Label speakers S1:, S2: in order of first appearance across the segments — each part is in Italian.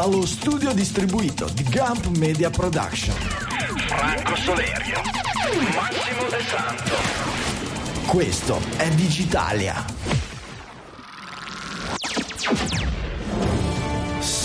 S1: dallo studio distribuito di Gump Media Production.
S2: Franco Solerio, Massimo De Santo.
S1: Questo è Digitalia.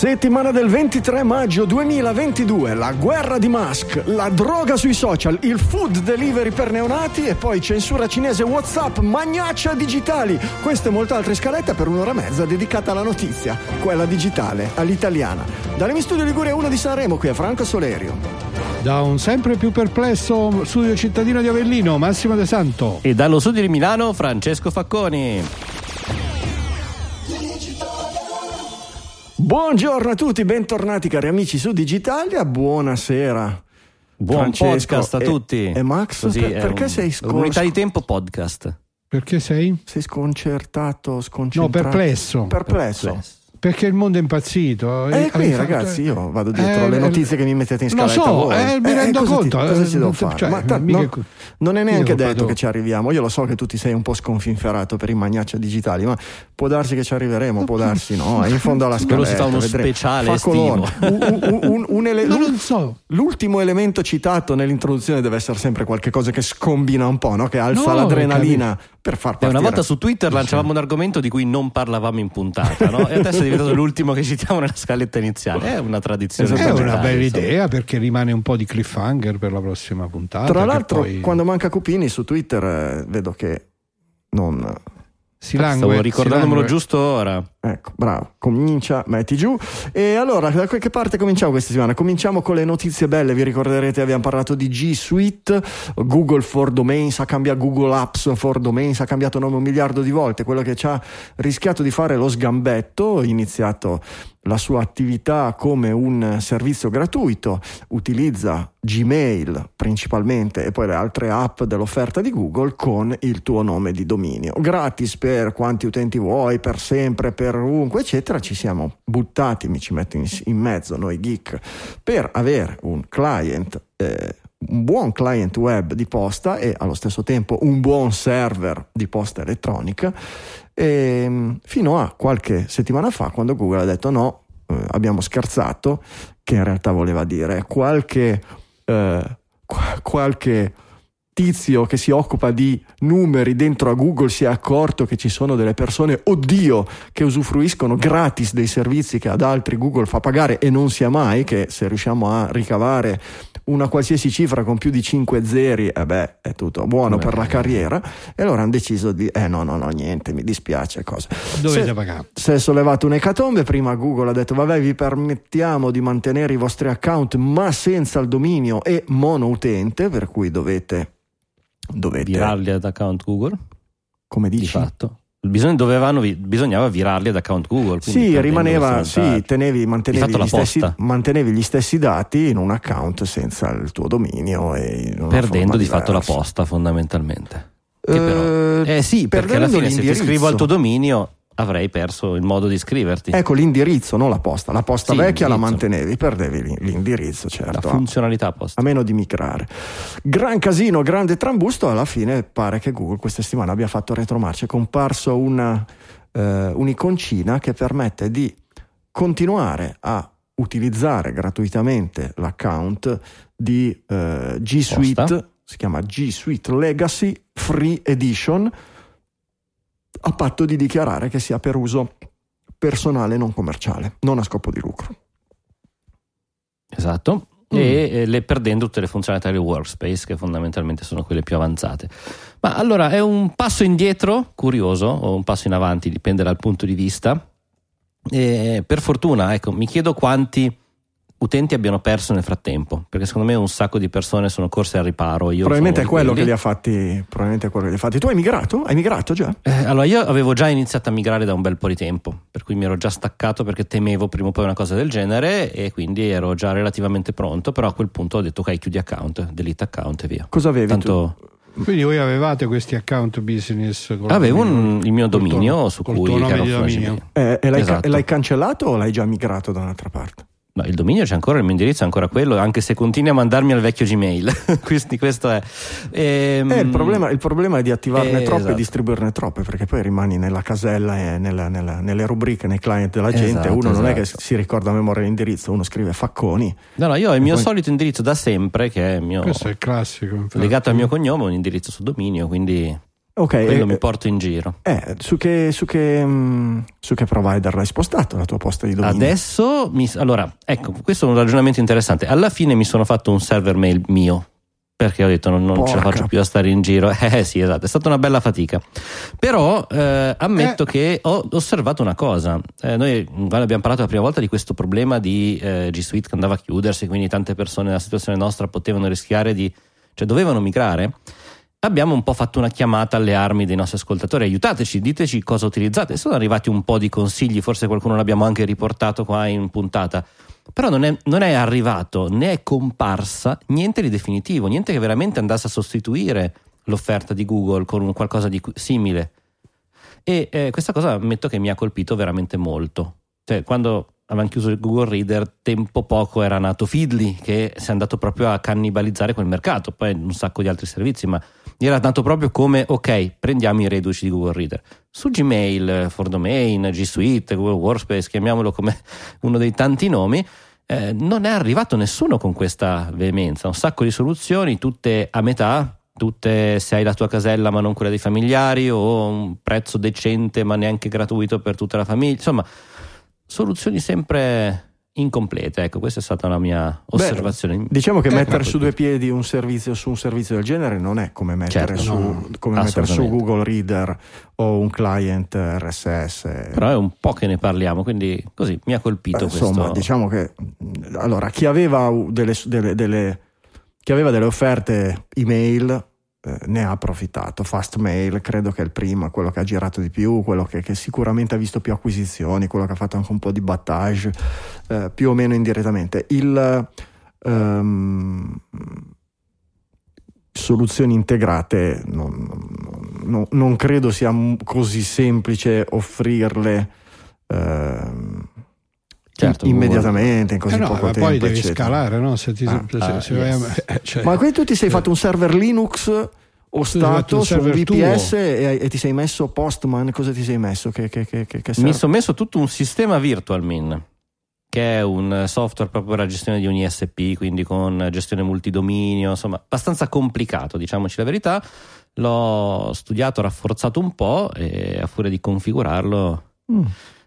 S1: Settimana del 23 maggio 2022, la guerra di Musk, la droga sui social, il food delivery per neonati e poi censura cinese WhatsApp, magnaccia digitali. Queste e molte altre scalette per un'ora e mezza dedicata alla notizia, quella digitale, all'italiana. Dalle studio Liguria 1 di Sanremo, qui è Franco Solerio.
S3: Da un sempre più perplesso studio cittadino di Avellino, Massimo De Santo.
S4: E dallo studio di Milano, Francesco Facconi.
S1: Buongiorno a tutti, bentornati cari amici su Digitalia, buonasera.
S4: Buon
S1: Francesco
S4: podcast a
S1: e-
S4: tutti.
S1: E Max,
S4: Così
S1: per- perché
S4: un-
S1: sei scon-
S4: Unità di tempo podcast.
S3: Perché sei?
S1: sei sconcertato, sconcentrato?
S3: No, perplesso.
S1: Perplesso.
S3: Perché il mondo è impazzito.
S1: E
S3: Eh,
S1: qui
S3: fatto-
S1: ragazzi io vado dietro
S3: Eh,
S1: le
S3: eh,
S1: notizie che mi mettete in
S3: Lo
S1: scaletta
S3: so,
S1: voi.
S3: eh, mi rendo
S1: cosa ti-
S3: conto,
S1: cosa
S3: eh,
S1: ci devo
S3: cioè,
S1: fare? Ma ta-
S3: mica-
S1: no, non è neanche detto
S3: vado-
S1: che ci arriviamo. Io lo so che tu ti sei un po' sconfinferato per i magnaccia digitali, ma può darsi che ci arriveremo, può darsi no. È in fondo alla
S4: Quello
S1: scaletta.
S4: si fa uno
S1: vedremo.
S4: speciale
S1: Fa
S4: estivo.
S1: colore. Un- un- un- un ele-
S3: so.
S1: L'ultimo elemento citato nell'introduzione deve essere sempre qualcosa che scombina un po', no? che alza
S3: No,
S1: l'adrenalina per far partire.
S4: una volta su Twitter lanciavamo un argomento di cui non parlavamo in puntata, no? E adesso è diventato l'ultimo che citiamo nella scaletta iniziale. È una tradizione.
S3: È
S1: Esattamente.
S3: una bella
S4: insomma.
S3: idea perché rimane un po' di cliffhanger per la prossima puntata.
S1: Tra l'altro,
S3: poi
S1: quando manca Cupini su Twitter eh, vedo che non...
S3: si langue,
S4: Stavo ricordandomelo
S3: langue.
S4: giusto ora.
S1: Ecco, bravo, comincia, metti giù. E allora, da che parte cominciamo questa settimana? Cominciamo con le notizie belle, vi ricorderete abbiamo parlato di G Suite, Google for Domains, ha cambiato Google Apps for Domains, ha cambiato nome un miliardo di volte, quello che ci ha rischiato di fare lo sgambetto, iniziato la sua attività come un servizio gratuito, utilizza Gmail principalmente e poi le altre app dell'offerta di Google con il tuo nome di dominio. Gratis per quanti utenti vuoi, per sempre, per ovunque, eccetera. Ci siamo buttati, mi ci metto in, in mezzo noi geek, per avere un client. eh, un buon client web di posta e allo stesso tempo un buon server di posta elettronica e, fino a qualche settimana fa quando Google ha detto no, eh, abbiamo scherzato, che in realtà voleva dire qualche, eh, qua- qualche tizio che si occupa di numeri dentro a Google si è accorto che ci sono delle persone, oddio, che usufruiscono gratis dei servizi che ad altri Google fa pagare e non sia mai che se riusciamo a ricavare una qualsiasi cifra con più di 5 zeri, eh beh, è tutto buono
S4: Beh.
S1: per la carriera. E allora hanno deciso di, eh no, no, no, niente, mi dispiace, cosa.
S3: Dovete
S1: Se-
S3: pagare.
S1: si è sollevato un'ecatombe, prima Google ha detto vabbè vi permettiamo di mantenere i vostri account ma senza il dominio e monoutente, per cui dovete, dovete
S4: Virarli ad account Google,
S1: come
S4: di
S1: dici?
S4: fatto. Bisogna- dovevano bisognava virarli ad account Google.
S1: Sì, rimaneva, sì, tenevi, mantenevi,
S4: Di
S1: gli stessi, mantenevi gli stessi dati in un account senza il tuo dominio e
S4: Perdendo di fatto la posta fondamentalmente. Che però-
S1: Eh,
S4: Eh sì, perché alla fine se ti scrivo al tuo dominio avrei perso il modo di iscriverti.
S1: Ecco l'indirizzo, non la posta. La posta
S4: Sì,
S1: vecchia la mantenevi, perdevi l'in- l'indirizzo,
S4: la
S1: certo.
S4: funzionalità posta.
S1: a meno di migrare. Gran casino, grande trambusto, alla fine pare che Google questa settimana abbia fatto retromarcia, è comparso una, eh, un'iconcina che permette di continuare a utilizzare gratuitamente l'account di eh, G Suite,
S4: Posta.
S1: si chiama G Suite Legacy Free Edition, a patto di dichiarare che sia per uso personale non commerciale, non a scopo di lucro.
S4: Esatto.
S1: Mm.
S4: E eh, le perdendo tutte le funzionalità del workspace che fondamentalmente sono quelle più avanzate. Ma allora è un passo indietro, curioso, o un passo in avanti, dipende dal punto di vista. E per fortuna, ecco, mi chiedo quanti utenti abbiano perso nel frattempo, perché secondo me un sacco di persone sono corse al riparo. Io
S1: probabilmente è quello
S4: di
S1: che li
S4: quelli.
S1: ha fatti. Probabilmente è quello che li ha fatti. Tu hai migrato? Hai migrato già?
S4: Eh, allora, io avevo già iniziato a migrare da un bel po' di tempo, per cui mi ero già staccato perché temevo prima o poi una cosa del genere e quindi ero già relativamente pronto, però a quel punto ho detto ok, chiudi account, delete account e via.
S1: Cosa avevi?
S4: Tanto
S3: Quindi voi avevate questi account business? con
S4: avevo
S3: il-
S4: un- il mio
S3: tuo-
S4: dominio su
S3: col
S4: cui
S3: tuo nome
S4: ero
S3: di
S4: su
S3: dominio.
S4: Gmail.
S1: tu? Eh, e, l'hai, ca-
S4: Esatto.
S1: e l'hai cancellato o l'hai già migrato da un'altra parte?
S4: No, il dominio c'è ancora, il mio indirizzo è ancora quello, anche se continui a mandarmi al vecchio Gmail. Quindi questo è. Ehm,
S1: Eh, il, problema, il problema è di attivarne
S4: eh,
S1: troppe
S4: esatto.
S1: e distribuirne troppe, perché poi rimani nella casella e nella- nella- nelle rubriche, nei client della gente.
S4: Esatto,
S1: uno non è che
S4: esatto.
S1: si ricorda a memoria l'indirizzo, uno scrive facconi.
S4: No, no, io ho il mio
S1: poi-
S4: solito indirizzo da sempre, che è il mio,
S3: Questo è il classico. infatti.
S4: legato al mio cognome, un indirizzo su dominio, quindi
S1: Ok,
S4: quello
S1: eh,
S4: mi porto in giro.
S1: eh, su, che, su, che, mm, su che provider l'hai spostato la tua posta di dominio?
S4: Adesso, mi, allora, ecco, questo è un ragionamento interessante. Alla fine mi sono fatto un server mail mio. Perché ho detto non, non ce la faccio più a stare in giro. Eh sì, esatto, è stata una bella fatica. Però eh, ammetto
S3: Eh.
S4: che ho osservato una cosa. Eh, noi abbiamo parlato la prima volta di questo problema di eh, G Suite che andava a chiudersi, quindi tante persone nella situazione nostra potevano rischiare di, cioè dovevano migrare. Abbiamo un po' fatto una chiamata alle armi dei nostri ascoltatori. Aiutateci, diteci cosa utilizzate. Sono arrivati un po' di consigli, forse qualcuno l'abbiamo anche riportato qua in puntata. Però non è, non è arrivato né è comparsa niente di definitivo, niente che veramente andasse a sostituire l'offerta di Google con qualcosa di simile. E eh, questa cosa ammetto che mi ha colpito veramente molto. Cioè, quando avevano chiuso il Google Reader, tempo poco era nato Feedly, che si è andato proprio a cannibalizzare quel mercato, poi un sacco di altri servizi, ma era nato proprio come ok, prendiamo i reduci di Google Reader. Su Gmail, For Domain, G Suite, Google Workspace, chiamiamolo come uno dei tanti nomi, eh, non è arrivato nessuno con questa veemenza. Un sacco di soluzioni, tutte a metà, tutte se hai la tua casella ma non quella dei familiari, o un prezzo decente ma neanche gratuito per tutta la famiglia. Insomma, soluzioni sempre incomplete. Ecco, questa è stata la mia osservazione.
S1: Diciamo che
S3: Eh,
S1: mettere su due piedi un servizio su un servizio del genere non è come mettere,
S4: Certo,
S1: su,
S3: no,
S1: come mettere su. Google Reader o un client RSS.
S4: Però è un po' che ne parliamo, quindi così mi ha colpito
S1: Beh, insomma,
S4: questo.
S1: diciamo che allora chi aveva delle, delle- delle- chi aveva delle offerte email eh, ne ha approfittato. Fastmail credo che è il primo, quello che ha girato di più, quello che, che sicuramente ha visto più acquisizioni, quello che ha fatto anche un po' di battage, eh, più o meno indirettamente. Il, ehm, soluzioni integrate non, non- non credo sia così semplice offrirle. ehm,
S4: Certo,
S1: immediatamente in così
S3: Eh no,
S1: poco
S3: ma
S1: tempo
S3: poi devi
S1: eccetera.
S3: scalare, no? Se ti,
S1: Ah,
S3: se-
S4: ah,
S3: se
S4: yes.
S3: vai eh, cioè-
S1: Ma quindi tu ti sei fatto un server Linux ostato
S3: fatto
S1: su
S3: un
S1: VPS e, e ti sei messo Postman, cosa ti sei messo? Che, che, che, che, che
S4: Mi sono messo tutto un sistema VirtualMin, che è un software proprio per la gestione di un ISP, quindi con gestione multidominio, insomma, abbastanza complicato, diciamoci la verità. L'ho studiato, rafforzato un po' e a furia di configurarlo,
S1: Mm.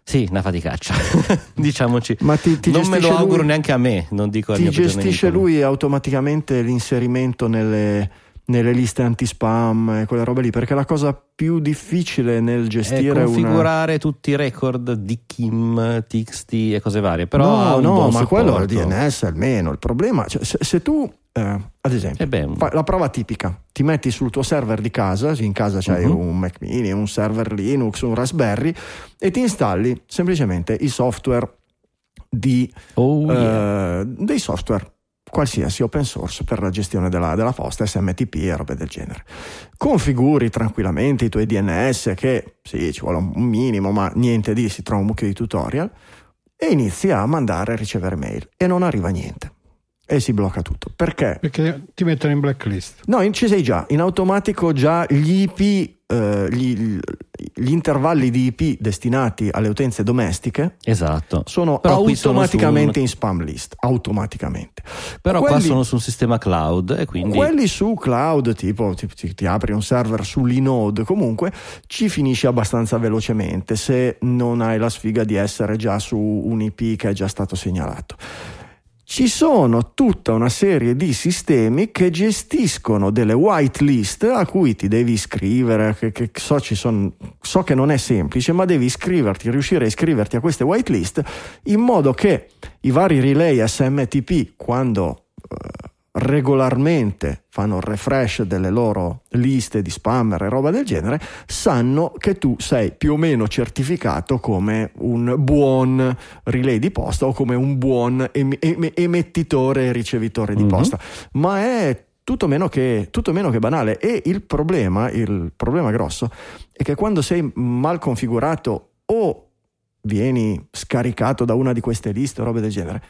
S4: Sì, una faticaccia, diciamoci.
S1: Ma ti, ti
S4: non me lo auguro
S1: lui-
S4: neanche a me, non dico
S1: Ti gestisce lui automaticamente l'inserimento nelle, nelle liste anti-spam e quelle robe lì? Perché la cosa più difficile nel
S4: È
S1: gestire una...
S4: configurare tutti i record di Kim, TXT e cose varie. Però
S1: no, no, ma quello è il
S4: supporto.
S1: DNS almeno. Il problema, cioè, se, se tu, eh, ad esempio,
S4: Eh beh,
S1: la prova tipica, ti metti sul tuo server di casa, in casa c'hai
S4: Mhm.
S1: un Mac mini, un server Linux, un Raspberry e ti installi semplicemente i software di,
S4: oh, yeah.
S1: eh, dei software qualsiasi open source per la gestione della, della posta, SMTP e robe del genere. Configuri tranquillamente i tuoi DNS che sì, ci vuole un minimo, ma niente di, si trova un mucchio di tutorial e inizi a mandare e ricevere mail e non arriva niente e si blocca tutto. Perché?
S3: Perché ti mettono in blacklist.
S1: No, in- ci sei già, in automatico già gli IP, eh, gli, gli intervalli di IP destinati alle utenze domestiche
S4: esatto.
S1: sono
S4: Però sono
S1: automaticamente
S4: su un-
S1: in spam list, automaticamente.
S4: Però qua
S1: quelli-
S4: sono su un sistema cloud e quindi
S1: Quelli su cloud, tipo ti, ti- ti apri un server su Linode, comunque ci finisci abbastanza velocemente se non hai la sfiga di essere già su un IP che è già stato segnalato. Ci sono tutta una serie di sistemi che gestiscono delle whitelist a cui ti devi iscrivere, che, che so, son- so che non è semplice, ma devi iscriverti, riuscire a iscriverti a queste whitelist in modo che i vari relay SMTP, quando eh, regolarmente fanno refresh delle loro liste di spammer e roba del genere, sanno che tu sei più o meno certificato come un buon relay di posta o come un buon em- em- emettitore e ricevitore di
S4: Mhm.
S1: posta. Ma è tutto meno, che, tutto meno che banale e il problema, il problema grosso è che quando sei mal configurato o vieni scaricato da una di queste liste o robe del genere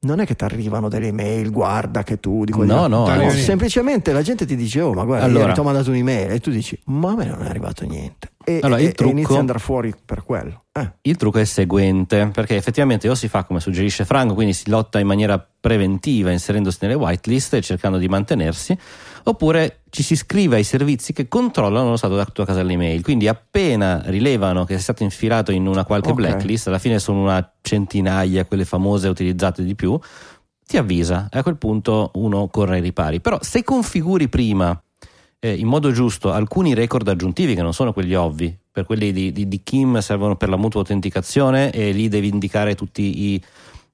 S1: non è che ti arrivano delle email, guarda che tu di quelli
S4: No, no,
S3: Dai,
S4: no.
S3: vieni.
S1: semplicemente la gente ti dice "Oh, ma guarda,
S4: Allora.
S1: ti ho mandato un'email" e tu dici "Ma a me non è arrivato niente". E,
S4: Allora,
S1: e-
S4: il
S1: e
S4: trucco-
S1: inizi ad andare fuori per quello. Eh.
S4: Il trucco è il seguente, perché effettivamente o si fa come suggerisce Franco, quindi si lotta in maniera preventiva inserendosi nelle whitelist e cercando di mantenersi, oppure ci si iscrive ai servizi che controllano lo stato della tua casella email. Quindi appena rilevano che sei stato infilato in una qualche
S1: Ok.
S4: blacklist, alla fine sono una centinaia quelle famose utilizzate di più, ti avvisa e a quel punto uno corre ai ripari. Però se configuri prima eh, in modo giusto alcuni record aggiuntivi che non sono quelli ovvi, per quelli di, di, di Kim servono per la mutua autenticazione e lì devi indicare tutti i,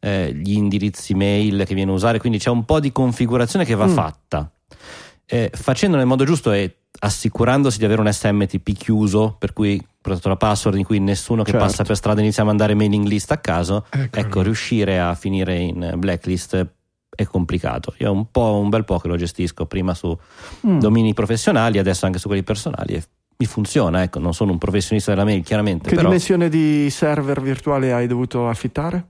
S4: eh, gli indirizzi mail che viene a usare, quindi c'è un po' di configurazione che va
S1: Mm.
S4: fatta. Eh, facendolo nel modo giusto e assicurandosi di avere un SMTP chiuso, per cui protetto la password in cui nessuno che
S1: Certo.
S4: passa per strada inizia a mandare mailing list a caso,
S3: Ecco.
S4: ecco, riuscire a finire in blacklist è complicato. Io un po' un bel po' che lo gestisco prima su
S1: Mm.
S4: domini professionali, adesso anche su quelli personali e mi funziona, ecco, non sono un professionista della mail chiaramente,
S1: Che
S4: però
S1: dimensione di server virtuale hai dovuto affittare?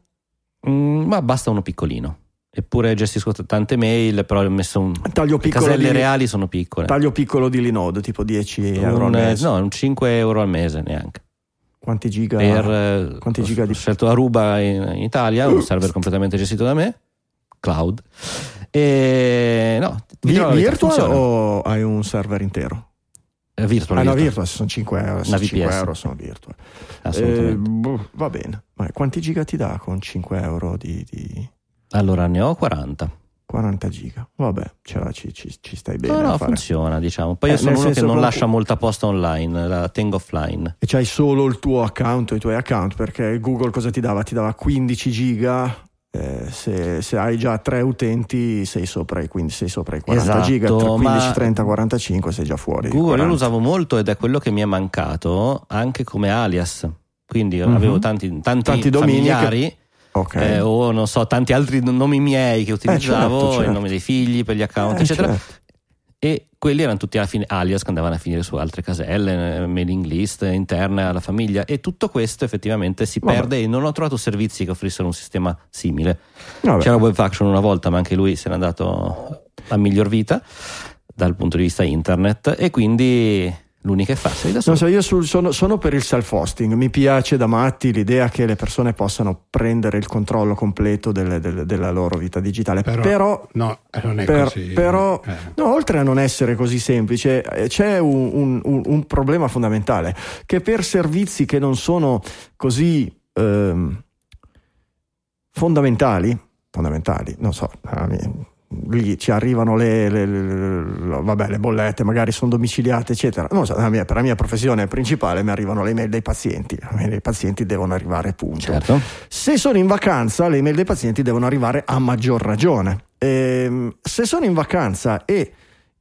S4: mm, ma basta uno piccolino. Eppure gestisco tante mail, però ho messo un
S1: Taglio
S4: le
S1: piccolo
S4: caselle
S1: di
S4: reali sono piccole.
S1: Taglio piccolo di Linode, tipo 10 euro al
S4: Un, eh,
S1: mese.
S4: no, un 5 euro al mese neanche.
S1: Quanti giga?
S4: Per, eh,
S1: quanti
S4: ho-
S1: giga di-
S4: ho scelto Aruba in, in Italia, un server completamente gestito da me, cloud. E no,
S1: Vi- virtual o hai un server intero?
S4: Eh, virtual,
S1: Ah, no,
S4: virtual.
S1: virtual, se sono 5 euro, sono 5
S4: VPS.
S1: euro sono virtual.
S4: assolutamente.
S1: Eh, boh, va bene. Ma quanti giga ti dà con 5 euro di, di
S4: Allora ne ho 40.
S1: 40 giga? Vabbè, cioè, ci, ci- ci stai bene.
S4: No,
S1: a
S4: no,
S1: fare.
S4: funziona, diciamo. Poi
S1: Eh,
S4: io sono uno che non lascia molta posta online, la tengo offline.
S1: E c'hai solo il tuo account o i tuoi account perché Google cosa ti dava? Ti dava 15 giga. eh, se, se hai già tre utenti sei sopra i, quindi sei sopra i 40
S4: Esatto,
S1: giga, tra 15,
S4: ma
S1: 30, 45 sei già fuori.
S4: Google io
S1: 40.
S4: lo usavo molto ed è quello che mi è mancato anche come alias. Quindi
S1: Mhm.
S4: avevo tanti, tanti,
S1: Tanti domini
S4: familiari
S1: Ok.
S4: eh, o non so, tanti altri nomi miei che utilizzavo,
S1: certo, certo.
S4: il nome dei figli per gli account,
S1: Eh,
S4: eccetera.
S1: certo.
S4: E quelli erano tutti alla fine alias che andavano a finire su altre caselle, eh, mailing list interne alla famiglia e tutto questo effettivamente si
S1: Vabbè.
S4: perde e non ho trovato servizi che offrissero un sistema simile.
S1: Vabbè.
S4: C'era WebFaction una volta, ma anche lui se n'è andato a miglior vita dal punto di vista internet e quindi l'unica è farsi da
S1: Non
S4: solo.
S1: so, io sul- sono, sono per il self-hosting, mi piace da matti l'idea che le persone possano prendere il controllo completo delle- delle- della loro vita digitale,
S3: Però,
S1: però,
S3: no, eh, non è
S1: per-
S3: così.
S1: però-
S3: Eh.
S1: no, oltre a non essere così semplice, eh, c'è un, un- un- un problema fondamentale, che per servizi che non sono così ehm, fondamentali, fondamentali, non so, a me- lì ci arrivano le, le- le- vabbè, le bollette, magari sono domiciliate, eccetera. Non so, la mia- per la mia professione principale mi arrivano le email dei pazienti, le email dei pazienti devono arrivare, punto.
S4: Certo.
S1: Se sono in vacanza, le email dei pazienti devono arrivare a maggior ragione. Ehm, se sono in vacanza e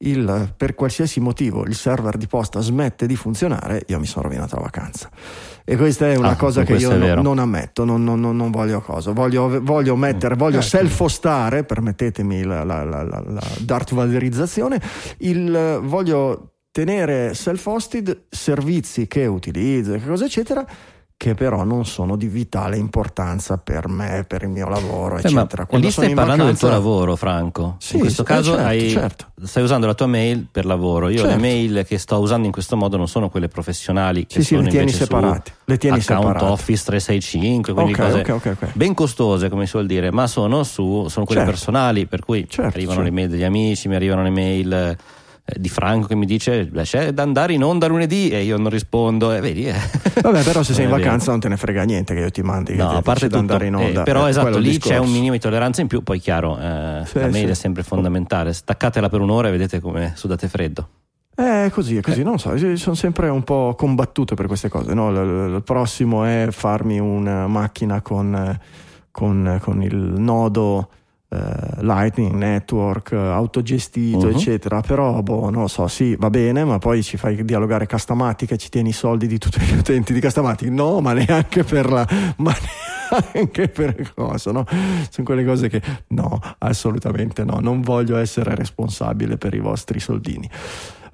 S1: il- per qualsiasi motivo il server di posta smette di funzionare, io mi sono rovinato la vacanza. E questa è una
S4: Ah,
S1: cosa che io
S4: è
S1: no-
S4: vero.
S1: non ammetto, non, non- non- non voglio cosa. Voglio, voglio mettere, voglio
S3: certo.
S1: self-hostare, permettetemi la, la, la, la, la Darth Valerizzazione, il, voglio tenere self-hosted servizi che utilizzo, che cosa eccetera, che però non sono di vitale importanza per me, per il mio lavoro,
S4: Eh,
S1: eccetera.
S4: ma
S1: Quando
S4: lì stai parlando del tuo
S1: vacanza-
S4: lavoro, Franco.
S1: Sì,
S4: in questo
S1: sì, eh,
S4: caso
S1: certo,
S4: hai-
S1: certo.
S4: stai usando la tua mail per lavoro. Io le
S1: Certo.
S4: mail che sto usando in questo modo non sono quelle professionali, che
S1: Sì, sì,
S4: sono
S1: le tieni separate. Le tieni
S4: account
S1: separate.
S4: Office 365, quindi
S1: Ok,
S4: cose
S1: ok, ok, ok.
S4: ben costose, come si vuol dire, ma sono, su, sono quelle
S1: Certo.
S4: personali, per cui
S1: Certo,
S4: arrivano le mail degli amici, mi arrivano le mail di Franco che mi dice "Beh, c'è da andare in onda lunedì e io non rispondo, e vedi. eh.
S1: Vabbè, però se sei in vacanza non te ne frega niente che io ti mandi
S4: No, a parte tutto,
S1: andare in onda.
S4: eh, però
S1: eh,
S4: esatto, lì c'è
S1: discorso.
S4: un minimo di tolleranza in più, poi chiaro, eh,
S1: Sì,
S4: la mail
S1: sì.
S4: è sempre fondamentale, staccatela per un'ora e vedete come sudate freddo.
S1: Eh, così, è così, non so, sono sempre un po' combattuto per queste cose. no? Il prossimo è farmi una macchina con, eh, con- con il nodo eh, Lightning Network eh, autogestito,
S4: Mhm.
S1: eccetera. Però, boh, non lo so, sì, va bene, ma poi ci fai dialogare Customatic e ci tieni i soldi di tutti gli utenti di Customatic. No, ma neanche per la. Ma neanche per cosa, no? Sono quelle cose che no, assolutamente no, non voglio essere responsabile per i vostri soldini.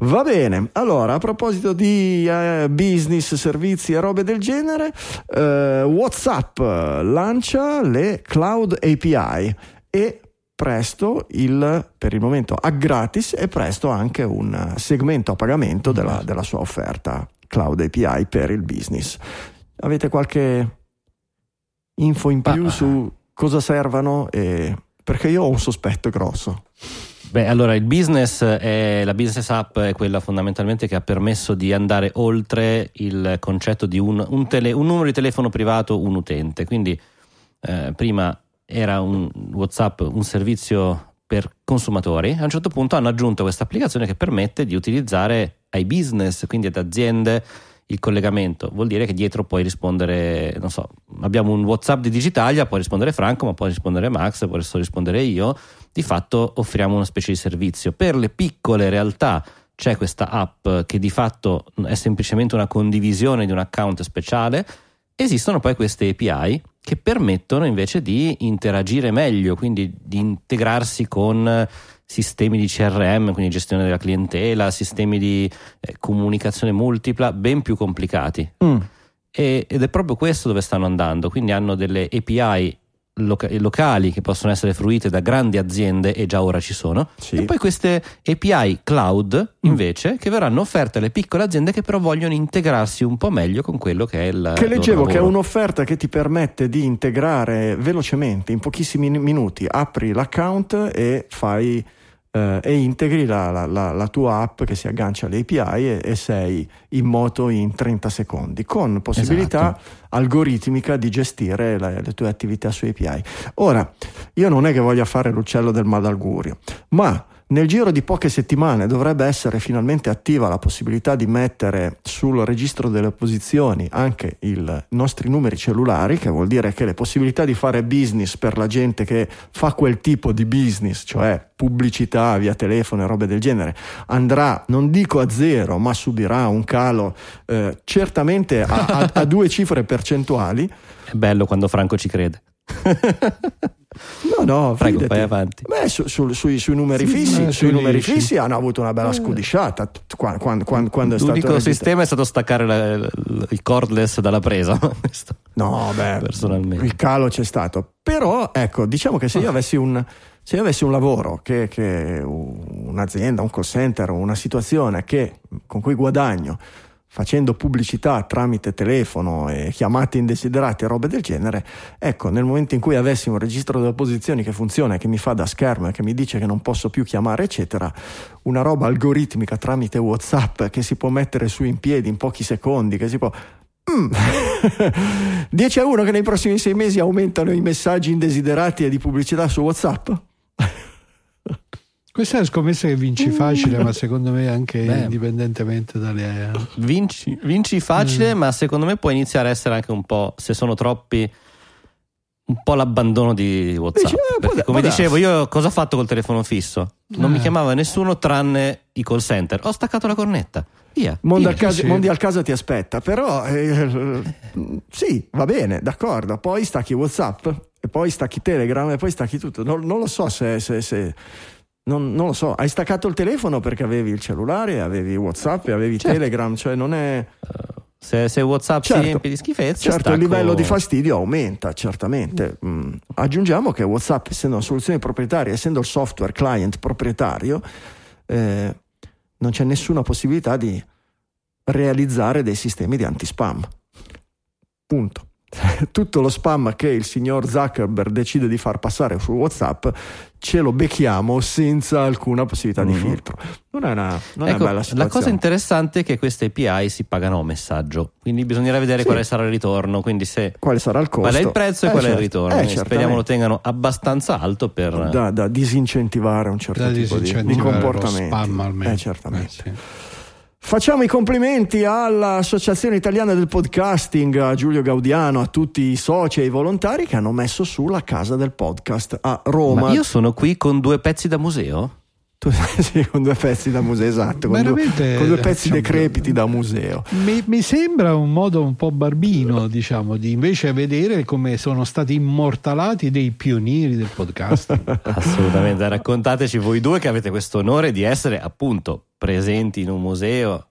S1: Va bene, allora a proposito di eh, business, servizi e robe del genere, eh, WhatsApp lancia le Cloud API e presto il, per il momento a gratis e presto anche un segmento a pagamento della, della sua offerta Cloud API per il business. Avete qualche info in più su cosa servano? E... Perché io ho un sospetto grosso.
S4: Beh, allora il business è la business app è quella fondamentalmente che ha permesso di andare oltre il concetto di un, un tele- un numero di telefono privato, un utente. Quindi eh, prima era un WhatsApp un servizio per consumatori, a un certo punto hanno aggiunto questa applicazione che permette di utilizzare ai business, quindi ad aziende, il collegamento. Vuol dire che dietro puoi rispondere, non so, abbiamo un WhatsApp di Digitalia, può rispondere Franco, ma può rispondere Max, posso rispondere io. Di fatto offriamo una specie di servizio. Per le piccole realtà c'è questa app che di fatto è semplicemente una condivisione di un account speciale. Esistono poi queste API che permettono invece di interagire meglio, quindi di integrarsi con sistemi di CRM, quindi gestione della clientela, sistemi di eh, comunicazione multipla ben più complicati.
S1: Mm.
S4: E- ed è proprio questo dove stanno andando, quindi hanno delle API loca- locali che possono essere fruite da grandi aziende e già ora ci sono,
S1: Sì.
S4: e poi queste API cloud invece che verranno offerte alle piccole aziende che però vogliono integrarsi un po' meglio con quello che è il
S1: Che leggevo che è un'offerta che ti permette di integrare velocemente, in pochissimi minuti, apri l'account e fai eh, e integri la, la- la- la tua app che si aggancia alle API e, e sei in moto in 30 secondi, con possibilità
S4: Esatto.
S1: algoritmica di gestire le tue attività su API. Ora, io non è che voglia fare l'uccello del malaugurio, ma nel giro di poche settimane dovrebbe essere finalmente attiva la possibilità di mettere sul registro delle posizioni anche i nostri numeri cellulari, che vuol dire che le possibilità di fare business per la gente che fa quel tipo di business, cioè pubblicità via telefono e robe del genere, andrà, non dico a zero, ma subirà un calo eh, certamente a, a- a due cifre percentuali.
S4: È bello quando Franco ci crede.
S1: No, no,
S4: Prego,
S1: fidati.
S4: vai avanti.
S1: Beh, su- sul- sui, sui numeri
S3: Sì,
S1: fissi, sui
S3: tu
S1: numeri fissi hanno avuto una bella scudisciata t- qua- quando, quando- quando è stato
S4: L'unico sistema è stato staccare la- il- il cordless dalla presa.
S1: No, beh,
S4: Personalmente.
S1: il calo c'è stato. Però, ecco, diciamo che se io avessi un, se io avessi un lavoro, che, che un'azienda, un call center, una situazione che, con cui guadagno facendo pubblicità tramite telefono e chiamate indesiderate e robe del genere, ecco, nel momento in cui avessi un registro delle posizioni che funziona che mi fa da schermo e che mi dice che non posso più chiamare, eccetera, una roba algoritmica tramite WhatsApp che si può mettere su in piedi in pochi secondi, che si può 10 a 1 che nei prossimi sei mesi aumentano i messaggi indesiderati e di pubblicità su WhatsApp?
S3: Questa è una scommessa che vinci facile, ma secondo me anche
S4: Beh.
S3: indipendentemente dalle.
S4: Vinci, vinci facile,
S1: Mm.
S4: ma secondo me può iniziare a essere anche un po', se sono troppi, un po' l'abbandono di WhatsApp.
S1: Dici, eh, può
S4: Perché
S1: da-
S4: come
S1: può
S4: dicevo,
S1: darsi.
S4: io cosa ho fatto col telefono fisso? Non
S3: Eh.
S4: mi chiamava nessuno tranne i call center. Ho staccato la cornetta. Via.
S1: Mondo al, caso,
S3: sì.
S1: Mondi al caso ti aspetta, però eh, sì, va bene, d'accordo. Poi stacchi WhatsApp, e poi stacchi Telegram, e poi stacchi tutto. Non, non lo so se. se- se- non, non lo so, hai staccato il telefono perché avevi il cellulare, avevi WhatsApp avevi
S4: Certo.
S1: Telegram, cioè non è.
S4: Se, se WhatsApp
S1: Certo.
S4: si riempie di schifezze,
S1: Certo,
S4: stacco-
S1: il livello di fastidio aumenta, certamente. Mm. Aggiungiamo che WhatsApp, essendo una soluzione proprietaria, essendo il software client proprietario, eh, non c'è nessuna possibilità di realizzare dei sistemi di anti-spam. Punto. Tutto lo spam che il signor Zuckerberg decide di far passare su WhatsApp ce lo becchiamo senza alcuna possibilità di
S4: Mhm.
S1: filtro. Non è una, non è
S4: Ecco,
S1: una bella situazione.
S4: la cosa interessante è che queste API si pagano a messaggio, quindi bisognerà vedere
S1: Sì.
S4: quale sarà il ritorno. Quindi se
S1: Quale sarà il costo?
S4: qual è il prezzo e
S1: Eh,
S4: qual è il
S1: certo.
S4: ritorno.
S1: Eh,
S4: E Speriamo lo tengano abbastanza alto per
S1: da, da disincentivare un certo
S3: Da
S1: tipo di, di comportamenti.
S3: spam almeno.
S1: Eh, certamente.
S3: Eh, sì.
S1: Facciamo i complimenti all'Associazione Italiana del Podcasting, a Giulio Gaudiano, a tutti i soci e i volontari che hanno messo su la casa del podcast a Roma.
S4: Ma io sono qui con due pezzi da museo?
S1: Tu- sì, con due pezzi da museo, esatto, con due, con due pezzi
S3: diciamo,
S1: decrepiti da museo.
S3: Mi, mi sembra un modo un po' barbino, diciamo, di invece vedere come sono stati immortalati dei pionieri del podcast.
S4: Assolutamente, raccontateci voi due che avete questo onore di essere appunto presenti in un museo.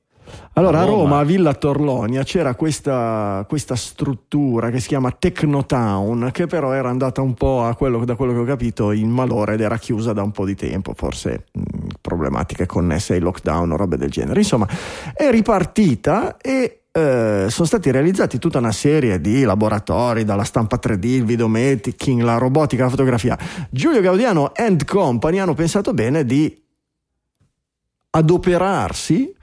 S1: Allora, a
S4: Roma.
S1: Roma, a Villa Torlonia, c'era questa, questa struttura che si chiama Technotown, che però era andata un po' a quello, da quello che ho capito in malore ed era chiusa da un po' di tempo, forse mh, problematiche connesse ai lockdown o robe del genere. Insomma, è ripartita e eh, sono stati realizzati tutta una serie di laboratori, dalla stampa 3D, il videomaking, la robotica, la fotografia. Giulio Gaudiano and Company hanno pensato bene di adoperarsi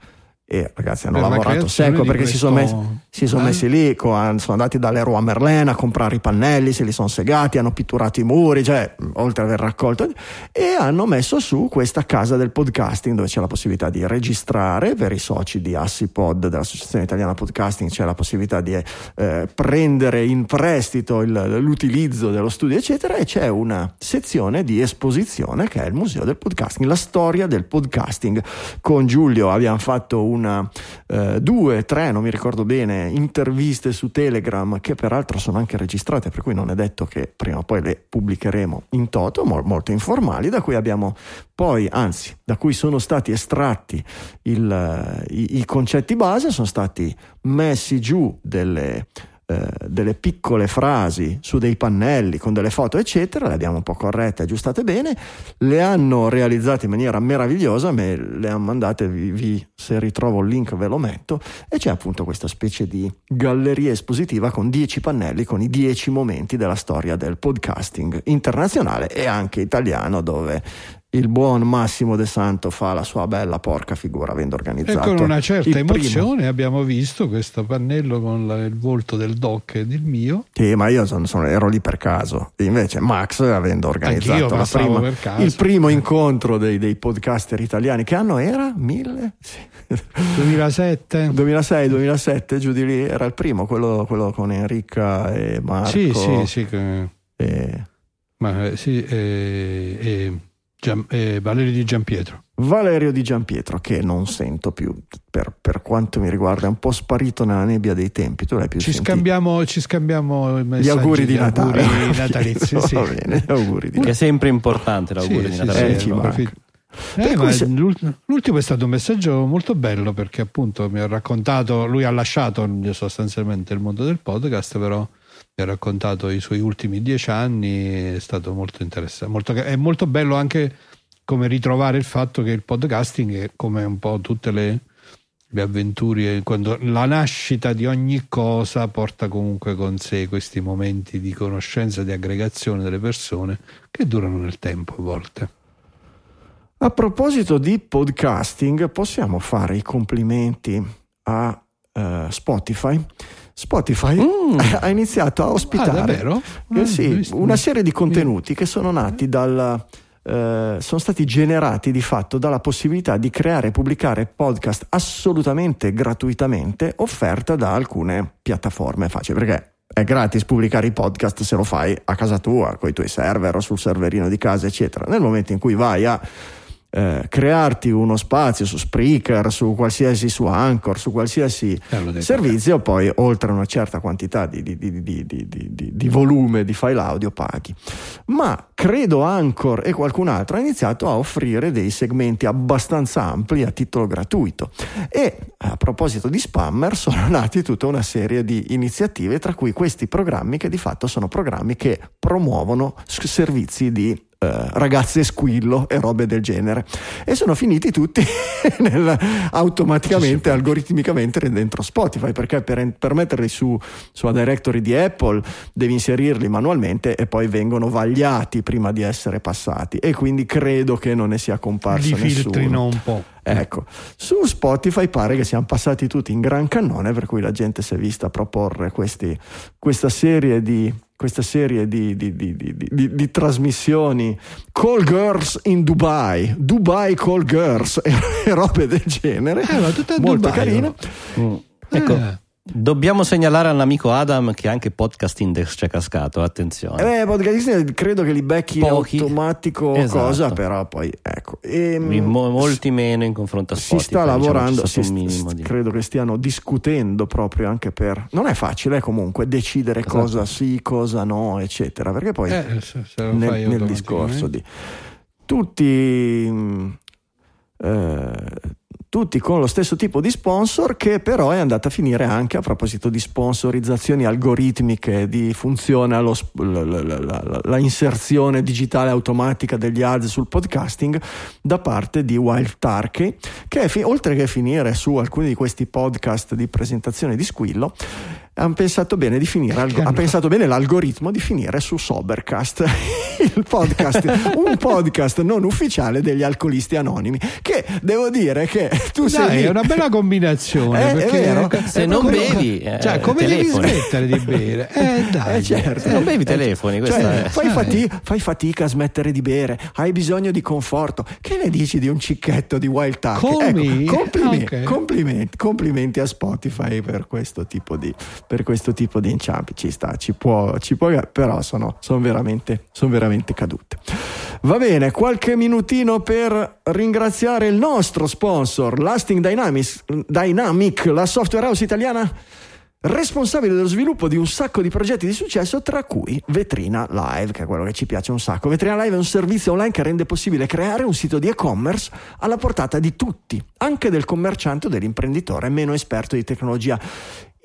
S1: e ragazzi hanno
S3: Per la
S1: lavorato secco perché si sono
S3: questo-
S1: messi, si sono
S3: Eh?
S1: messi lì, con- sono andati dalle Roi Merlin a comprare i pannelli, se li sono segati, hanno pitturato i muri, cioè oltre ad aver raccolto, e hanno messo su questa casa del podcasting dove c'è la possibilità di registrare per i soci di Assipod dell'Associazione Italiana Podcasting, c'è la possibilità di eh, prendere in prestito il- l'utilizzo dello studio, eccetera, e c'è una sezione di esposizione che è il Museo del Podcasting, la storia del podcasting. Con Giulio abbiamo fatto una, eh, due, tre, non mi ricordo bene, interviste su Telegram che peraltro sono anche registrate, per cui non è detto che prima o poi le pubblicheremo in toto, mo- molto informali, da cui abbiamo poi, anzi, da cui sono stati estratti il, i, i concetti base, sono stati messi giù delle delle piccole frasi su dei pannelli con delle foto eccetera le abbiamo un po' corrette aggiustate bene le hanno realizzate in maniera meravigliosa me le hanno mandate vi, vi- se ritrovo il link ve lo metto e c'è appunto questa specie di galleria espositiva con 10 pannelli con i 10 momenti della storia del podcasting internazionale e anche italiano dove il buon Massimo De Santo fa la sua bella porca figura avendo
S3: E
S1: organizzato
S3: con una certa
S1: il primo.
S3: emozione abbiamo visto questo pannello con la- il volto del doc ed il mio.
S1: Sì, ma io sono- sono- ero lì per caso. Invece Max, avendo organizzato prima- il primo incontro dei, dei podcaster italiani, che anno era? Mille? Sì.
S3: 2007.
S1: 2006-2007, giù di lì, era il primo, quello, quello con Enrica e Marco.
S3: Sì, sì, sì. che-
S1: e
S3: ma, eh, sì eh, eh, Gian- eh, Valerio di Giampietro.
S1: Valerio Di Giampietro, che non sento più, per, per quanto mi riguarda, è un po' sparito nella nebbia dei tempi. Tu l'hai più
S3: Ci
S1: sentito?
S3: scambiamo, ci scambiamo i
S1: Gli
S3: messaggi
S1: auguri di Natale.
S3: auguri natalizi. sì.
S1: Va bene, gli auguri di
S4: Che è sempre importante l'augurio
S3: Sì,
S4: di
S3: sì,
S4: Natale.
S1: Eh,
S3: sì.
S1: Per
S3: Eh, ma
S1: se-
S3: l'ult- L'ultimo è stato un messaggio molto bello perché appunto mi ha raccontato, lui ha lasciato sostanzialmente il mondo del podcast, però ha raccontato i suoi ultimi dieci anni, è stato molto interessante. molto- è molto bello anche come ritrovare il fatto che il podcasting è come un po' tutte le, le avventure, quando la nascita di ogni cosa porta comunque con sé questi momenti di conoscenza, di aggregazione delle persone che durano nel tempo a volte.
S1: A proposito di podcasting, possiamo fare i complimenti a eh, Spotify. Spotify
S4: Mm.
S1: ha iniziato a
S3: Ah,
S1: ospitare
S3: davvero?
S1: eh
S3: Ah,
S1: sì, una serie di contenuti che sono nati dal. eh, sono stati generati di fatto dalla possibilità di creare e pubblicare podcast assolutamente gratuitamente offerta da alcune piattaforme facili perché è gratis pubblicare i podcast se lo fai a casa tua con i tuoi server o sul serverino di casa eccetera nel momento in cui vai a eh, crearti uno spazio su Spreaker, su qualsiasi, su Anchor, su qualsiasi
S3: Eh,
S1: servizio, poi oltre una certa quantità di, di- di- di- volume di file audio paghi. Ma credo Anchor e qualcun altro ha iniziato a offrire dei segmenti abbastanza ampli a titolo gratuito. E a proposito di spammer, sono nati tutta una serie di iniziative, tra cui questi programmi che di fatto sono programmi che promuovono servizi di eh, ragazze squillo e robe del genere. E sono finiti tutti nel- automaticamente algoritmicamente dentro Spotify perché per, per metterli su sulla directory di Apple devi inserirli manualmente e poi vengono vagliati prima di essere passati. E quindi credo che non ne sia comparso
S3: li filtrino un po'.
S1: Ecco, su Spotify pare che siamo passati tutti in gran cannone, per cui la gente si è vista proporre questi- questa serie di questa serie di, di- di- di- trasmissioni Call Girls in Dubai, Dubai Call Girls e, robe del genere,
S3: Eh, ma tutte a
S1: molto
S3: Dubai,
S1: carine.
S4: Mm. Ecco,
S3: Eh.
S4: Dobbiamo segnalare all'amico Adam che anche Podcast Index c'è cascato, attenzione.
S1: Eh, podcast credo che li becchi in
S4: Pochi.
S1: automatico
S4: Esatto.
S1: cosa, però poi ecco. Ehm,
S4: Mi- mo- molti meno in confronto a
S1: si
S4: Spotify.
S1: sta
S4: diciamo,
S1: lavorando,
S4: c'è
S1: si
S4: stato un
S1: st-
S4: di-
S1: credo che stiano discutendo proprio anche per... Non è facile eh, comunque decidere
S4: Esatto.
S1: cosa sì, cosa no, eccetera, perché poi
S3: Eh, se, se
S1: nel, nel discorso di... Tutti... mh, eh, tutti con lo stesso tipo di sponsor che però è andata a finire anche a proposito di sponsorizzazioni algoritmiche, di funziona lo, la, la, la, la, inserzione digitale automatica degli ads sul podcasting da parte di Wild Turkey che è, oltre che finire su alcuni di questi podcast di presentazione di squillo hanno pensato bene di finire, ha pensato bene l'algoritmo di finire su Sobercast, il podcast, un podcast non ufficiale degli alcolisti anonimi. Che devo dire che tu
S3: Dai,
S1: sei.
S3: è una bella combinazione.
S1: Eh,
S3: perché
S1: è vero.
S4: Se non
S3: proprio-
S4: bevi, eh,
S3: cioè, come
S4: telefoni.
S3: devi smettere di bere? Eh, dai.
S1: Eh, certo.
S4: Se non bevi telefoni, questa
S1: Cioè,
S4: è...
S1: fai,
S3: Dai.
S1: fati- fai fatica a smettere di bere, hai bisogno di conforto. Che ne dici di un cicchetto di Wild Tuck?
S3: Me.
S1: complimenti,
S3: Ok.
S1: complimenti, complimenti a Spotify per questo tipo di, per questo tipo di inciampi. Ci sta, ci può, ci può però sono, sono veramente, sono veramente cadute. Va bene, qualche minutino per ringraziare il nostro sponsor, Lasting Dynamics, Dynamic, la software house italiana responsabile dello sviluppo di un sacco di progetti di successo, tra cui Vetrina Live, che è quello che ci piace un sacco. Vetrina Live è un servizio online che rende possibile creare un sito di e-commerce alla portata di tutti, anche del commerciante o dell'imprenditore meno esperto di tecnologia.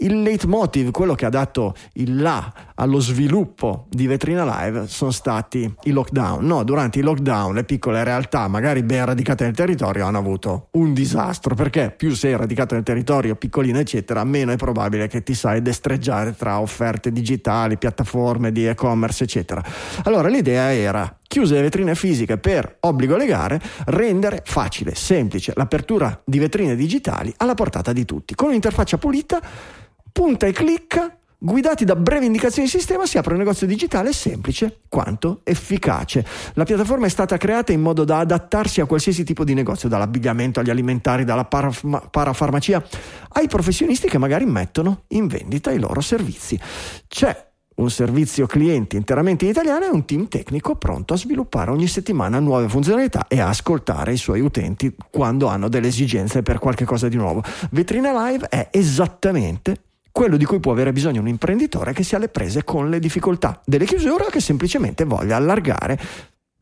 S1: Il leitmotiv, quello che ha dato il là allo sviluppo di Vetrina Live, sono stati i lockdown. No, durante i lockdown le piccole realtà, magari ben radicate nel territorio, hanno avuto un disastro, perché più sei radicato nel territorio, piccolino, eccetera, meno è probabile che ti sai destreggiare tra offerte digitali, piattaforme di e-commerce, eccetera. Allora l'idea era chiuse le vetrine fisiche per obbligo legale, rendere facile, semplice l'apertura di vetrine digitali alla portata di tutti. Con un'interfaccia pulita, punta e clicca, guidati da brevi indicazioni di sistema, si apre un negozio digitale semplice quanto efficace. La piattaforma è stata creata in modo da adattarsi a qualsiasi tipo di negozio, dall'abbigliamento agli alimentari, dalla paraf- parafarmacia, ai professionisti che magari mettono in vendita i loro servizi. C'è un servizio clienti interamente in italiano e un team tecnico pronto a sviluppare ogni settimana nuove funzionalità e a ascoltare i suoi utenti quando hanno delle esigenze per qualche cosa di nuovo. Vetrina Live è esattamente quello di cui può avere bisogno un imprenditore che sia alle prese con le difficoltà delle chiusure o che semplicemente voglia allargare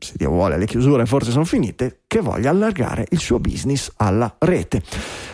S1: se Dio vuole le chiusure forse sono finite, che voglia allargare il suo business alla rete.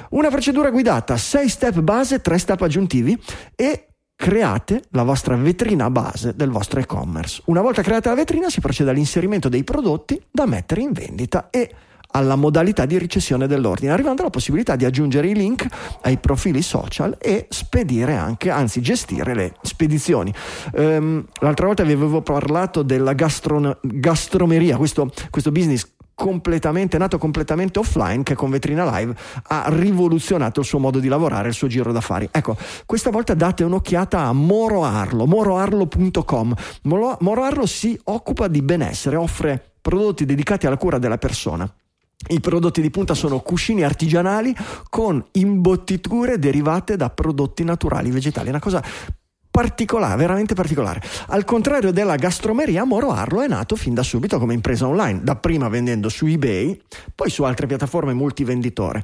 S1: Una procedura guidata, 6 step base, 3 step aggiuntivi e create la vostra vetrina base del vostro e-commerce. Una volta creata la vetrina si procede all'inserimento dei prodotti da mettere in vendita e alla modalità di ricessione dell'ordine, arrivando alla possibilità di aggiungere i link ai profili social e spedire anche, anzi gestire le spedizioni. Ehm, l'altra volta vi avevo parlato della gastron- gastromeria, questo, questo business completamente nato completamente offline che con Vetrina Live ha rivoluzionato il suo modo di lavorare, il suo giro d'affari. Ecco, questa volta date un'occhiata a Moro Arlo, moroarlo.com. Moro Moro Arlo si occupa di benessere, offre prodotti dedicati alla cura della persona. I prodotti di punta sono cuscini artigianali con imbottiture derivate da prodotti naturali vegetali, una cosa particolare, veramente particolare. Al contrario della gastromeria, Moro Arlo è nato fin da subito come impresa online, dapprima vendendo su eBay, poi su altre piattaforme multivenditore.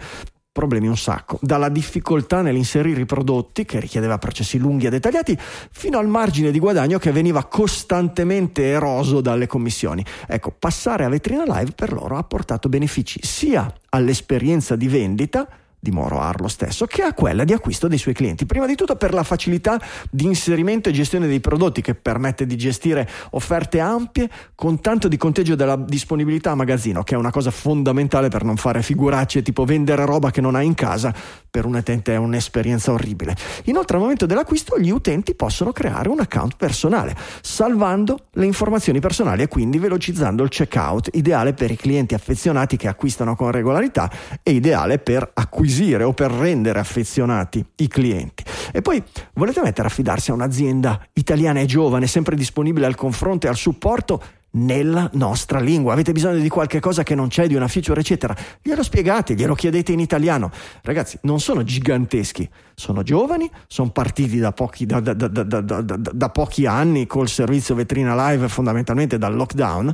S1: Problemi un sacco, dalla difficoltà nell'inserire i prodotti, che richiedeva processi lunghi e dettagliati, fino al margine di guadagno che veniva costantemente eroso dalle commissioni. Ecco, passare a vetrina live per loro ha portato benefici sia all'esperienza di vendita, di Moro Arlo stesso, che a quella di acquisto dei suoi clienti. Prima di tutto per la facilità di inserimento e gestione dei prodotti che permette di gestire offerte ampie con tanto di conteggio della disponibilità a magazzino, che è una cosa fondamentale per non fare figuracce tipo vendere roba che non hai in casa, per un utente è un'esperienza orribile. Inoltre al momento dell'acquisto gli utenti possono creare un account personale, salvando le informazioni personali e quindi velocizzando il checkout, ideale per i clienti affezionati che acquistano con regolarità e ideale per acquisire o per rendere affezionati i clienti. E poi volete mettere a fidarsi a un'azienda italiana e giovane, sempre disponibile al confronto e al supporto nella nostra lingua. Avete bisogno di qualche cosa che non c'è, di una feature, eccetera. Glielo spiegate, glielo chiedete in italiano. Ragazzi, non sono giganteschi, sono giovani, sono partiti da pochi, da, da, da, da pochi anni col servizio vetrina live, fondamentalmente dal lockdown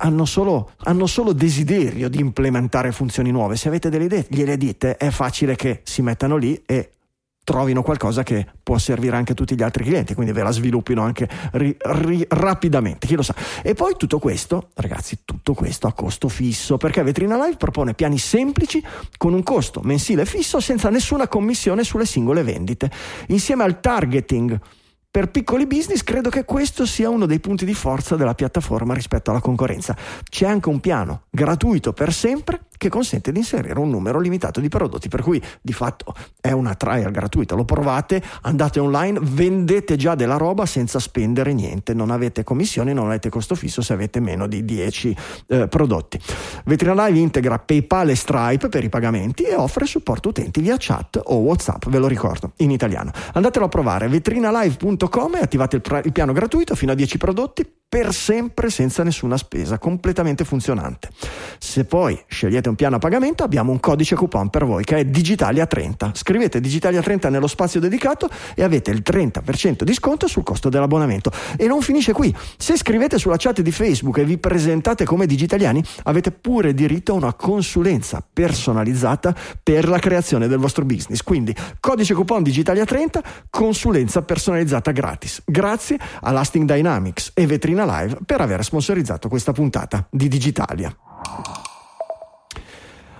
S1: hanno solo, hanno solo, desiderio di implementare funzioni nuove. Se avete delle idee, gliele dite, è facile che si mettano lì e trovino qualcosa che può servire anche a tutti gli altri clienti, quindi ve la sviluppino anche ri, ri, rapidamente, chi lo sa. E poi tutto questo, ragazzi, tutto questo a costo fisso, perché Vetrina Live propone piani semplici con un costo mensile fisso senza nessuna commissione sulle singole vendite. Insieme al targeting per piccoli business credo che questo sia uno dei punti di forza della piattaforma rispetto alla concorrenza. C'è anche un piano gratuito per sempre che consente di inserire un numero limitato di prodotti, per cui di fatto è una trial gratuita, lo provate, andate online, vendete già della roba senza spendere niente, non avete commissioni, non avete costo fisso se avete meno di 10 eh, prodotti. Vetrina Live integra PayPal e Stripe per i pagamenti e offre supporto utenti via chat o WhatsApp, ve lo ricordo, in italiano. Andatelo a provare vetrinalive.com e attivate il, il piano gratuito fino a 10 prodotti per sempre senza nessuna spesa, completamente funzionante. Se poi scegliete un piano a pagamento abbiamo un codice coupon per voi che è Digitalia30. Scrivete Digitalia30 nello spazio dedicato e avete il 30% di sconto sul costo dell'abbonamento. E non finisce qui. Se scrivete sulla chat di Facebook e vi presentate come digitaliani, avete pure diritto a una consulenza personalizzata per la creazione del vostro business. Quindi codice coupon Digitalia30, consulenza personalizzata gratis. Grazie a Lasting Dynamics e Vetrina Live per aver sponsorizzato questa puntata di Digitalia.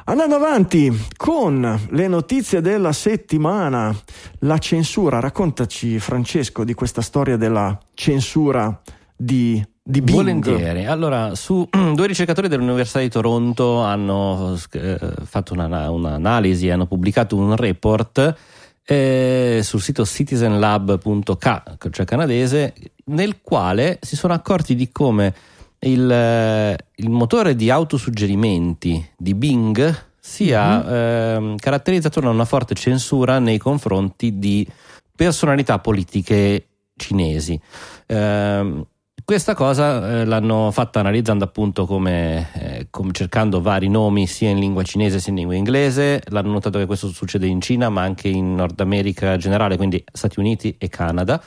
S1: Andando avanti con le notizie della settimana, la censura. Raccontaci, Francesco, di questa storia della censura di, di Bing.
S4: Volentieri. Allora, su due ricercatori dell'Università di Toronto hanno eh, fatto una, un'analisi, hanno pubblicato un report eh, sul sito citizenlab.k, cioè canadese, nel quale si sono accorti di come il, eh, il motore di autosuggerimenti di Bing sia mm-hmm. eh, caratterizzato da una forte censura nei confronti di personalità politiche cinesi. Eh, questa cosa eh, l'hanno fatta analizzando appunto come, eh, come, cercando vari nomi sia in lingua cinese sia in lingua inglese. L'hanno notato che questo succede in Cina ma anche in Nord America generale, quindi Stati Uniti e Canada.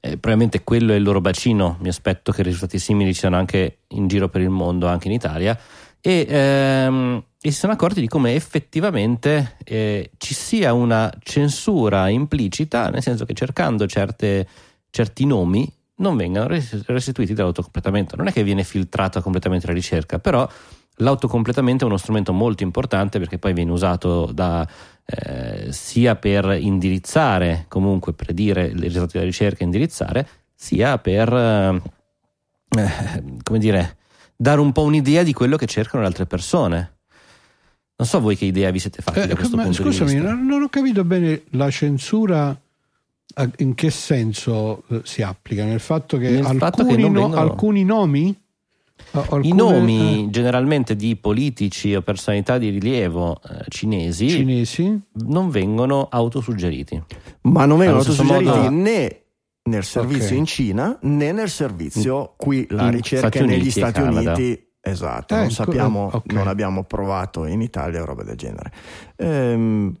S4: Eh, probabilmente quello è il loro bacino, mi aspetto che risultati simili siano anche in giro per il mondo, anche in Italia. E, ehm, e si sono accorti di come effettivamente eh, ci sia una censura implicita, nel senso che cercando certe, certi nomi non vengano restituiti dall'autocompletamento. Non è che viene filtrata completamente la ricerca, però l'autocompletamento è uno strumento molto importante perché poi viene usato da, eh, sia per indirizzare, comunque predire i risultati della ricerca e indirizzare, sia per, eh, come dire, dare un po' un'idea di quello che cercano le altre persone. Non so voi che idea vi siete fatti eh, da questo punto
S3: scusami,
S4: di vista.
S3: Scusami, non ho capito bene la censura in che senso eh, si applica? Nel fatto che, Nel alcuni, fatto che no, vengono... alcuni, nomi?
S4: Alcune... I nomi eh. generalmente di politici o personalità di rilievo eh, cinesi,
S3: cinesi,
S4: non vengono autosuggeriti.
S1: Ma non vengono autosuggeriti modo... né nel servizio okay. in Cina né nel servizio qui la in ricerca Stati negli Stati Uniti. Esatto, eh, non sappiamo, okay. non abbiamo provato in Italia o roba del genere. Ehm,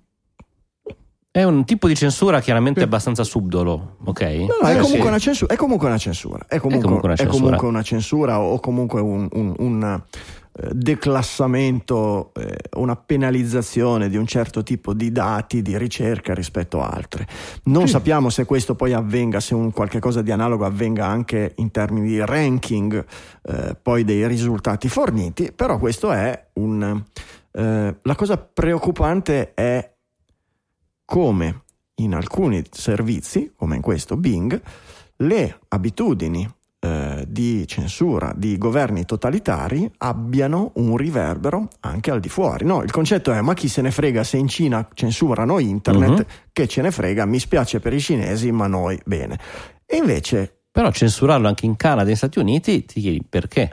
S4: è un tipo di censura chiaramente abbastanza subdolo, ok? No,
S1: no, è, eh, comunque sì. censura, è, comunque una censura, è comunque, è comunque una censura. È comunque una censura o comunque un, un, un eh, declassamento, eh, una penalizzazione di un certo tipo di dati di ricerca rispetto a altre. Non sì. sappiamo se questo poi avvenga, se un qualche cosa di analogo avvenga anche in termini di ranking eh, poi dei risultati forniti, però questo è un... Eh, la cosa preoccupante è come in alcuni servizi, come in questo Bing, le abitudini eh, di censura di governi totalitari abbiano un riverbero anche al di fuori. No, il concetto è: ma chi se ne frega se in Cina censurano internet? Uh-huh. Che ce ne frega? Mi spiace per i cinesi, ma noi bene. E invece.
S4: Però censurarlo anche in Canada e negli Stati Uniti, ti chiedi perché?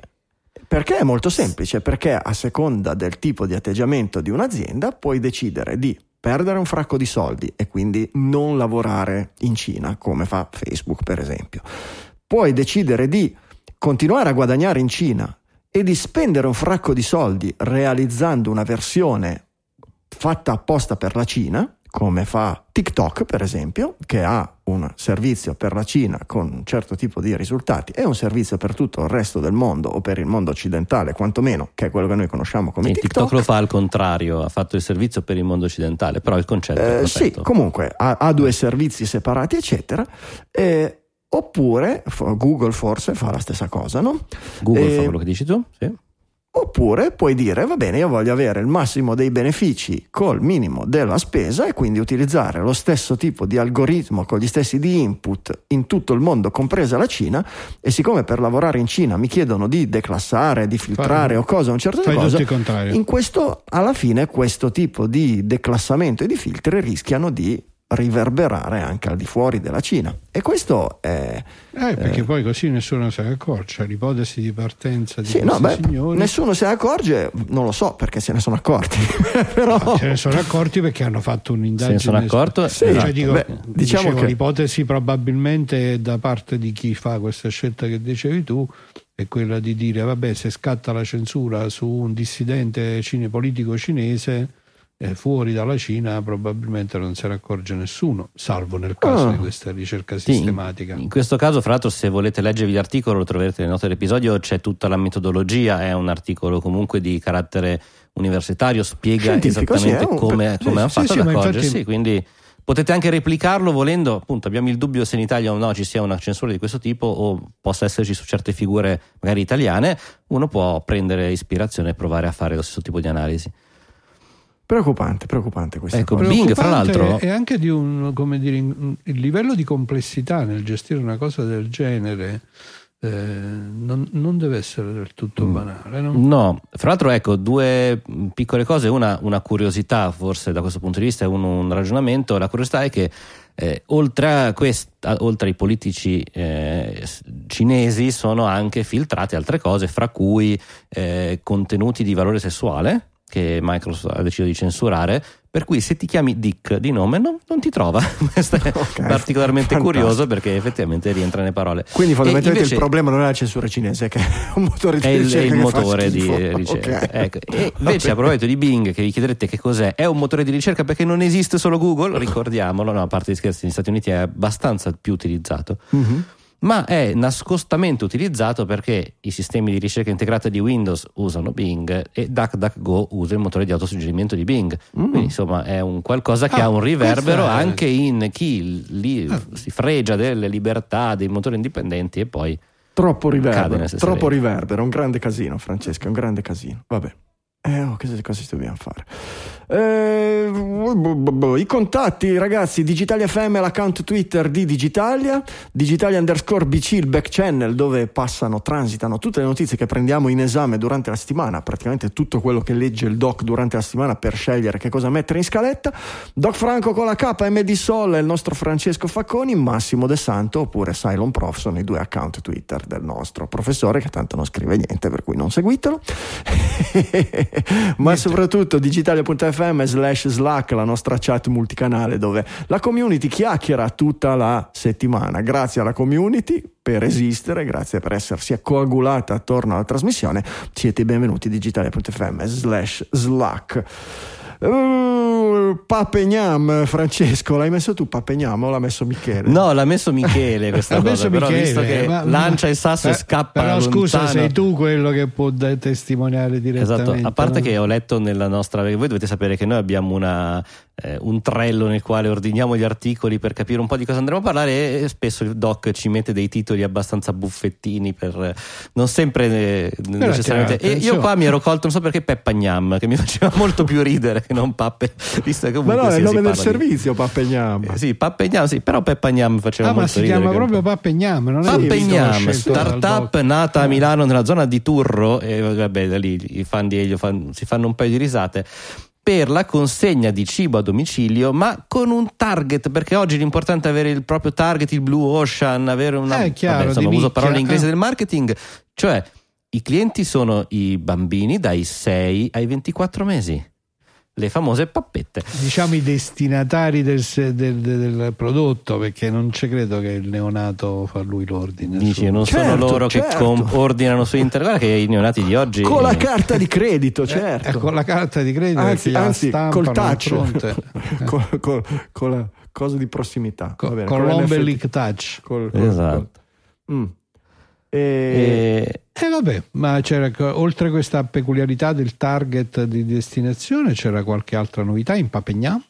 S1: Perché è molto semplice, perché a seconda del tipo di atteggiamento di un'azienda puoi decidere di perdere un fracco di soldi e quindi non lavorare in Cina come fa Facebook per esempio. Puoi decidere di continuare a guadagnare in Cina e di spendere un fracco di soldi realizzando una versione fatta apposta per la Cina, come fa TikTok, per esempio, che ha un servizio per la Cina con un certo tipo di risultati e un servizio per tutto il resto del mondo o per il mondo occidentale, quantomeno, che è quello che noi conosciamo come
S4: Sì,
S1: TikTok.
S4: TikTok lo fa al contrario, ha fatto il servizio per il mondo occidentale, però il concetto è
S1: Eh, sì, comunque ha, ha due servizi separati, eccetera. Eh, oppure Google forse fa la stessa cosa, no?
S4: Google
S1: Eh,
S4: fa quello che dici tu? Sì.
S1: Oppure puoi dire va bene, io voglio avere il massimo dei benefici col minimo della spesa e quindi utilizzare lo stesso tipo di algoritmo con gli stessi di input in tutto il mondo, compresa la Cina. E siccome per lavorare in Cina mi chiedono di declassare, di filtrare
S3: Fai-
S1: o cose, un certo cosa,
S3: tutto il contrario.
S1: in questo, alla fine, questo tipo di declassamento e di filtri rischiano di riverberare anche al di fuori della Cina. E questo è.
S3: Eh, perché poi così nessuno se ne accorge. L'ipotesi di partenza di
S1: Sì, no, beh,
S3: signori
S1: nessuno se ne accorge, non lo so perché se ne sono accorti, però.
S3: se ne sono accorti perché hanno fatto un'indagine.
S4: Se ne sono accorto,
S3: Sì,
S4: esatto.
S3: cioè dico,
S1: Beh, diciamo
S3: dicevo,
S1: che-
S3: l'ipotesi probabilmente è da parte di chi fa questa scelta che dicevi tu è quella di dire vabbè se scatta la censura su un dissidente cine- politico cinese eh, fuori dalla Cina probabilmente non se ne accorge nessuno salvo nel caso
S1: Ah.
S3: di questa ricerca
S4: Sì, in-
S3: sistematica
S4: In questo caso, fra l'altro, se volete leggervi l'articolo, lo troverete nelle note dell'episodio, c'è tutta la metodologia, è un articolo comunque di carattere universitario, spiega
S1: Scientifico, sì,
S4: esattamente
S1: è un-
S4: come,
S3: sì,
S4: come hanno
S3: sì,
S4: fatto
S3: sì,
S4: ad accorgersi,
S3: infatti-
S4: quindi potete anche replicarlo volendo, appunto abbiamo il dubbio se in Italia o no ci sia una censura di questo tipo o possa esserci su certe figure magari italiane, uno può prendere ispirazione e provare a fare lo stesso tipo di analisi.
S1: Preoccupante, preoccupante questa
S4: Ecco,
S1: cosa.
S4: Bing, fra
S3: Preoccupante
S4: l'altro-
S3: è anche di un come dire il livello di complessità nel gestire una cosa del genere eh, non, non deve essere del tutto
S4: Mm.
S3: banale no?
S4: No, fra l'altro ecco due piccole cose, una, una curiosità forse da questo punto di vista e un, un ragionamento, la curiosità è che eh, oltre, a questa, oltre ai politici eh, cinesi sono anche filtrate altre cose, fra cui eh, contenuti di valore sessuale che Microsoft ha deciso di censurare, per cui se ti chiami Dick di nome non, non ti trova. Questo è
S1: Ok,
S4: particolarmente
S1: fantastico.
S4: curioso perché effettivamente rientra nelle parole.
S1: Quindi fondamentalmente il problema non è la censura cinese, che è un motore di
S4: è il, è
S1: ricerca
S4: il
S1: fa
S4: motore di ricerca.
S1: Ok.
S4: Ecco. E invece, a proposito di Bing, che vi chiederete che cos'è, è un motore di ricerca perché non esiste solo Google, ricordiamolo, no, a parte gli scherzi, negli Stati Uniti è abbastanza più utilizzato.
S1: Mhm.
S4: Ma è nascostamente utilizzato perché i sistemi di ricerca integrata di Windows usano Bing e DuckDuckGo usa il motore di autosuggerimento di Bing.
S1: Mm.
S4: Quindi insomma è un qualcosa che
S3: Ah,
S4: ha un riverbero
S3: è-
S4: anche in chi lì si fregia delle libertà dei motori indipendenti e poi
S1: Troppo riverbero, troppo riverbero, un grande casino, Francesca, un grande casino. Vabbè. Eh, oh, cosa, cosa ci dobbiamo fare? Eh, I contatti, ragazzi, Digitalia FM è l'account Twitter di Digitalia, Digitalia underscore BC, il back channel dove passano, transitano tutte le notizie che prendiamo in esame durante la settimana, praticamente tutto quello che legge il doc durante la settimana per scegliere che cosa mettere in scaletta. Doc Franco con la K, MD Sol il nostro Francesco Facconi, Massimo De Santo oppure Cylon Prof sono i due account Twitter del nostro professore che tanto non scrive niente per cui non seguitelo. Ma soprattutto digitalia.fm slash slack la nostra chat multicanale dove la community chiacchiera tutta la settimana. Grazie alla community per esistere, grazie per essersi coagulata attorno alla trasmissione. Siete benvenuti digitalia.fm slash slack. Uh, Papegnam, Francesco, l'hai messo tu Papegnam o l'ha messo Michele?
S4: No, l'ha messo Michele questa
S3: Ha
S4: cosa,
S3: messo
S4: però
S3: Michele,
S4: visto che
S3: ma-
S4: lancia il sasso
S3: eh,
S4: e scappa
S3: però scusa
S4: lontano.
S3: sei tu quello che può testimoniare direttamente
S4: Esatto, a parte
S3: no?
S4: che ho letto nella nostra. Voi dovete sapere che noi abbiamo una, eh, un trello nel quale ordiniamo gli articoli per capire un po' di cosa andremo a parlare. E spesso il doc ci mette dei titoli abbastanza buffettini, per, eh, non sempre eh, necessariamente. E io qua mi ero colto, non so perché, Peppa Gnam, che mi faceva molto più ridere che non Pappe, visto che
S1: Ma
S4: comunque
S1: no, è il
S4: si
S1: nome del
S4: di-
S1: servizio, Papegnam.
S4: Eh, sì, Pappe Gnam, sì, però Peppa Gnam faceva
S3: ah ma
S4: molto
S3: si
S4: ridere.
S3: chiama
S4: che un
S3: proprio
S4: po'-
S3: Pappegnam non è scelto dal
S4: startup nata a Milano nella zona di Turro, e vabbè, da lì i fan di Elio fan- si fanno un paio di risate. Per la consegna di cibo a domicilio, ma con un target, perché oggi l'importante è avere il proprio target, il blue ocean, avere una.
S3: Eh, chiaro,
S4: vabbè, insomma, uso parole
S3: eh.
S4: del marketing, cioè i clienti sono i bambini dai 6 ai 24 mesi. Le famose pappette.
S3: Diciamo i destinatari del, del- del- del prodotto, perché non ci credo che il neonato fa lui l'ordine.
S4: Dici,
S3: su-
S4: non sono
S1: Certo,
S4: loro che
S1: certo.
S4: com- ordinano su internet, guarda che i neonati di oggi
S1: Con la carta di credito, certo.
S3: Eh, con la carta di credito che
S1: anzi, anzi col touch. Col- col- con la cosa di prossimità.
S3: Co-
S1: Va bene,
S3: con
S1: con
S3: l'Ombelic touch.
S1: Col- col-
S4: Esatto.
S1: col- Mm. E-
S4: E-
S3: vabbè, ma c'era oltre questa peculiarità del target di destinazione, c'era qualche altra novità in Papegnà?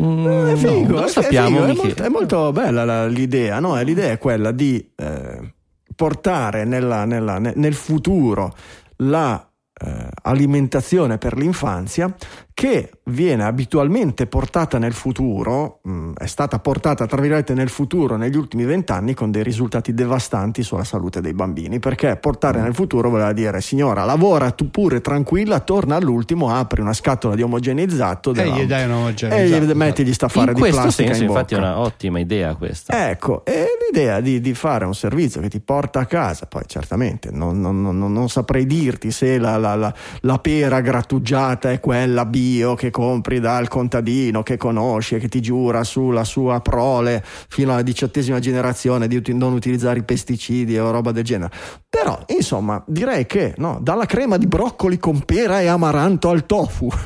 S4: Mm,
S1: è
S4: no,
S1: figo,
S4: non
S1: è,
S4: sappiamo
S1: è, figo, è, molto, è molto bella la- l'idea, no? E L'idea è quella di eh, portare nella- nella- ne- nel futuro la eh, alimentazione per l'infanzia che viene abitualmente portata nel futuro, mh, è stata portata tra virgolette nel futuro negli ultimi vent'anni con dei risultati devastanti sulla salute dei bambini, perché portare nel futuro voleva dire signora lavora tu pure tranquilla, torna all'ultimo, apri una scatola di omogeneizzato
S3: E
S1: della-
S3: gli dai
S1: e
S3: un'omogeneità.
S1: gli mettigli sta a fare
S4: in
S1: di
S4: questo
S1: plastica
S4: senso
S1: in
S4: infatti è
S1: bocca.
S4: una ottima idea questa.
S1: Ecco, e l'idea di, di fare un servizio che ti porta a casa, poi certamente non, non- non- non saprei dirti se la, la- la- la pera grattugiata è quella bio che compri dal contadino che conosci e che ti giura sulla sua prole fino alla diciottesima generazione di non utilizzare i pesticidi o roba del genere. Però, insomma, direi che no, dalla crema di broccoli con pera e amaranto al tofu.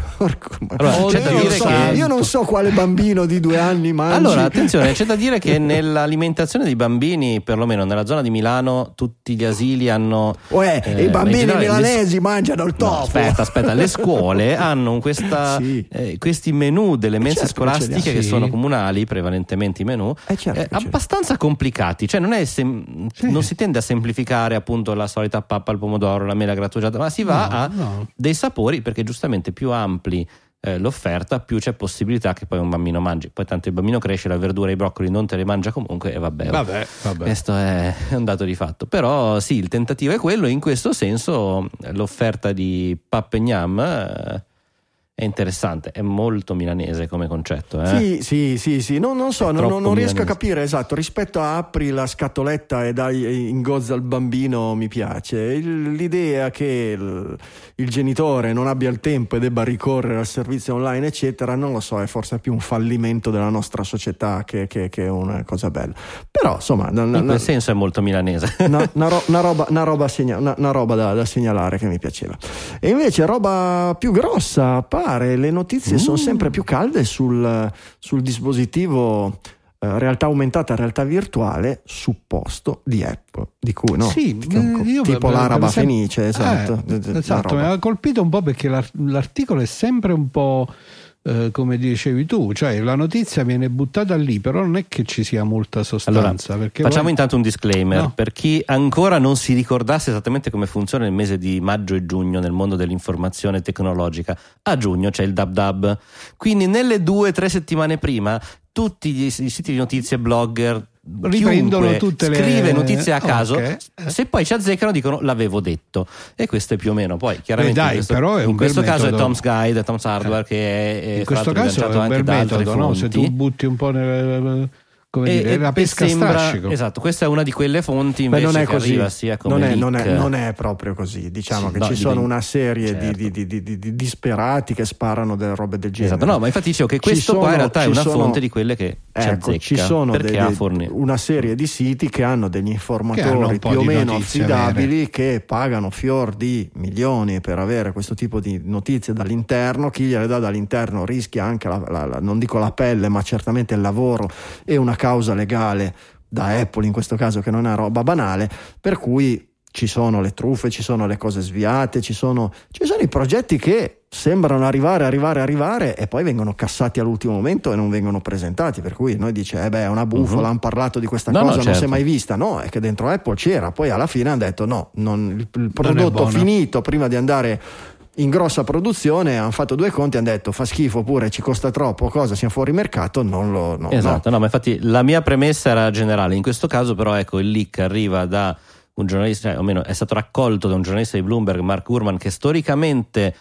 S4: Allora,
S1: io, non
S4: dire
S1: so,
S4: che-
S1: io non so quale bambino di due anni mangi.
S4: Allora, attenzione, c'è da dire che nell'alimentazione dei bambini, perlomeno nella zona di Milano, tutti gli asili hanno.
S1: Uè,
S4: eh,
S1: i
S4: in
S1: bambini milanesi mangiano il
S4: No,
S1: tofu.
S4: aspetta, aspetta, le scuole hanno questa,
S1: Sì.
S4: eh, questi menù delle mense
S1: certo
S4: scolastiche che
S3: Sì.
S4: sono comunali, prevalentemente i menù,
S1: Eh, certo
S4: eh,
S1: che ce li
S4: abbastanza complicati, cioè non, è sem- non si tende a semplificare appunto la solita pappa al pomodoro, la mela grattugiata, ma si va
S3: No,
S4: a
S3: no.
S4: dei sapori perché giustamente più ampli eh, l'offerta, più c'è possibilità che poi un bambino mangi. Poi tanto il bambino cresce, la verdura e i broccoli non te li mangia comunque e vabbè.
S3: Vabbè, vabbè.
S4: Questo è un dato di fatto. Però sì, il tentativo è quello. In questo senso l'offerta di Pappegnam eh, è interessante, è molto milanese come concetto. eh.
S1: Sì, sì, sì, sì. No, non so, non, non riesco a capire esatto. Rispetto a apri la scatoletta e dai ingozza al bambino, mi piace. Il- l'idea che il, il genitore non abbia il tempo e debba ricorrere al servizio online, eccetera, non lo so, è forse più un fallimento della nostra società che, che- che una cosa bella. Però, insomma,
S4: In quel senso è molto milanese.
S1: una, una ro- una roba, una roba segna- una- una roba da, da segnalare che mi piaceva. E invece roba più grossa, pare, le notizie sono sempre più calde sul, sul dispositivo eh, realtà aumentata, realtà virtuale supposto di Apple, di cui no,
S3: Sì,
S1: tipo,
S3: eh, io
S1: tipo
S3: per-
S1: l'araba
S3: esempio-
S1: fenice, esatto.
S3: Eh, esatto, mi ha colpito un po' perché l'ar- l'articolo è sempre un po' eh, come dicevi tu, cioè la notizia viene buttata lì, però non è che ci sia molta
S4: Allora,
S3: sostanza. perché
S4: facciamo
S3: poi-
S4: intanto un disclaimer
S3: No.
S4: per chi ancora non si ricordasse esattamente come funziona il mese di maggio e giugno nel mondo dell'informazione tecnologica. A giugno c'è il Dab Dab, quindi nelle due o tre settimane prima tutti i siti di notizie, blogger,
S3: Riprendono tutte le-
S4: scrive notizie a caso.
S3: Ok.
S4: Se poi ci azzeccano, dicono l'avevo detto, e questo è più o meno. Poi, chiaramente,
S3: Beh, dai,
S4: in questo,
S3: però è un
S4: in questo caso
S3: metodo.
S4: è Tom's Guide, Tom's Hardware, che è, è
S3: in questo caso è un
S4: anche
S3: bel metodo, no? se tu butti un po' nel, come
S4: E-
S3: dire, la pesca
S4: sembra-
S3: strascico.
S4: Esatto, questa è una di quelle fonti
S1: Beh,
S4: invece
S1: non è
S4: che
S1: così,
S4: arriva sia come
S1: non è, non è- non è proprio così. Diciamo
S4: Sì,
S1: che
S4: no,
S1: ci sono una serie di-
S4: certo.
S1: di, di- di- di- di disperati che sparano delle robe del genere.
S4: Esatto, no, ma infatti dicevo che questo qua
S1: sono-
S4: in realtà è una
S1: sono-
S4: fonte di quelle che
S1: Ecco, ci sono dei-
S4: fornito.
S1: una serie di siti che hanno degli
S3: hanno
S1: informatori
S3: po'
S1: più o meno affidabili che pagano fior di milioni per avere questo tipo di notizie dall'interno. Chi gliele dà dall'interno rischia anche, la, la- la- non dico la pelle, ma certamente il lavoro e una causa legale da Apple in questo caso, che non è roba banale. Per cui ci sono le truffe, ci sono le cose sviate, ci sono, ci sono i progetti che sembrano arrivare, arrivare, arrivare e poi vengono cassati all'ultimo momento e non vengono presentati. Per cui noi dice, eh beh, è una bufala,
S4: Mhm.
S1: hanno parlato di questa
S4: No, no,
S1: cosa, non si è
S4: certo.
S1: mai vista. No, è che dentro Apple c'era. Poi alla fine hanno detto no, non- il, il prodotto finito prima di andare in grossa produzione hanno fatto due conti hanno detto fa schifo pure ci costa troppo cosa siamo fuori mercato non lo no,
S4: Esatto, no. ma infatti la mia premessa era generale, in questo caso però ecco il leak arriva da un giornalista, o meno è stato raccolto da un giornalista di Bloomberg, Mark Urman, che storicamente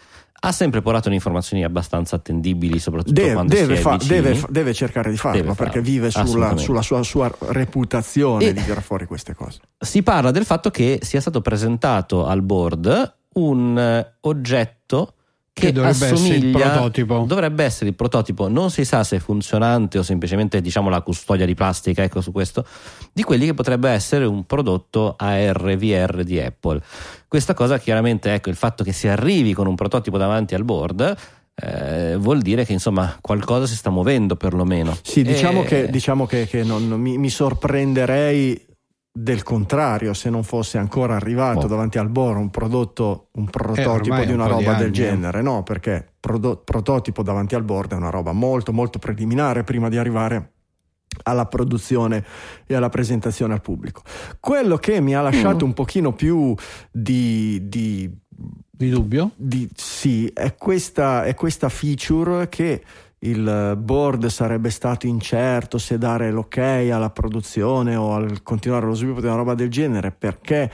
S4: ha sempre portato le informazioni abbastanza attendibili, soprattutto
S1: Deve,
S4: quando
S1: deve fa- deve deve cercare di farlo
S4: Deve
S1: perché
S4: farlo,
S1: vive sulla, sulla sua, sua reputazione
S4: E-
S1: di tirar fuori queste cose.
S4: Si parla del fatto che sia stato presentato al board un eh, oggetto
S3: Che dovrebbe essere il prototipo.
S4: Dovrebbe essere il prototipo, non si sa se è funzionante o semplicemente diciamo la custodia di plastica, ecco su questo, di quelli che potrebbe essere un prodotto AR-VR di Apple. Questa cosa chiaramente, ecco, il fatto che si arrivi con un prototipo davanti al board eh, vuol dire che insomma qualcosa si sta muovendo perlomeno.
S1: Sì, diciamo
S4: E-
S1: che, diciamo che, che non, non mi, mi sorprenderei del contrario se non fosse ancora arrivato
S4: Oh.
S1: davanti al Boro un prodotto, un prototipo
S3: ormai
S1: di
S3: un
S1: una
S3: di
S1: roba del
S3: anni, eh.
S1: genere, no? Perché prodo- prototipo davanti al board è una roba molto molto preliminare prima di arrivare alla produzione e alla presentazione al pubblico. Quello che mi ha lasciato un pochino più di- di
S3: Di dubbio?
S1: di, sì, è questa, è questa feature che il board sarebbe stato incerto se dare l'ok alla produzione o al continuare lo sviluppo di una roba del genere perché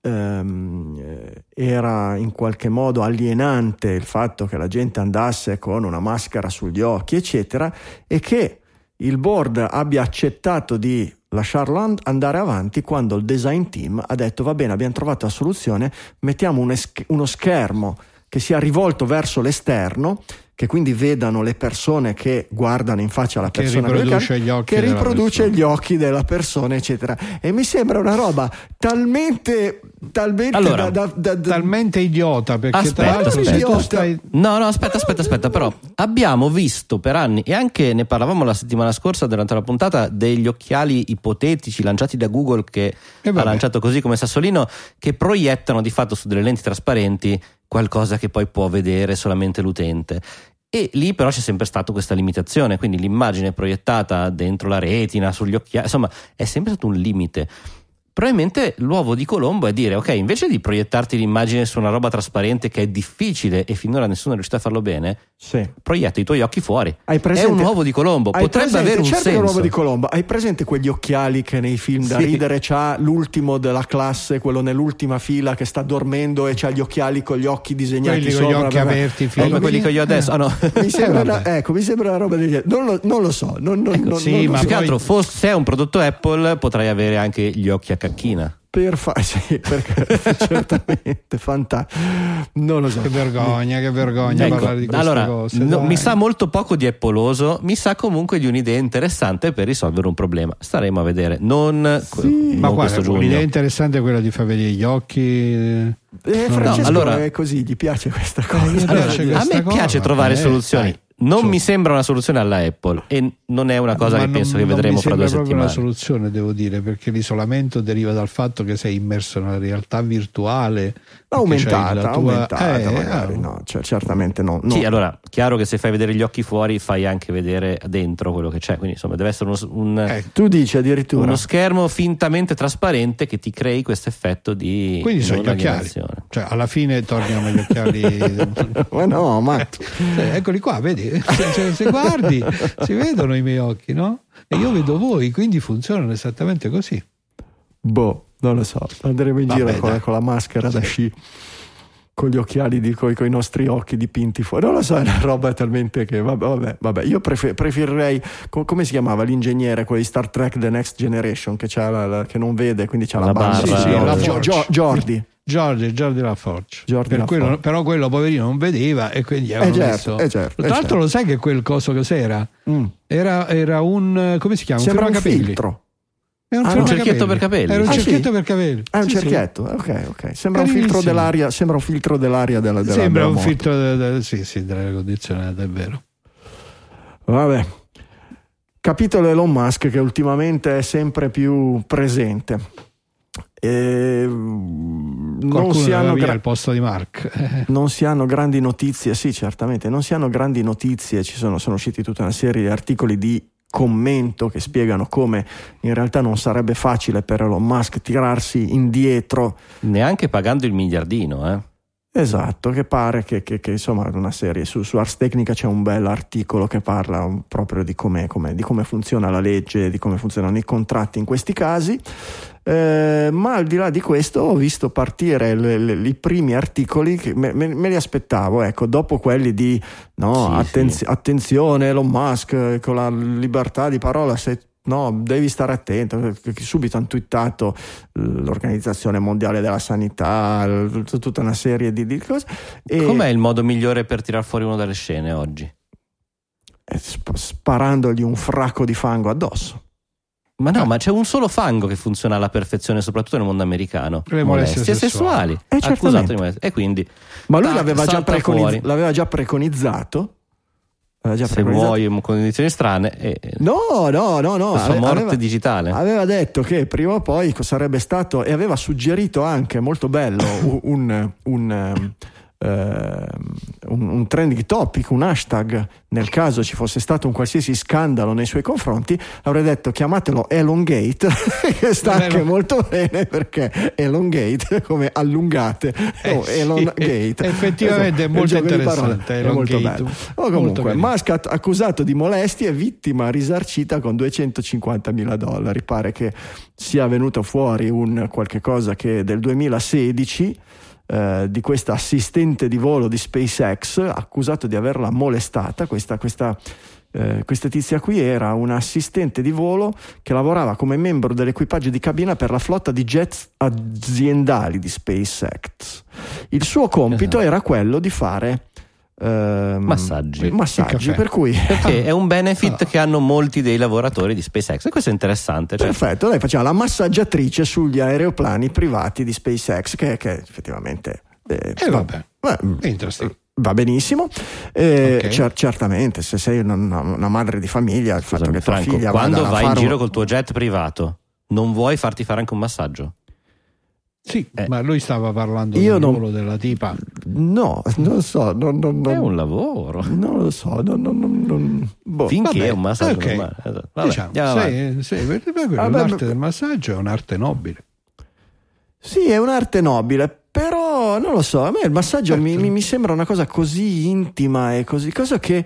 S1: ehm, eh, era in qualche modo alienante il fatto che la gente andasse con una maschera sugli occhi, eccetera, e che il board abbia accettato di lasciarlo and- andare avanti quando il design team ha detto va bene abbiamo trovato la soluzione mettiamo un es- uno schermo che sia rivolto verso l'esterno che quindi vedano le persone che guardano in faccia alla
S3: Che
S1: persona gli
S3: riproduce
S1: occhiali,
S3: gli occhi
S1: che riproduce gli occhi della persona eccetera e mi sembra una roba talmente talmente
S4: Allora,
S1: da- da- da-
S3: Talmente idiota perché
S4: Aspetta,
S1: idiota.
S3: stai
S4: No, no, aspetta, aspetta, aspetta, però abbiamo visto per anni e anche ne parlavamo la settimana scorsa durante la puntata degli occhiali ipotetici lanciati da Google che
S3: E
S4: ha lanciato così come Sassolino che proiettano di fatto su delle lenti trasparenti qualcosa che poi può vedere solamente l'utente. E lì però c'è sempre stata questa limitazione, quindi l'immagine proiettata dentro la retina, sugli occhiali, insomma è sempre stato un limite. Probabilmente l'uovo di Colombo è dire, ok, invece di proiettarti l'immagine su una roba trasparente che è difficile e finora nessuno è riuscito a farlo bene,
S1: Sì.
S4: proietta i tuoi occhi fuori.
S1: Hai presente-
S4: È un uovo di Colombo, potrebbe
S1: presente-
S4: avere un
S1: certo che è un
S4: senso.
S1: uovo di Colombo. Hai presente quegli occhiali che nei film da
S4: Sì.
S1: ridere c'ha l'ultimo della classe, quello nell'ultima fila che sta dormendo e c'ha gli occhiali con gli occhi disegnati
S3: quelli con gli
S1: sopra.
S3: occhi aperti
S4: Come
S3: fighi.
S4: quelli che io ho adesso. Ah, no.
S1: Mi sembra,
S3: Eh,
S1: una, ecco, mi sembra una roba del genere. Non lo, non lo so. Non, non,
S4: Ecco,
S1: non-
S3: sì,
S1: non
S3: ma
S1: so.
S4: Più che
S3: poi-
S4: altro, se è un prodotto Apple, potrai avere anche gli occhi a cacchina.
S1: Per fa- sì, perché certamente fantastico. Non lo so.
S3: Che vergogna, che vergogna
S4: Ecco,
S3: parlare di queste
S4: allora,
S3: cose.
S4: no, mi sa molto poco di Appoloso, mi sa comunque di un'idea interessante per risolvere un problema. Staremo a vedere. Non, non
S3: Ma guarda, l'idea interessante è quella di far vedere gli occhi.
S1: Eh, Francesco
S4: No, allora-
S1: è così, gli piace questa cosa.
S3: gli
S4: Allora,
S3: piace
S4: a me
S3: cosa,
S4: piace trovare
S3: eh,
S4: soluzioni.
S3: dai.
S4: Non
S3: Cioè-
S4: mi sembra una soluzione alla Apple e non è una cosa
S3: Ma
S4: che
S3: non-
S4: penso che
S3: non
S4: vedremo fra due settimane.
S3: una soluzione, devo dire, perché l'isolamento deriva dal fatto che sei immerso nella realtà virtuale.
S1: Aumentata,
S3: tua-
S1: aumentata,
S3: Eh,
S1: magari.
S3: ah,
S1: No, cioè, certamente no. no.
S4: Sì, allora, chiaro che se fai vedere gli occhi fuori, fai anche vedere dentro quello che c'è. Quindi, insomma, deve essere uno, un-
S3: eh,
S1: Tu dici addirittura.
S4: uno schermo fintamente trasparente che ti crei questo effetto di
S3: Quindi sono gli occhiali. Cioè, alla fine torniamo agli occhiali.
S1: Ma no, ma
S3: Eh, eccoli qua, vedi? Se, se- se guardi, si vedono i miei occhi, no? E io vedo voi, quindi funzionano esattamente così.
S1: boh, non lo so. Andremo in
S3: Vabbè,
S1: giro con,
S3: dai.
S1: con la maschera da sci, con gli occhiali di, coi, coi nostri occhi dipinti fuori. Non lo so, è una roba talmente che. Vabbè, vabbè, vabbè. io prefer- preferirei. co- come si chiamava l'ingegnere, quello di Star Trek The Next Generation, che, c'ha la- la- che non vede, quindi c'ha la,
S4: La
S1: banda.
S4: barba,
S3: Sì, sì,
S4: eh,
S3: la
S1: Gio- Jordi.
S3: Giorgio, Giorgio Laforge.
S1: Jordi
S3: Per
S1: Laforge.
S3: quello- però quello poverino non vedeva e quindi avevano
S1: certo,
S3: messo-
S1: eh certo,
S3: Tra
S1: eh
S3: l'altro
S1: certo.
S3: lo sai che quel coso cos'era?
S1: Mm.
S3: Era, era un come si chiama?
S1: Sembra un
S3: fermacapelli.
S1: filtro.
S3: È un,
S1: Ah, un
S4: cerchietto per capelli.
S3: Era un
S1: Ah, sì?
S3: cerchietto per capelli.
S1: È un
S3: Sì, sì.
S1: cerchietto, ok, ok. Sembra un filtro dell'aria, sembra un filtro dell'aria della, della
S3: Sembra
S1: della
S3: un
S1: moto.
S3: filtro de- de- sì, sì, dell'aria condizionata, è vero.
S1: Vabbè. Capitolo Elon Musk che ultimamente è sempre più presente. E, mm, non, si gra-
S3: al posto di Mark.
S1: Non si hanno grandi notizie, sì, certamente, non si hanno grandi notizie, ci sono, sono usciti tutta una serie di articoli di commento che spiegano come in realtà non sarebbe facile per Elon Musk tirarsi indietro
S4: Neanche pagando il miliardino, eh.
S1: Esatto, che pare che, che- che, insomma una serie su, su Ars Technica c'è un bel articolo che parla proprio di come, come- di come funziona la legge, di come funzionano i contratti in questi casi. Eh, ma al di là di questo ho visto partire le- le- i primi articoli che me, me- me li aspettavo, ecco, dopo quelli di no,
S4: Sì,
S1: attenz-
S4: sì.
S1: attenzione Elon Musk eh, con la libertà di parola, se no, devi stare attento, perché subito hanno twittato l'Organizzazione Mondiale della Sanità, tutta una serie di, di cose. E
S4: Com'è il modo migliore per tirar fuori uno dalle scene oggi?
S1: sp- sparandogli un fracco di fango addosso.
S4: Ma no, ma c'è un solo fango che funziona alla perfezione, soprattutto nel mondo americano.
S3: Le molestie
S4: sessuali.
S1: Eh,
S4: Accusato
S1: certamente.
S4: di molestie. E quindi
S1: Ma lui
S4: tac,
S1: l'aveva, già preconiz- l'aveva già preconizzato. Già
S4: se
S1: preconizzato.
S4: muoio in condizioni strane, eh,
S1: No, no, no, no.
S4: la sua morte
S1: aveva-
S4: digitale.
S1: Aveva detto che prima o poi sarebbe stato e aveva suggerito anche molto bello un, un, un, ehm, un- un trending topic, un hashtag nel caso ci fosse stato un qualsiasi scandalo nei suoi confronti, avrei detto chiamatelo Elongate, che sta
S3: Non è
S1: anche
S3: lo-
S1: molto bene perché Elongate come allungate
S3: Eh
S1: o
S3: sì,
S1: Elongate.
S3: effettivamente è
S1: Il
S3: molto interessante,
S1: è molto bello. O comunque, att- accusato di molestie, vittima risarcita con 250 mila dollari. Pare che sia venuto fuori un qualche cosa che del 2016 eh, di questa assistente di volo di SpaceX accusato di averla molestata. Questa, questa, eh, questa tizia qui era un'assistente di volo che lavorava come membro dell'equipaggio di cabina per la flotta di jet aziendali di SpaceX. Il suo compito era quello di fare ehm,
S4: Massaggi.
S1: massaggi, per cui
S4: Perché è un benefit che hanno molti dei lavoratori di SpaceX. E questo è interessante. cioè-
S1: Perfetto, lei faceva la massaggiatrice sugli aeroplani privati di SpaceX, che, che effettivamente eh,
S3: E vabbè,
S1: va,
S3: è interessante.
S1: va benissimo. Eh,
S3: Ok.
S1: cer- certamente, se sei una, una- madre di famiglia, il fatto che tua
S4: Franco,
S1: figlia
S4: quando vai in
S1: fare un-
S4: giro col tuo jet privato, non vuoi farti fare anche un massaggio?
S3: Sì,
S4: Eh.
S3: ma lui stava parlando
S1: Io
S3: del
S1: non-
S3: volo della tipa.
S1: No, non lo so, non, non- non-
S4: È un lavoro.
S1: non lo so, non, non- non- non- boh.
S4: Finché
S3: Vabbè,
S4: è un massaggio
S3: ok.
S4: normale. Esatto. Vabbè,
S3: diciamo, sì, sì, perché
S1: Vabbè,
S3: l'arte
S1: ma-
S3: del massaggio è un'arte nobile.
S1: Sì, è un'arte nobile, però non lo so, a me il massaggio
S3: Certo.
S1: mi, mi- mi sembra una cosa così intima e così, cosa che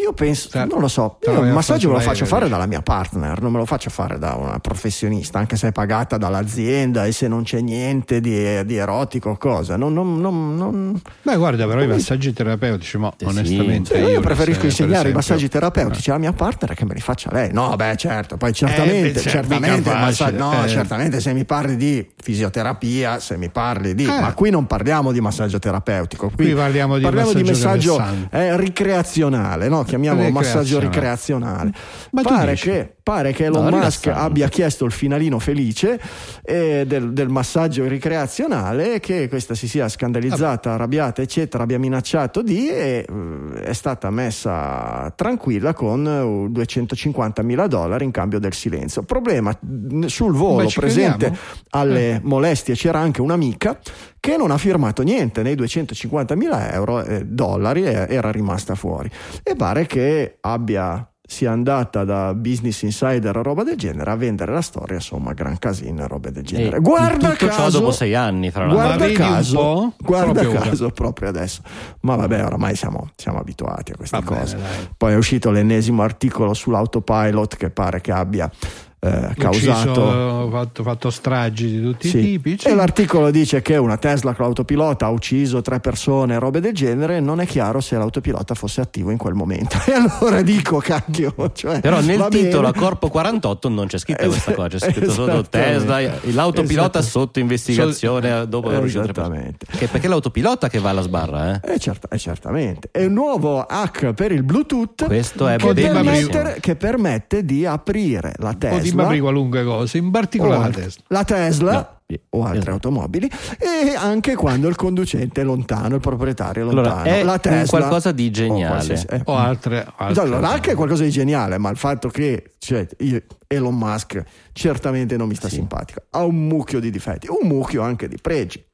S1: io penso,
S3: Certo.
S1: non lo so, io
S3: a
S1: massaggio me lo faccio fare dalla mia partner, non me lo faccio fare da una professionista, anche se è pagata dall'azienda e se non c'è niente di, di erotico o cosa. Non, non- non- non-
S3: Beh, guarda, però i massaggi terapeutici, ma
S4: Eh
S3: onestamente.
S1: Sì, io,
S3: io
S1: preferisco
S3: per
S1: insegnare i
S3: esempio-
S1: massaggi terapeutici alla mia partner che me li faccia lei. No, beh, certo, poi certamente,
S3: Eh, beh,
S1: certamente, il massa- no,
S3: eh.
S1: certamente se mi parli di fisioterapia, se mi parli di...
S3: Eh.
S1: Ma qui non parliamo di massaggio terapeutico, qui,
S3: Qui parliamo di massaggio
S1: messaggio
S3: rilassante.
S1: eh, ricreazionale, no? Chiamiamolo massaggio ricreazionale.
S3: Ma
S1: Pare che, pare che Elon
S4: No,
S1: Musk abbia chiesto il finalino felice eh, del, del massaggio ricreazionale, che questa si sia scandalizzata, arrabbiata, eccetera, abbia minacciato di e eh, è stata messa tranquilla con eh, 250 mila dollari in cambio del silenzio. Problema sul volo
S3: Beh,
S1: presente
S3: crediamo.
S1: alle molestie c'era anche un'amica che non ha firmato niente. Nei 250 mila euro eh, dollari e era rimasta fuori. E pare che abbia sia andata da Business Insider o roba del genere a vendere la storia insomma gran casino e robe del genere
S4: E
S1: guarda
S4: tutto ciò
S1: caso
S4: dopo sei anni, fra l'altro.
S1: Guarda caso guarda
S3: Proprio ora.
S1: caso proprio adesso ma vabbè oramai siamo, siamo abituati a queste
S3: Va bene,
S1: cose
S3: dai.
S1: poi è uscito l'ennesimo articolo sull'autopilot che pare che abbia eh, causato
S3: Ucciso, fatto, fatto stragi di tutti
S1: sì.
S3: i tipi. sì.
S1: E l'articolo dice che una Tesla con l'autopilota ha ucciso tre persone e robe del genere. Non è chiaro se l'autopilota fosse attivo in quel momento. E allora dico, cacchio. Cioè,
S4: Però nel titolo a. Corpo 48 non c'è scritta
S1: Es-
S4: questa cosa, c'è scritto sotto
S1: esattamente.
S4: Tesla, l'autopilota sotto investigazione dopo aver ucciso tre persone. Che perché è l'autopilota che va alla sbarra, eh?
S1: Eh, certa- eh, certamente. È un nuovo hack per il Bluetooth
S4: Questo è
S1: che, permette, che permette di aprire la
S3: di
S1: Tesla.
S3: aprire qualunque cosa, in
S1: o
S3: particolare la
S1: anche
S3: Tesla.
S1: la Tesla
S4: No,
S1: o altre
S4: esatto.
S1: automobili e anche quando il conducente è lontano, il proprietario è lontano.
S4: Allora, è
S1: la
S4: un
S1: Tesla,
S4: qualcosa di
S1: o
S4: geniale.
S1: qualsiasi- eh.
S3: O altre. altre
S1: Allora, è qualcosa di geniale, ma il fatto che cioè, io- Elon Musk certamente non mi sta
S4: Sì.
S1: simpatico. Ha un mucchio di difetti, un mucchio anche di pregi.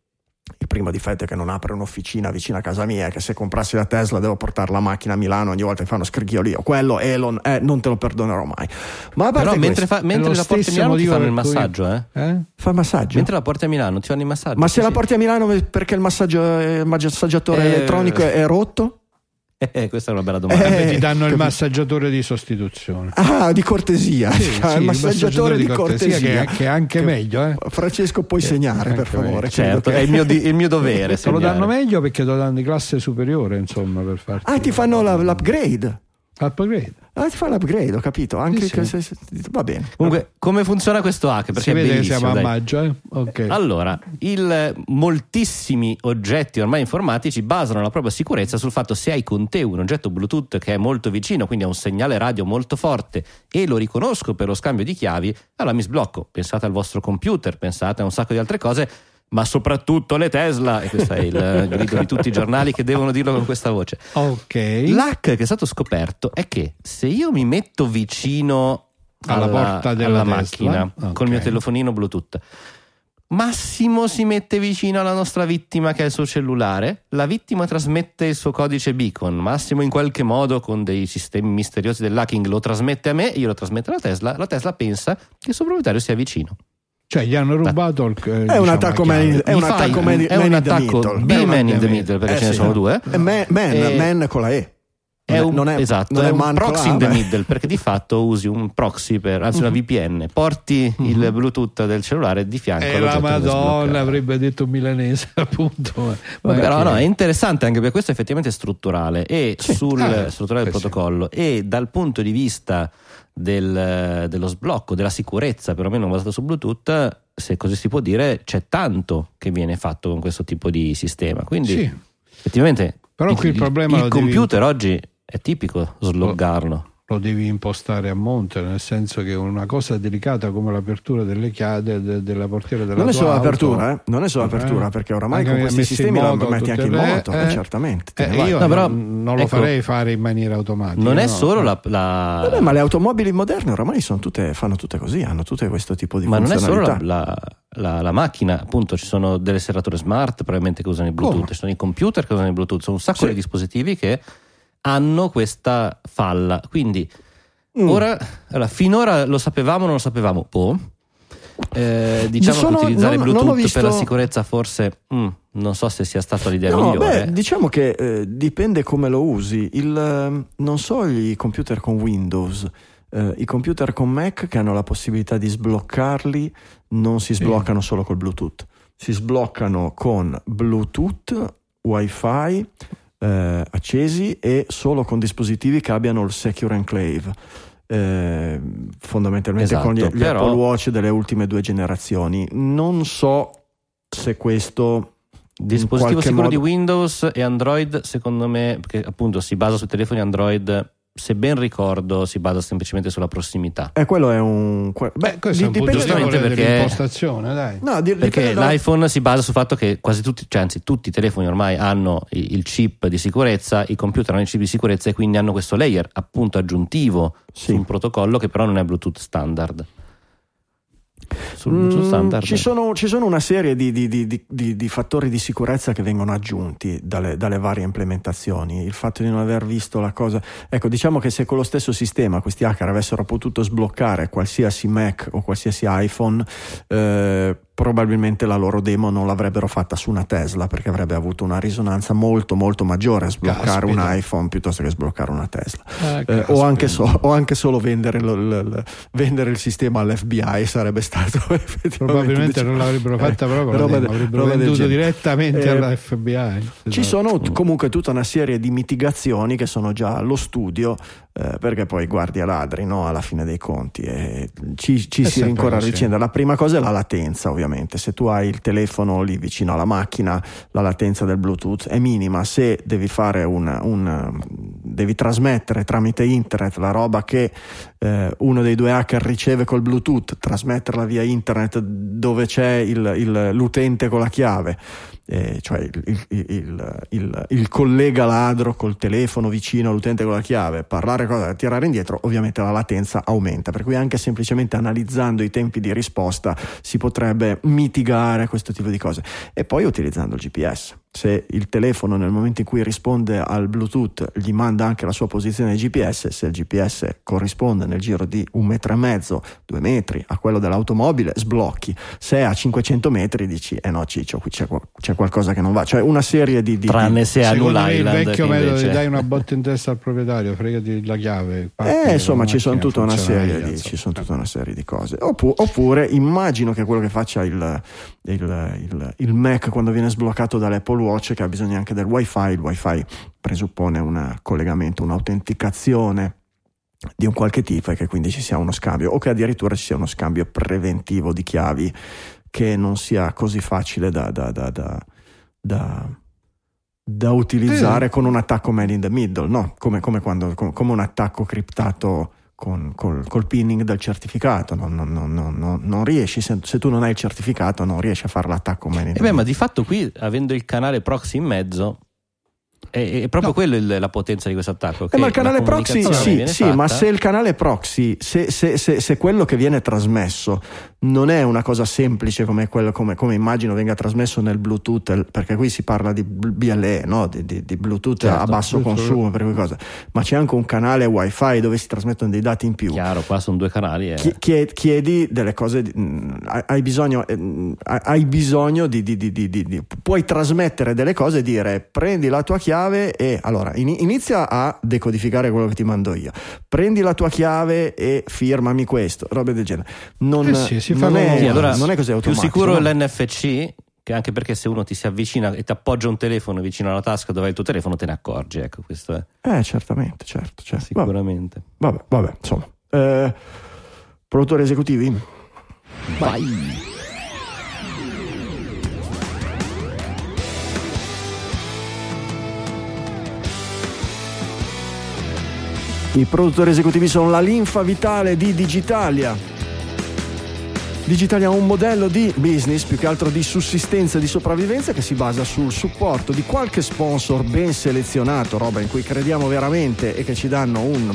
S1: Il primo difetto è che non apre un'officina vicino a casa mia, che se comprassi la Tesla devo portare la macchina a Milano ogni volta che fa uno scricchiolio. Quello Elon, eh, non te lo perdonerò mai. Ma a parte
S4: Però mentre,
S1: questo,
S4: fa- mentre la porti a Milano ti fanno il massaggio, eh?
S3: Eh?
S1: fa massaggio.
S4: Mentre la porti a Milano ti fanno il massaggio.
S1: Ma
S4: sì,
S1: se la
S4: sì.
S1: porti a Milano perché il massaggio, il massaggiatore
S4: Eh,
S1: elettronico è rotto?
S4: Eh, questa è una bella domanda.
S1: Eh,
S3: ti danno il massaggiatore di sostituzione.
S1: Ah, di cortesia.
S3: Sì, sì,
S1: il massaggiatore di cortesia.
S3: che, è- che è anche meglio. Eh.
S1: Francesco, puoi segnare per favore.
S4: certo,
S1: che-
S4: è il mio, di- il mio dovere.
S3: Te lo danno meglio perché te lo danno di classe superiore, insomma, per farti
S1: Ah, ti fanno la- l'upgrade.
S3: upgrade.
S1: Ah, ti fa l'upgrade, ho capito. Anche
S3: Sì, sì.
S1: se- se- va bene.
S4: Comunque, come funziona questo hack? Perché
S3: si
S4: è
S3: vede che
S4: bellissimo,
S3: siamo a
S4: dai.
S3: maggio, eh? Ok.
S4: Allora, il- moltissimi oggetti ormai informatici basano la propria sicurezza sul fatto se hai con te un oggetto Bluetooth che è molto vicino, quindi ha un segnale radio molto forte e lo riconosco per lo scambio di chiavi, allora mi sblocco. Pensate al vostro computer, pensate a un sacco di altre cose, ma soprattutto le Tesla, e questo è il grido di tutti i giornali che devono dirlo con questa voce.
S3: Ok.
S4: L'hack che è stato scoperto è che se io mi metto vicino
S3: Alla porta della
S4: alla macchina
S3: ok.
S4: col mio telefonino Bluetooth, Massimo si mette vicino alla nostra vittima che è il suo cellulare, la vittima trasmette il suo codice beacon, Massimo in qualche modo con dei sistemi misteriosi dell'hacking lo trasmette a me, io lo trasmetto alla Tesla, la Tesla pensa che il suo proprietario sia vicino.
S3: Cioè, gli hanno rubato il. eh,
S1: È un
S3: diciamo,
S1: attacco man, è un attacco man,
S4: è un
S1: man in the
S4: attacco
S1: middle.
S4: B man in the
S3: man-
S4: middle perché
S1: eh,
S4: ce ne
S1: sì.
S4: sono due.
S1: È man, man,
S4: Eh,
S1: man con la E.
S4: È un,
S1: non è,
S4: esatto,
S1: non
S4: è
S1: è
S4: un proxy in the middle perché di fatto usi un proxy per, anzi una VPN, porti il Bluetooth del cellulare di fianco
S3: E Eh, la Madonna avrebbe detto milanese, appunto. Ma
S4: Però no, è interessante anche perché questo è effettivamente strutturale e sul
S3: Ah,
S4: strutturale del
S3: eh sì.
S4: protocollo e dal punto di vista del- dello sblocco, della sicurezza perlomeno basato su Bluetooth, se così si può dire, c'è tanto che viene fatto con questo tipo di sistema. Quindi
S3: Sì.
S4: effettivamente
S3: Però qui il problema
S4: il
S3: lo devi-
S4: computer oggi è tipico sloggarlo.
S3: Lo devi impostare a monte, nel senso che una cosa delicata come l'apertura delle chiavi de- della portiera della
S1: Non è solo
S3: auto-
S1: l'apertura, eh? non è solo
S3: Eh,
S1: l'apertura, perché oramai
S3: anche
S1: con questi sistemi lo metti anche in moto, eh, certamente.
S3: eh,
S1: ne vai.
S3: io
S4: No, però,
S3: non, non lo
S4: ecco,
S3: farei fare in maniera automatica.
S4: Non è
S3: no.
S4: solo la, la-
S1: Vabbè, ma le automobili moderne oramai sono tutte, fanno tutte così, hanno tutte questo tipo di
S4: ma non è solo la, la- la- la macchina, appunto, ci sono delle serrature smart probabilmente che usano il Bluetooth,
S3: Come?
S4: ci sono i computer che usano il Bluetooth, sono un sacco
S1: Sì.
S4: di dispositivi che hanno questa falla. Quindi
S1: Mm.
S4: ora, allora, finora lo sapevamo o non lo sapevamo? Boh. Eh, diciamo
S1: Sono-
S4: che utilizzare
S1: non-
S4: Bluetooth
S1: non visto-
S4: per la sicurezza forse mm, non so se sia stata l'idea
S1: No,
S4: migliore.
S1: beh, diciamo che eh, dipende come lo usi. Il, eh, non so i computer con Windows, eh, i computer con Mac che hanno la possibilità di sbloccarli non si sbloccano solo col Bluetooth, si sbloccano con Bluetooth, Wi-Fi eh, accesi e solo con dispositivi che abbiano il Secure Enclave. eh, fondamentalmente con gli,
S4: Esatto,
S1: gli
S4: però-
S1: Apple Watch delle ultime due generazioni. Non so se questo
S4: Dispositivo sicuro
S1: modo-
S4: di Windows e Android, secondo me, perché appunto si basa sui telefoni Android, se ben ricordo, si basa semplicemente sulla prossimità.
S1: Eh, quello è un. que-
S3: Beh, questo è un punto
S1: dipende da-
S4: giustamente perché-
S3: dai.
S1: No, di-
S4: Perché
S1: dipende
S4: l'iPhone si basa sul fatto che quasi tutti, cioè anzi tutti i telefoni ormai hanno il chip di sicurezza, i computer hanno il chip di sicurezza e quindi hanno questo layer appunto aggiuntivo
S1: Sì.
S4: su un protocollo che però non è Bluetooth standard. Sul
S1: Mm,
S4: Bluetooth standard.
S1: ci, sono, ci sono una serie di, di- di- di- di- di fattori di sicurezza che vengono aggiunti dalle, dalle varie implementazioni. Il fatto di non aver visto la cosa. Ecco, diciamo che se con lo stesso sistema questi hacker avessero potuto sbloccare qualsiasi Mac o qualsiasi iPhone, eh, probabilmente la loro demo non l'avrebbero fatta su una Tesla perché avrebbe avuto una risonanza molto, molto maggiore a sbloccare un
S3: Caspita.
S1: iPhone piuttosto che sbloccare una Tesla. Eh,
S3: caspita.
S1: o, anche so- o anche solo vendere, lo- lo- lo- vendere il sistema all'FBI sarebbe stato
S3: Probabilmente
S1: diciamo,
S3: non l'avrebbero fatta
S1: eh,
S3: proprio
S1: roba de-
S3: avrebbero
S1: roba
S3: venduto direttamente
S1: Eh,
S3: alla FBI.
S1: Ci
S3: Esatto.
S1: sono t- comunque tutta una serie di mitigazioni che sono già allo studio, eh, perché poi guardi a ladri no? alla fine dei conti e ci, ci si rincorre a vicenda. La prima cosa è la latenza, ovviamente. Se tu hai il telefono lì vicino alla macchina, la latenza del Bluetooth è minima. Se devi fare un, un- devi trasmettere tramite internet la roba che eh, uno dei due hacker riceve col Bluetooth, trasmetterla via internet dove c'è il- il- l'utente con la chiave eh, cioè il, il- collega ladro col telefono vicino all'utente con la chiave, parlare cosa, tirare indietro, ovviamente la latenza aumenta, per cui anche semplicemente analizzando i tempi di risposta si potrebbe mitigare questo tipo di cose. E poi utilizzando il GPS. Se il telefono nel momento in cui risponde al Bluetooth gli manda anche la sua posizione GPS, se il GPS corrisponde nel giro di un metro e mezzo, due metri a quello dell'automobile, sblocchi. Se è a 500 metri dici, eh no Ciccio, qui c'è, c'è qualcosa che non va. Cioè una serie di... di-
S4: Tranne se a
S3: Secondo
S4: Null
S3: me il vecchio metodo
S4: invece-
S3: di dai una botta in testa al proprietario, fregati la chiave.
S1: Eh, insomma, ci sono tutta una, serie di, ci sono tutta una serie di cose. Oppu- oppure immagino che quello che faccia il, il- il- il Mac quando viene sbloccato dall'Apple Watch, che ha bisogno anche del WiFi, il WiFi presuppone un collegamento, un'autenticazione di un qualche tipo e che quindi ci sia uno scambio o che addirittura ci sia uno scambio preventivo di chiavi che non sia così facile da, da, da, da, utilizzare
S3: Eh.
S1: con un attacco man in the middle, no? Come, come quando, com- come un attacco criptato con, col, col pinning del certificato. Non, non- non- non- riesci, se, se tu non hai il certificato, non riesci a fare l'attacco man in
S4: E
S1: the
S4: beh, ma di fatto qui, avendo il canale proxy in mezzo, è, è proprio
S3: No.
S4: quello il- la potenza di questo attacco.
S1: Eh, ma il canale proxy, sì, sì, ma
S4: fatta-
S1: se il canale proxy, se, se- se- se quello che viene trasmesso non è una cosa semplice come, quello, come, come immagino venga trasmesso nel Bluetooth, perché qui si parla di BLE, no? di, di- di Bluetooth
S4: Certo,
S1: a basso
S3: Bluetooth.
S1: consumo, per cui cosa. ma c'è anche un canale wifi dove si trasmettono dei dati in più.
S4: Chiaro, qua sono due canali. E...
S1: Chi- chie- chiedi delle cose, mh, hai bisogno, eh, hai bisogno di, di- di- di- di- di- puoi trasmettere delle cose e dire prendi la tua chiave e allora in- inizia a decodificare quello che ti mando io, prendi la tua chiave e firmami questo, robe del genere. Non,
S3: Eh sì, si fa
S1: non è,
S4: Sì, allora,
S1: non è così
S4: più
S1: automatico.
S4: sicuro
S1: no?
S4: l'NFC, che anche perché se uno ti si avvicina e ti appoggia un telefono vicino alla tasca dove hai il tuo telefono, te ne accorgi. Ecco, questo è
S1: Eh, certamente, certo, certo.
S4: Sicuramente.
S1: vabbè, vabbè, insomma. Eh, produttori esecutivi?
S4: Vai.
S1: I produttori esecutivi sono la linfa vitale di Digitalia. Digitalia ha un modello di business, più che altro di sussistenza e di sopravvivenza, che si basa sul supporto di qualche sponsor ben selezionato, roba in cui crediamo veramente e che ci danno un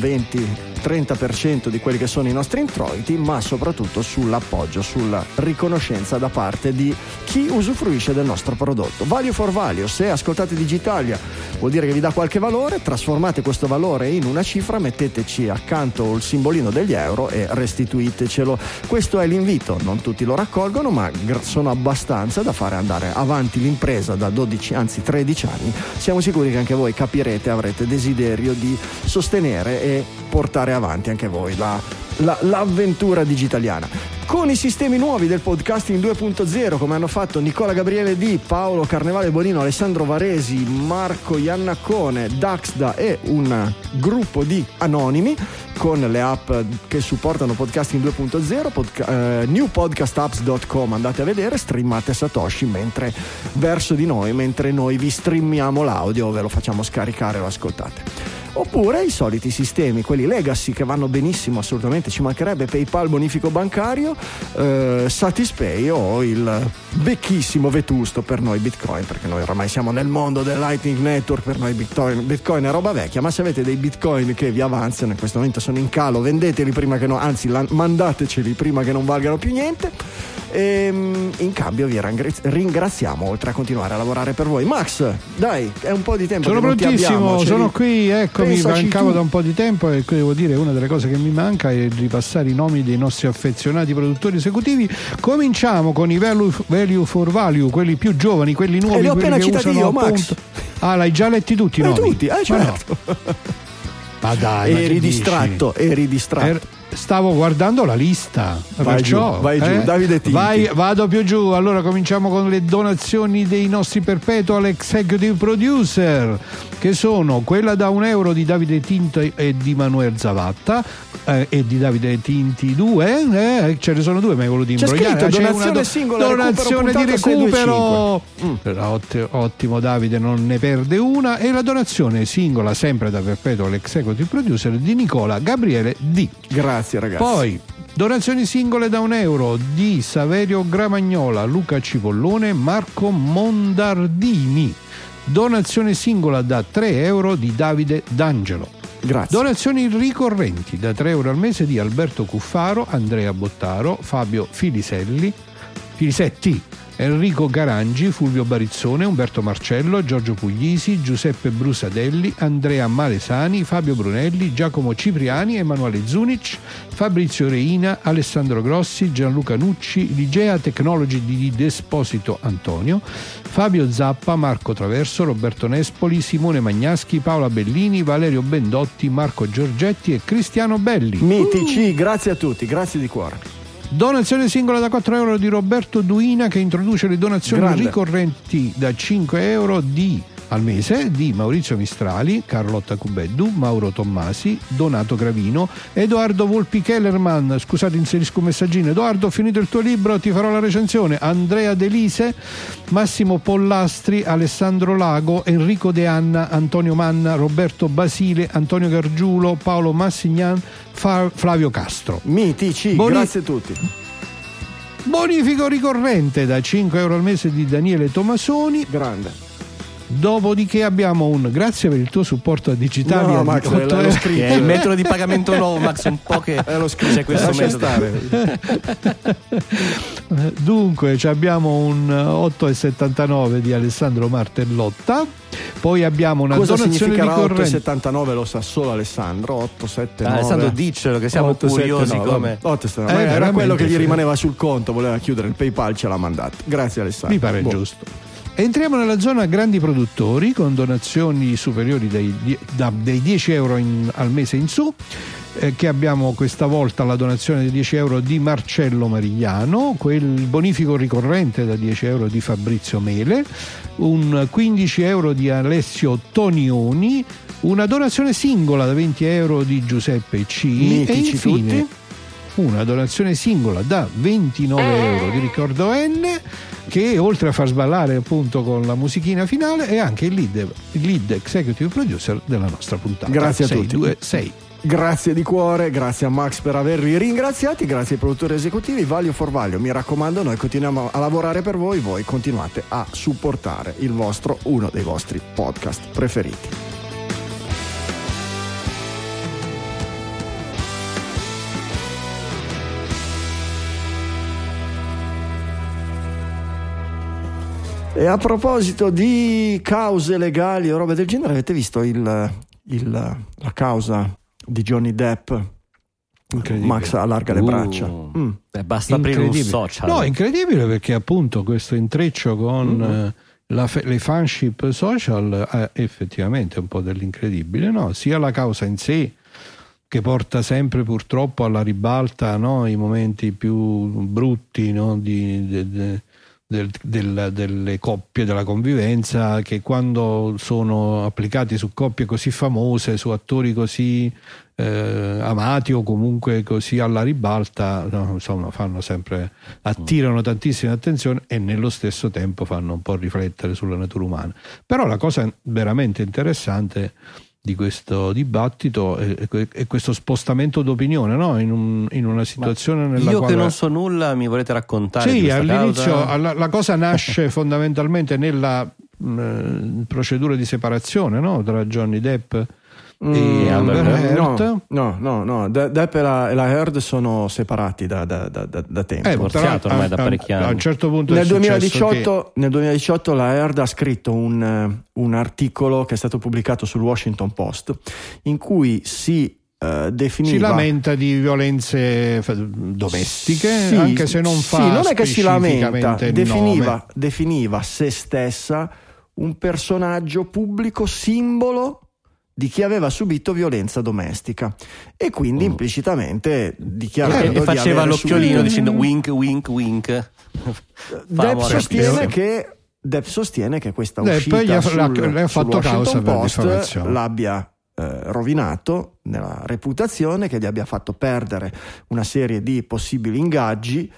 S1: 20-30% di quelli che sono i nostri introiti, ma soprattutto sull'appoggio, sulla riconoscenza da parte di chi usufruisce del nostro prodotto. Value for value, se ascoltate Digitalia vuol dire che vi dà qualche valore, trasformate questo valore in una cifra, metteteci accanto il simbolino degli euro e restituitecelo. Questo è l'invito, non tutti lo raccolgono, ma sono abbastanza da fare andare avanti l'impresa da 12, anzi 13 anni. Siamo sicuri che anche voi capirete, avrete desiderio di sostenere e portare avanti anche voi la- la- l'avventura digitaliana. Con i sistemi nuovi del podcasting 2.0, come hanno fatto Nicola Gabriele D, Paolo Carnevale Bonino, Alessandro Varesi, Marco Iannaccone, Daxda e un gruppo di anonimi con le app che supportano podcasting 2.0, podca- eh, newpodcastapps.com, andate a vedere, streamate Satoshi mentre verso di noi, mentre noi vi streamiamo l'audio, ve lo facciamo scaricare, lo ascoltate. Oppure i soliti sistemi, quelli legacy che vanno benissimo, assolutamente ci mancherebbe PayPal bonifico bancario, eh, Satispay o il vecchissimo vetusto per noi Bitcoin, perché noi oramai siamo nel mondo del Lightning Network, per noi Bitcoin, Bitcoin è roba vecchia, ma se avete dei Bitcoin che vi avanzano, in questo momento sono in calo, vendeteli prima che no, anzi mandateceli prima che non valgano più niente. E mm, in cambio vi ringraziamo oltre a continuare a lavorare per voi. Max, dai, è un po' di tempo
S3: Sono
S1: che non ti
S3: prontissimo,
S1: abbiamo,
S3: sono qui, eccomi,
S1: Pensaci
S3: mancavo
S1: tu.
S3: da un po' di tempo e qui devo dire una delle cose che mi manca è ripassare i nomi dei nostri affezionati produttori esecutivi. Cominciamo con i value, value for value, quelli più giovani, quelli nuovi,
S1: E li ho appena citati io, Max.
S3: appunto- Ah, l'hai già letti tutti
S1: Eh,
S3: nomi?
S1: tutti, eh,
S3: Ma no.
S1: certo.
S3: Ma dai, ma
S1: eri
S3: che dici?
S1: distratto, eri distratto.
S3: Er- stavo guardando la lista.
S1: Vai
S3: perciò,
S1: giù, vai giù,
S3: eh?
S1: Davide Tinti.
S3: Vai- vado più giù. Allora cominciamo con le donazioni dei nostri perpetual executive producer, che sono quella da un euro di Davide Tinti e di Manuel Zavatta. eh, e di Davide Tinti 2 eh, ce ne sono due ma hai voluto
S1: C'è
S3: imbrogliare
S1: scritto
S3: C'è
S1: donazione
S3: una
S1: singola,
S3: donazione
S1: recupero
S3: di recupero
S1: 625.
S3: Però otti- ottimo Davide non ne perde una e la donazione singola sempre da perpetual executive producer di Nicola Gabriele D
S1: Grazie ragazzi.
S3: poi donazioni singole da un euro di Saverio Gramagnola, Luca Cipollone, Marco Mondardini. Donazione singola da 3 euro di Davide D'Angelo.
S1: Grazie.
S3: Donazioni ricorrenti da 3 euro al mese di Alberto Cuffaro, Andrea Bottaro, Fabio Filiselli, Filisetti, Enrico Garangi, Fulvio Barizzone, Umberto Marcello, Giorgio Puglisi, Giuseppe Brusadelli, Andrea Malesani, Fabio Brunelli, Giacomo Cipriani, Emanuele Zunic, Fabrizio Reina, Alessandro Grossi, Gianluca Nucci, Ligea Technology di Desposito Antonio, Fabio Zappa, Marco Traverso, Roberto Nespoli, Simone Magnaschi, Paola Bellini, Valerio Bendotti, Marco Giorgetti e Cristiano Belli.
S1: Mitici, grazie a tutti, grazie di cuore.
S3: Donazione singola da 4 euro di Roberto Duina che introduce le donazioni
S1: Grande.
S3: ricorrenti da 5 euro di al mese di Maurizio Mistrali, Carlotta Cubeddu, Mauro Tommasi, Donato Gravino, Edoardo Volpi Kellerman, scusate inserisco un messaggino, Edoardo ho finito il tuo libro, ti farò la recensione, Andrea Delise, Massimo Pollastri, Alessandro Lago, Enrico De Anna, Antonio Manna, Roberto Basile, Antonio Gargiulo, Paolo Massignan, Flavio Castro.
S1: Mitici,
S3: Boni-
S1: grazie a tutti.
S3: Bonifico ricorrente da 5 euro al mese di Daniele Tomasoni.
S1: Grande.
S3: Dopodiché abbiamo un grazie per il tuo supporto a Digitalia
S1: No,
S3: di
S1: Max,
S3: 8
S1: l'ho
S3: euro.
S1: scritto.
S4: È il metodo di pagamento nuovo, Max, un po' che
S1: Eh, scritto.
S4: c'è questo
S1: Lascia
S4: metodo.
S1: stare.
S3: Dunque ci abbiamo un 8,79 di Alessandro Martellotta. Poi abbiamo una
S1: Cosa
S3: donazione
S1: significherà
S3: ricorrente.
S1: 879 lo sa solo Alessandro 879
S4: Ah, Alessandro, diccelo che siamo curiosi come...
S1: 879
S3: Eh,
S1: era quello che gli rimaneva sul conto voleva chiudere il paypal ce l'ha mandato grazie Alessandro
S3: Mi pare
S1: Boh.
S3: giusto. Entriamo nella zona grandi produttori con donazioni superiori dei, die- da- dei 10 euro in- al mese in su. eh, che abbiamo questa volta la donazione di 10 euro di Marcello Marigliano, quel bonifico ricorrente da 10 euro di Fabrizio Mele, un 15 euro di Alessio Tonioni, una donazione singola da 20 euro di Giuseppe C.
S1: Mitici
S3: e infine
S1: tutti.
S3: una donazione singola da 29 euro di ricordo N che oltre a far sballare appunto con la musichina finale è anche il lead, lead executive producer della nostra puntata
S1: Grazie a
S3: 6,
S1: tutti.
S3: 2, 6.
S1: Grazie di cuore, grazie a Max per averli ringraziati, grazie ai produttori esecutivi, Vaglio for Vaglio. Mi raccomando, noi continuiamo a lavorare per voi, voi continuate a supportare il vostro, uno dei vostri podcast preferiti. E a proposito di cause legali o robe del genere, avete visto il- il- la causa di Johnny Depp? Max allarga le
S4: Uh,
S1: braccia. Mm.
S4: beh, basta aprire un social.
S3: No, incredibile perché appunto questo intreccio con
S1: Mm-hmm.
S3: eh, la fe- le fanship social è effettivamente un po' dell'incredibile, no? sia la causa in sé che porta sempre purtroppo alla ribalta no? i momenti più brutti no? di- de- de- del- del- delle coppie, della convivenza, che quando sono applicati su coppie così famose, su attori così eh, amati o comunque così alla ribalta, no, insomma, fanno sempre, attirano tantissima attenzione e nello stesso tempo fanno un po' riflettere sulla natura umana. Però la cosa veramente interessante di questo dibattito è, è questo spostamento d'opinione no? in, un- in una situazione nella
S4: Io
S3: quale
S4: che non so nulla, mi volete raccontare
S3: sì, all'inizio alla- la cosa nasce fondamentalmente nella mh, procedura di separazione no? tra Johnny Depp e Amber Heard.
S1: Mm, No, no, no, no. De- Depp e la, e la Heard sono separati da, da- da- da- da tempo.
S3: Eh,
S4: divorziato ormai da
S3: a- a-
S4: parecchi anni.
S3: A un certo punto
S1: nel,
S3: è successo
S1: 2018, nel 2018 la Heard ha scritto un, eh, un articolo che è stato pubblicato sul Washington Post in cui si
S3: che
S1: definiva
S3: si lamenta di violenze f- domestiche,
S1: Sì,
S3: anche se non fa
S1: sì, non è che si lamenta, definiva, definiva se stessa un personaggio pubblico simbolo di chi aveva subito violenza domestica. E quindi implicitamente dichiarando
S4: E,
S1: di
S4: faceva
S1: avere
S4: l'occhiolino
S1: subito-
S4: dicendo wink, wink, wink.
S1: Depp sostiene, che, Depp sostiene che questa
S3: Depp
S1: uscita sul, sul
S3: fatto causa
S1: Post l'abbia eh, rovinato nella reputazione, che gli abbia fatto perdere una serie di possibili ingaggi.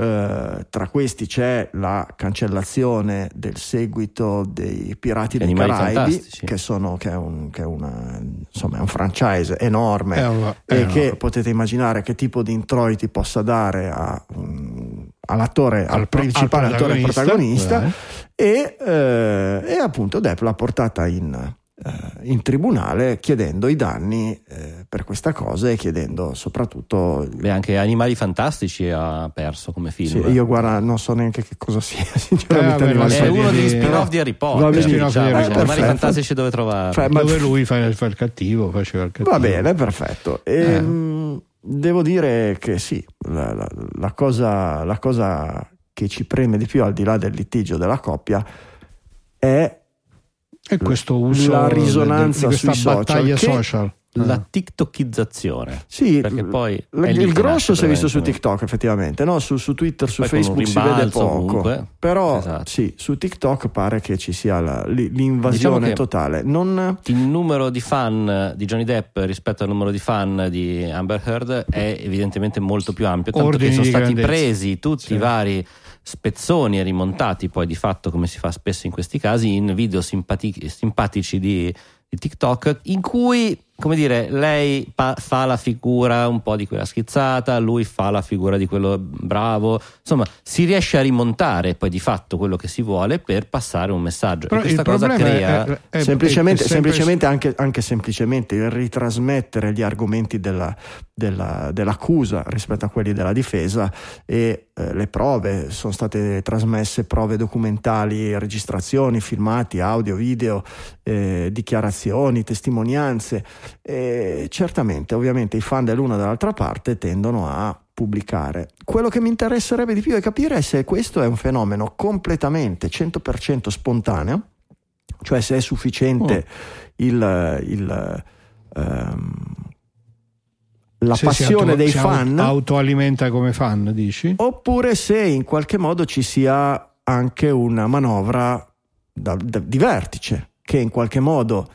S1: Eh, tra questi c'è la cancellazione del seguito dei Pirati dei
S4: Animali
S1: Caraibi,
S4: fantastici.
S1: che, sono, che, è un, che è una, insomma, è un franchise enorme
S3: È un- è
S1: e
S3: un-
S1: che potete immaginare che tipo di introiti possa dare a, mm, all'attore, al,
S3: Al
S1: principale
S3: al
S1: attore
S3: protagonista,
S1: protagonista. E, eh, e appunto Depp l'ha portata in, eh, in tribunale chiedendo i danni eh, per questa cosa e chiedendo soprattutto
S4: Beh, anche Animali Fantastici ha perso come film.
S1: sì, io guarda non so neanche che cosa sia sinceramente
S3: Eh, vabbè,
S1: Animali
S4: È uno degli
S3: di-
S4: spin-off di Harry
S1: Va
S4: Potter.
S1: bene.
S3: Spin-off di
S4: diciamo,
S3: Harry Potter.
S4: Animali Fantastici dove trovare?
S1: Cioè, ma-
S3: dove lui fa, fa il cattivo, faceva il cattivo.
S1: Va bene, perfetto. E,
S3: Eh.
S1: mh, devo dire che sì, la, la- la cosa, la cosa che ci preme di più al di là del litigio della coppia è
S3: E questo uso
S1: La risonanza
S3: di questa
S1: social,
S3: battaglia
S1: che-
S3: social.
S4: la TikTokizzazione.
S1: Sì,
S4: perché poi
S1: l-
S4: è lì
S1: il grosso si è visto su. TikTok effettivamente, no? su, su Twitter, su Facebook si vede poco,
S4: ovunque.
S1: però
S4: Esatto.
S1: sì, su TikTok pare che ci sia la- li- l'invasione
S4: Diciamo
S1: totale. Non,
S4: Il numero di fan di Johnny Depp rispetto al numero di fan di Amber Heard è evidentemente molto più ampio, tanto
S3: Ordini
S4: che sono stati
S3: grandezza.
S4: presi tutti
S3: Sì.
S4: i vari spezzoni e rimontati poi di fatto come si fa spesso in questi casi in video simpati- simpatici di, di TikTok in cui come dire lei pa- fa la figura un po' di quella schizzata lui fa la figura di quello bravo. Insomma si riesce a rimontare poi di fatto quello che si vuole per passare un messaggio.
S3: Però
S4: e questa cosa crea
S3: è- è-
S1: semplicemente,
S3: è sempre-
S1: semplicemente anche, anche semplicemente il ritrasmettere gli argomenti della- della- dell'accusa rispetto a quelli della difesa e eh, le prove. Sono state trasmesse prove documentali, registrazioni, filmati, audio, video, eh, dichiarazioni, testimonianze e certamente ovviamente i fan dell'una e dell'altra parte tendono a pubblicare. Quello che mi interesserebbe di più è capire se questo è un fenomeno completamente 100% spontaneo, cioè se è sufficiente il, il, ehm, la
S3: se si
S1: passione
S3: auto-
S1: dei fan
S3: autoalimenta come fan, dici?
S1: oppure se in qualche modo ci sia anche una manovra da- da- di vertice che in qualche modo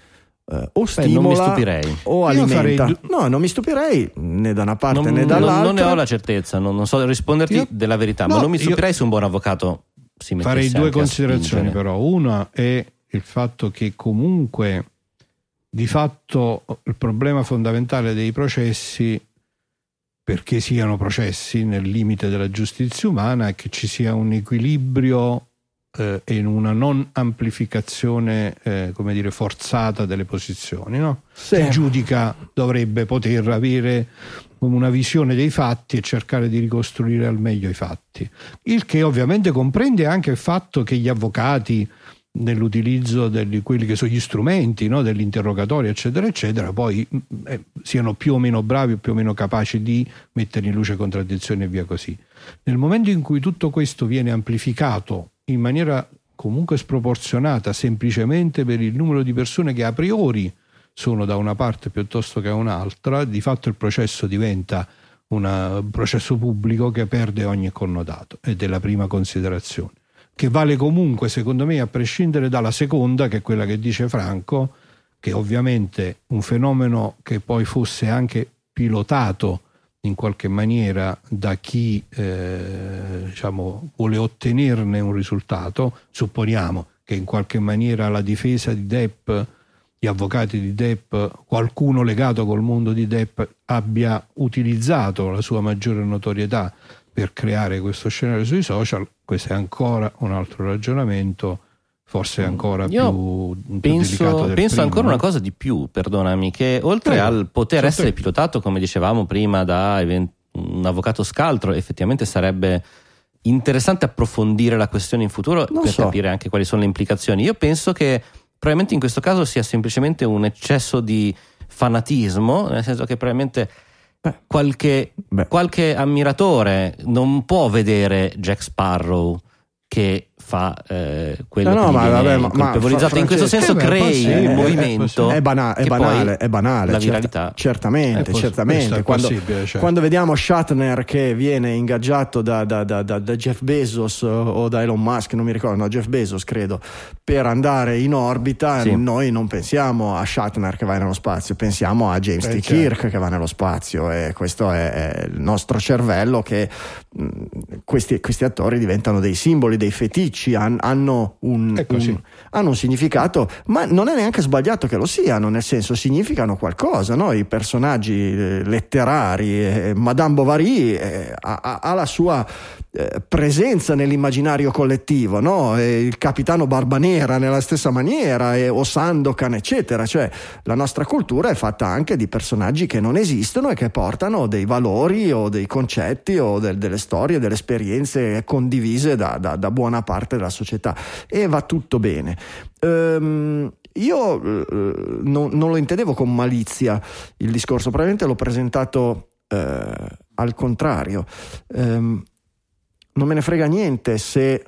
S1: eh, o
S4: Beh, non mi
S1: stimola
S4: stupirei.
S1: o
S3: Io farei
S1: alimenta.
S3: du-
S1: No, non mi stupirei né da una parte
S4: non,
S1: né dall'altra.
S4: non ne ho la certezza, non, non so risponderti
S3: Io-
S4: della verità, ma
S3: no,
S4: non mi
S3: io-
S4: stupirei se un buon avvocato si mettesse
S3: Farei due considerazioni però. Una è il fatto che comunque di fatto il problema fondamentale dei processi perché siano processi nel limite della giustizia umana è che ci sia un equilibrio eh, e una non amplificazione eh, come dire forzata delle posizioni no?
S1: Sì.
S3: chi giudica dovrebbe poter avere una visione dei fatti e cercare di ricostruire al meglio i fatti. Il che ovviamente comprende anche il fatto che gli avvocati nell'utilizzo di quelli che sono gli strumenti no, dell'interrogatorio eccetera eccetera poi mh, eh, siano più o meno bravi o più o meno capaci di mettere in luce contraddizioni e via così nel momento in cui tutto questo viene amplificato in maniera comunque sproporzionata semplicemente per il numero di persone che a priori sono da una parte piuttosto che un'altra, di fatto il processo diventa un processo pubblico che perde ogni connotato ed è la prima considerazione, che vale comunque secondo me a prescindere dalla seconda, che è quella che dice Franco, che ovviamente un fenomeno che poi fosse anche pilotato in qualche maniera da chi eh, diciamo, vuole ottenerne un risultato, supponiamo che in qualche maniera la difesa di Depp, gli avvocati di Depp, qualcuno legato col mondo di Depp abbia utilizzato la sua maggiore notorietà per creare questo scenario sui social, questo è ancora un altro ragionamento, forse ancora
S4: Io
S3: più, più delicato
S4: Penso,
S3: del
S4: penso ancora una cosa di più, perdonami, che oltre
S3: Prego.
S4: al poter
S3: Sono
S4: essere pilotato, come dicevamo prima, da un avvocato scaltro, effettivamente sarebbe interessante approfondire la questione in futuro
S1: Non
S4: per
S1: so.
S4: capire anche quali sono le implicazioni. Io penso che probabilmente in questo caso sia semplicemente un eccesso di fanatismo, nel senso che probabilmente
S1: Beh.
S4: qualche,
S1: Beh.
S4: qualche ammiratore non può vedere Jack Sparrow che fa eh, quello
S1: No, no, ma
S4: viene
S1: vabbè, ma- ma
S4: colpevolizzato.
S1: Fra-
S4: in questo senso
S3: Eh
S4: crei un
S3: è
S4: movimento
S1: È, bana- è banale, è banale.
S4: la
S1: certa-
S4: viralità
S1: certamente,
S3: Eh, poss-
S1: certamente. Quando,
S3: cioè.
S1: quando vediamo Shatner che viene ingaggiato da, da- da- da- da Jeff Bezos o da Elon Musk, non mi ricordo, no, Jeff Bezos credo, per andare in orbita,
S4: Sì.
S1: noi non pensiamo a Shatner che va nello spazio, pensiamo a James
S3: Eh,
S1: T.
S3: certo.
S1: Kirk che va nello spazio e questo è, è il nostro cervello che questi, questi attori diventano dei simboli, dei feticci, han- hanno un,
S3: così.
S1: un- hanno un significato, ma non è neanche sbagliato che lo siano, nel senso significano qualcosa, no? i personaggi eh, letterari, eh, Madame Bovary eh, ha- ha la sua eh, presenza nell'immaginario collettivo, no? Il capitano Barbanera nella stessa maniera, e, o Sandokan, eccetera, cioè la nostra cultura è fatta anche di personaggi che non esistono e che portano dei valori o dei concetti o del- delle storie, delle esperienze condivise da, da- da buona parte della società e va tutto bene. Ehm, io eh, non, non lo intendevo con malizia il discorso, probabilmente l'ho presentato eh, al contrario. Ehm, non me ne frega niente se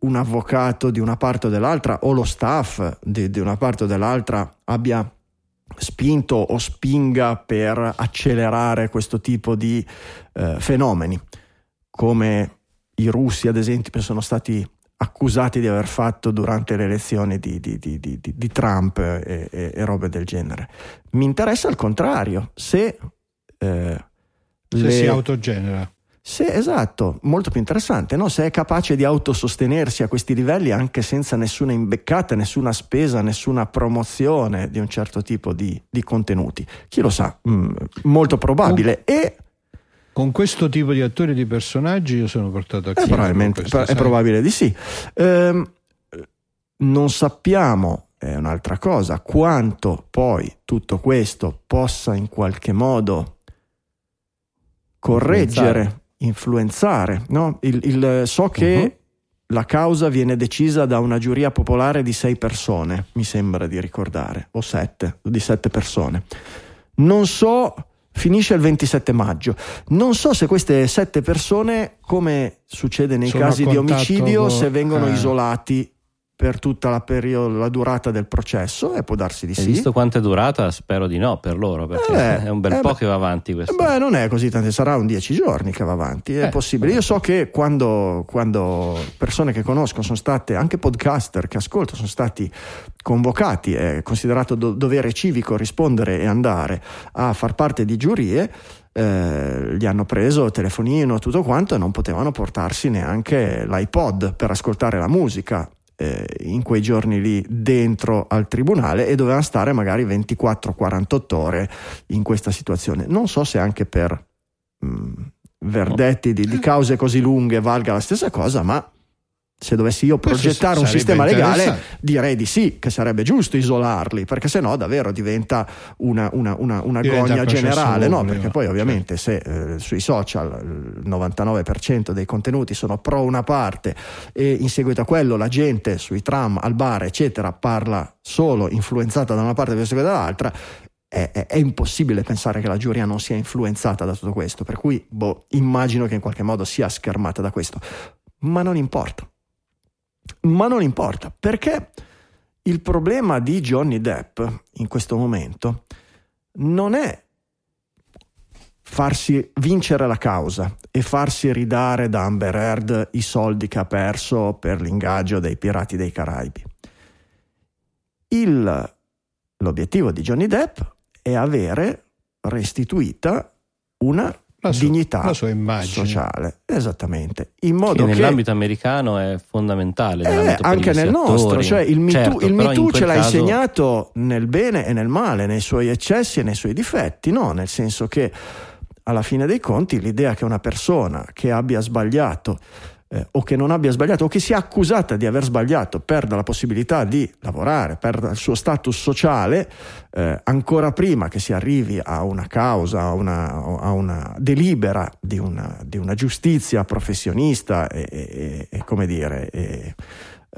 S1: un avvocato di una parte o dell'altra o lo staff di, di una parte o dell'altra abbia spinto o spinga per accelerare questo tipo di eh, fenomeni, come i russi ad esempio sono stati accusati di aver fatto durante le elezioni di, di, di, di Trump e, e, e, robe del genere. Mi interessa il contrario, se, eh,
S3: se le... si autogenera.
S1: Se, esatto, molto più interessante, no? se è capace di autosostenersi a questi livelli anche senza nessuna imbeccata, nessuna spesa, nessuna promozione di un certo tipo di, di contenuti. Chi lo sa, mm, molto probabile.
S3: Con,
S1: e
S3: con questo tipo di attori e di personaggi io sono portato a
S1: chiedere. Probabilmente, è sai? probabile di sì. Ehm, non sappiamo, è un'altra cosa, quanto poi tutto questo possa in qualche modo correggere influenzare. No? Il, il, so che uh-huh. la causa viene decisa da una giuria popolare di sei persone, mi sembra di ricordare, o sette, di sette persone. Non so, finisce il 27 maggio. Non so se queste sette persone, come succede nei Sono casi di omicidio, con... se vengono eh. isolati per tutta la, periodo, la durata del processo e può darsi di
S4: Hai
S1: sì.
S4: visto quanto è durata? Spero di no per loro, perché eh, è un bel eh, po' che va avanti questo.
S1: Beh, non è così tanto, sarà un dieci giorni che va avanti, è eh, possibile. Io so che quando, quando, persone che conosco sono state, anche podcaster che ascolto, sono stati convocati, è considerato do- dovere civico rispondere e andare a far parte di giurie, eh, gli hanno preso telefonino, tutto quanto e non potevano portarsi neanche l'iPod per ascoltare la musica eh, in quei giorni lì dentro al tribunale e doveva stare magari 24-48 ore in questa situazione. Non so se anche per mh, mm, verdetti di, di cause così lunghe valga la stessa cosa, ma se dovessi io progettare un sistema legale direi di sì, che sarebbe giusto isolarli, perché se no davvero diventa una, una, una, una gogna generale, no? perché poi ovviamente certo. se eh, sui social il 99% dei contenuti sono pro una parte e in seguito a quello la gente sui tram, al bar eccetera parla solo influenzata da una parte verso dall'altra, è, è, è, impossibile pensare che la giuria non sia influenzata da tutto questo, per cui boh, immagino che in qualche modo sia schermata da questo, ma non importa ma non importa, perché il problema di Johnny Depp in questo momento non è farsi vincere la causa e farsi ridare da Amber Heard i soldi che ha perso per l'ingaggio dei pirati dei Caraibi. Il, l'obiettivo di Johnny Depp è avere restituita una la sua, dignità la sua immagine. sociale. Esattamente. In modo
S4: che,
S1: che
S4: nell'ambito americano è fondamentale.
S1: Eh, anche nel nostro, cioè il Me certo, Me ce l'ha caso... insegnato nel bene e nel male, nei suoi eccessi e nei suoi difetti, no? Nel senso che alla fine dei conti l'idea che una persona che abbia sbagliato eh, o che non abbia sbagliato o che sia accusata di aver sbagliato perda la possibilità di lavorare, perda il suo status sociale, eh, ancora prima che si arrivi a una causa, a una, a una delibera di una, di una, giustizia professionista e, e, e come dire, e,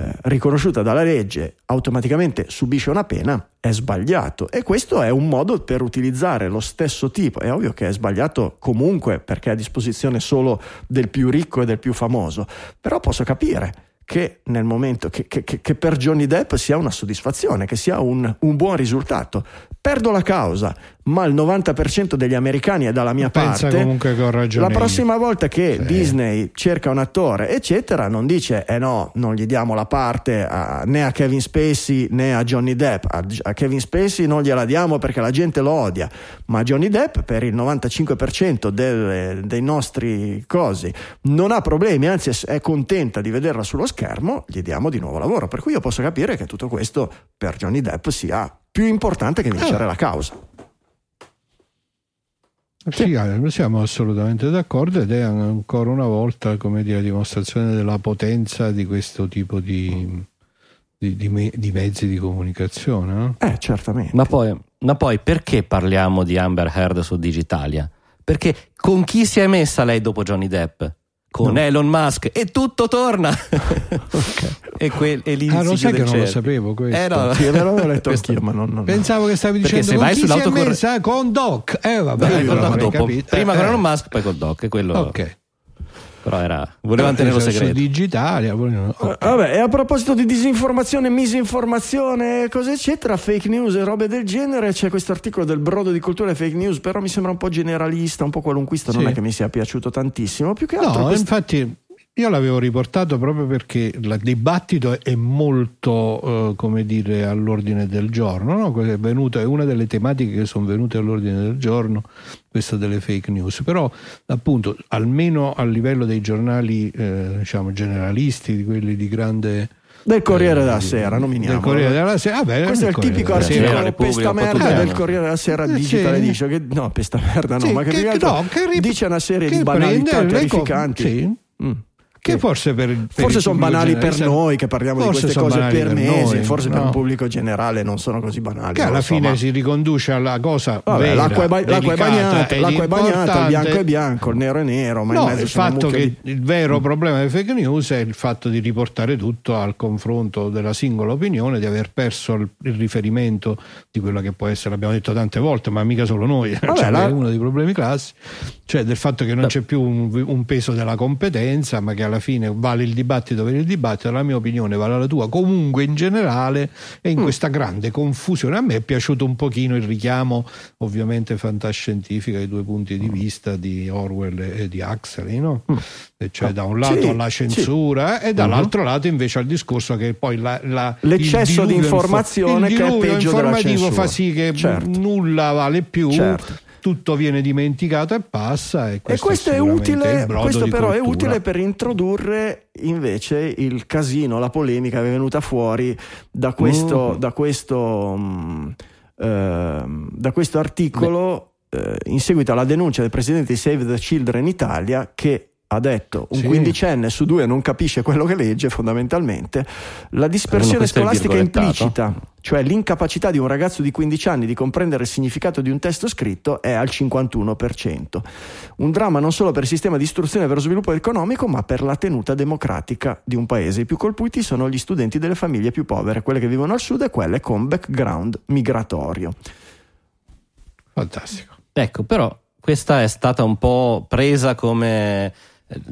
S1: eh, riconosciuta dalla legge automaticamente subisce una pena è sbagliato. E questo è un modo per utilizzare lo stesso tipo. È ovvio che è sbagliato comunque perché è a disposizione solo del più ricco e del più famoso. Però posso capire che nel momento che, che, che, per Johnny Depp sia una soddisfazione, che sia un, un, buon risultato. Perdo la causa, ma il 90% degli americani è dalla mia
S3: Pensa
S1: parte.
S3: comunque che ho ragione.
S1: La prossima volta che sì. Disney cerca un attore, eccetera, non dice eh no, non gli diamo la parte a, né a Kevin Spacey né a Johnny Depp. A, a, Kevin Spacey non gliela diamo perché la gente lo odia, ma Johnny Depp per il 95% del, dei nostri cosi non ha problemi, anzi è, contenta di vederla sullo schermo, gli diamo di nuovo lavoro. Per cui io posso capire che tutto questo per Johnny Depp sia più importante che vincere la causa.
S3: Sì, eh, siamo assolutamente d'accordo ed è ancora una volta come dire, dimostrazione della potenza di questo tipo di, di, di, di mezzi di comunicazione. No?
S1: Eh, certamente.
S4: Ma poi, ma poi perché parliamo di Amber Heard su Digitalia? Perché con chi si è messa lei dopo Johnny Depp? Con no. Elon Musk e tutto torna. okay. e, que- e lì
S3: ah, lo sai che non lo sapevo questo.
S1: Eh, no. Sì, l'avevo letto anch'io, ma non, non,
S3: Pensavo che stavi dicendo se vai sull'autocorrezione con Doc. Eh, vabbè,
S4: Beh, con dopo. Prima eh. con Elon Musk, poi con Doc. Quello.
S3: Ok.
S4: Però era, voleva tenerlo
S3: Su
S4: segreto.
S3: digitale. vogliono-
S1: Eh, Vabbè, e a proposito di disinformazione, misinformazione, cose eccetera, fake news e robe del genere, c'è questo articolo del brodo di cultura e fake news, però mi sembra un po' generalista, un po' qualunquista, non
S3: Sì.
S1: è che mi sia piaciuto tantissimo, più che altro
S3: No,
S1: quest-
S3: infatti io l'avevo riportato proprio perché il dibattito è molto, eh, come dire, all'ordine del giorno. no? È, venuto, è una delle tematiche che sono venute all'ordine del giorno, questa delle fake news. Però, appunto, almeno a livello dei giornali, eh, diciamo, generalisti, di quelli di grande...
S1: del Corriere
S3: eh,
S1: della Sera, nominiamo.
S3: Del Corriere della Sera. Vabbè,
S1: Questo è il
S3: Corriere
S1: tipico
S3: della Sera.
S1: articolo pesta merda del Corriere della Sera
S3: Eh,
S1: Digital
S3: sì.
S1: Edition. Che, no, pesta merda no,
S3: Sì,
S1: ma che,
S3: che- no, che rip-
S1: dice una serie
S3: che
S1: di banalità terrificanti.
S3: sì.
S1: Mm.
S3: Che forse per, per
S1: Forse sono banali per
S3: generalista-
S1: noi che parliamo di queste cose
S3: banali
S1: per mesi,
S3: noi,
S1: forse per
S3: no.
S1: un pubblico generale non sono così banali.
S3: che alla
S1: so,
S3: fine
S1: ma-
S3: si riconduce alla cosa
S1: Vabbè,
S3: vera,
S1: l'acqua, è, ba- l'acqua è bagnata, l'acqua è bagnata, il bianco è bianco, il nero è nero, ma
S3: No, il fatto che
S1: di-
S3: il vero problema delle fake news è il fatto di riportare tutto al confronto della singola opinione, di aver perso il, il riferimento di quello che può essere, l'abbiamo detto tante volte, ma mica solo noi, cioè,
S1: la-
S3: è uno dei problemi classi, cioè del fatto che non c'è più un, un peso della competenza, ma che alla fine vale il dibattito per il dibattito, la mia opinione vale la tua, comunque in generale e
S1: Mm.
S3: in questa grande confusione. A me è piaciuto un pochino il richiamo, ovviamente fantascientifico, ai due punti di vista di Orwell e di Huxley, no? E cioè da un lato
S1: Mm. Sì,
S3: alla
S1: sì.
S3: censura e dall'altro lato invece al discorso che poi la- la-
S1: L'eccesso di informazione
S3: il
S1: che è peggio
S3: informativo
S1: censura.
S3: fa sì che
S1: Certo.
S3: nulla vale più.
S1: Certo.
S3: Tutto viene dimenticato e passa. E
S1: E
S3: questo,
S1: questo è
S3: sicuramente
S1: utile, questo però è utile per introdurre invece il casino, la polemica che è venuta fuori da questo,
S3: Mm.
S1: da questo, mm, ehm, da questo articolo eh, in seguito alla denuncia del presidente di Save the Children Italia che ha detto un
S3: Sì.
S1: quindicenne su due non capisce quello che legge fondamentalmente la dispersione scolastica implicita cioè l'incapacità di un ragazzo di 15 anni di comprendere il significato di un testo scritto è al 51%. Un dramma non solo per il sistema di istruzione e per lo sviluppo economico, ma per la tenuta democratica di un paese. I più colpiti sono gli studenti delle famiglie più povere, quelle che vivono al sud e quelle con background migratorio.
S3: Fantastico.
S4: Ecco, però questa è stata un po' presa come...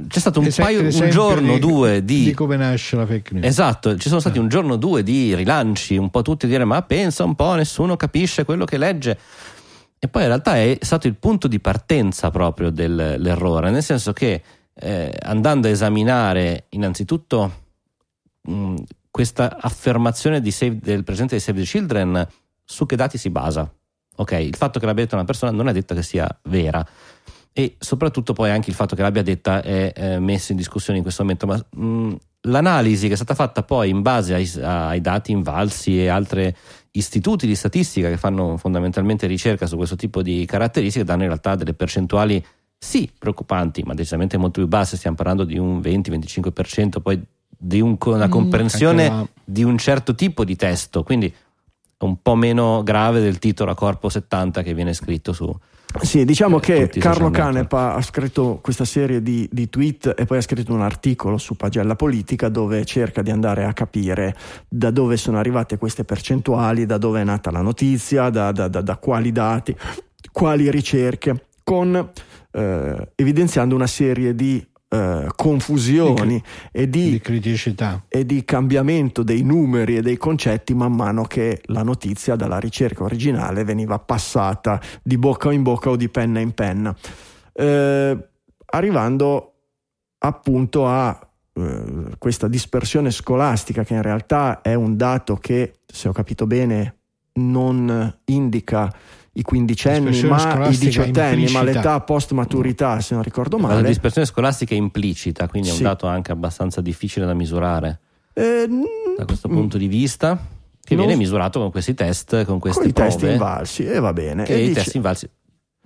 S4: C'è stato un, paio, un giorno o
S3: di-
S4: due di...
S3: di come nasce la fake news.
S4: Esatto, ci sono stati un giorno o due di rilanci, un po' tutti a dire ma pensa un po', nessuno capisce quello che legge. E poi in realtà è stato il punto di partenza proprio dell'errore, nel senso che eh, andando a esaminare innanzitutto mh, questa affermazione di Save- del presidente di Save the Children, su che dati si basa? Ok, il fatto che l'abbia detta una persona non è detto che sia vera e soprattutto poi anche il fatto che l'abbia detta è eh, messo in discussione in questo momento, ma mh, l'analisi che è stata fatta poi in base ai, ai dati invalsi e altri istituti di statistica che fanno fondamentalmente ricerca su questo tipo di caratteristiche danno in realtà delle percentuali sì preoccupanti, ma decisamente molto più basse, stiamo parlando di un 20-25%, poi di un- una
S3: Mm,
S4: comprensione
S3: là.
S4: di un certo tipo di testo, quindi un po' meno grave del titolo a corpo 70 che viene scritto su,
S1: Sì, diciamo
S4: Eh,
S1: che Carlo. Canepa ha scritto questa serie di, di tweet e poi ha scritto un articolo su Pagella Politica dove cerca di andare a capire da dove sono arrivate queste percentuali, da dove è nata la notizia, da, da- da- da quali dati, quali ricerche, con, eh, evidenziando una serie di eh, confusioni e
S3: di
S1: di
S3: criticità.
S1: e di cambiamento dei numeri e dei concetti man mano che la notizia dalla ricerca originale veniva passata di bocca in bocca o di penna in penna, Eh, arrivando appunto a eh, questa dispersione scolastica che in realtà è un dato che, se ho capito bene, non indica i quindicenni ma i diciottenni, ma l'età post maturità, se non ricordo
S4: la
S1: male.
S4: dispersione scolastica è implicita, quindi è
S1: Sì.
S4: un dato anche abbastanza difficile da misurare
S1: Eh,
S4: da questo punto di vista, che
S1: Non-
S4: viene misurato con questi test, con queste
S1: con i test
S4: prove.
S1: invalsi e va bene.
S4: che
S1: E
S4: i
S1: dice-
S4: test invalsi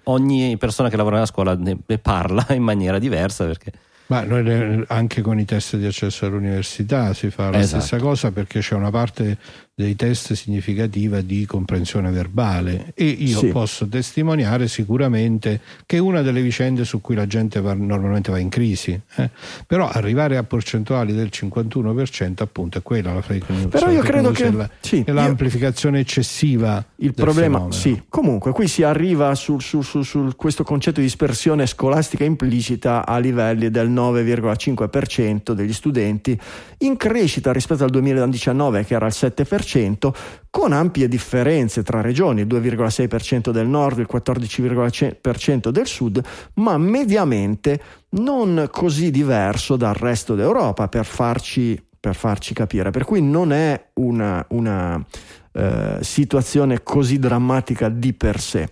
S4: ogni persona che lavora nella scuola ne, parla in maniera diversa perché
S3: Ma noi anche con i test di accesso all'università si fa la
S4: Esatto.
S3: stessa cosa perché c'è una parte dei test significativa di comprensione verbale e io
S1: Sì.
S3: posso testimoniare sicuramente che è una delle vicende su cui la gente va- normalmente va in crisi eh. però arrivare a percentuali del 51% appunto è quella la fake news
S1: Però io credo che-
S3: la-
S1: sì,
S3: è
S1: io-
S3: l'amplificazione eccessiva
S1: Il problema,
S3: fenomeno.
S1: sì, comunque qui si arriva su, questo concetto di dispersione scolastica implicita a livelli del 9,5% degli studenti, in crescita rispetto al 2019 che era al 7%, con ampie differenze tra regioni, il 2,6% del nord, il 14,5% del sud, ma mediamente non così diverso dal resto d'Europa per farci, per farci capire. Per cui non è una, una eh, situazione così drammatica di per sé.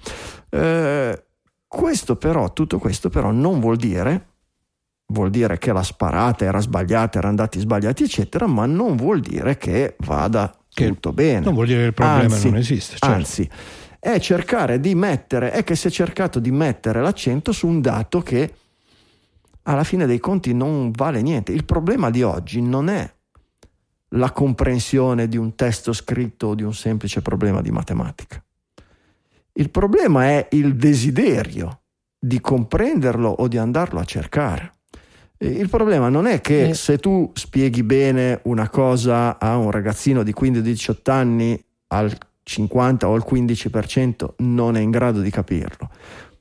S1: Eh, questo però, tutto questo però non vuol dire, vuol dire che la sparata era sbagliata, erano andati sbagliati, eccetera, ma non vuol dire che vada
S3: Che
S1: tutto bene.
S3: non vuol dire che il problema
S1: Anzi,
S3: non esiste certo.
S1: Anzi, è cercare di mettere, è che si è cercato di mettere l'accento su un dato che alla fine dei conti non vale niente. Il problema di oggi non è la comprensione di un testo scritto o di un semplice problema di matematica. Il problema è il desiderio di comprenderlo o di andarlo a cercare. E Il problema non è che
S4: Eh.
S1: se tu spieghi bene una cosa a un ragazzino di 15-18 anni al 50 o al 15% non è in grado di capirlo.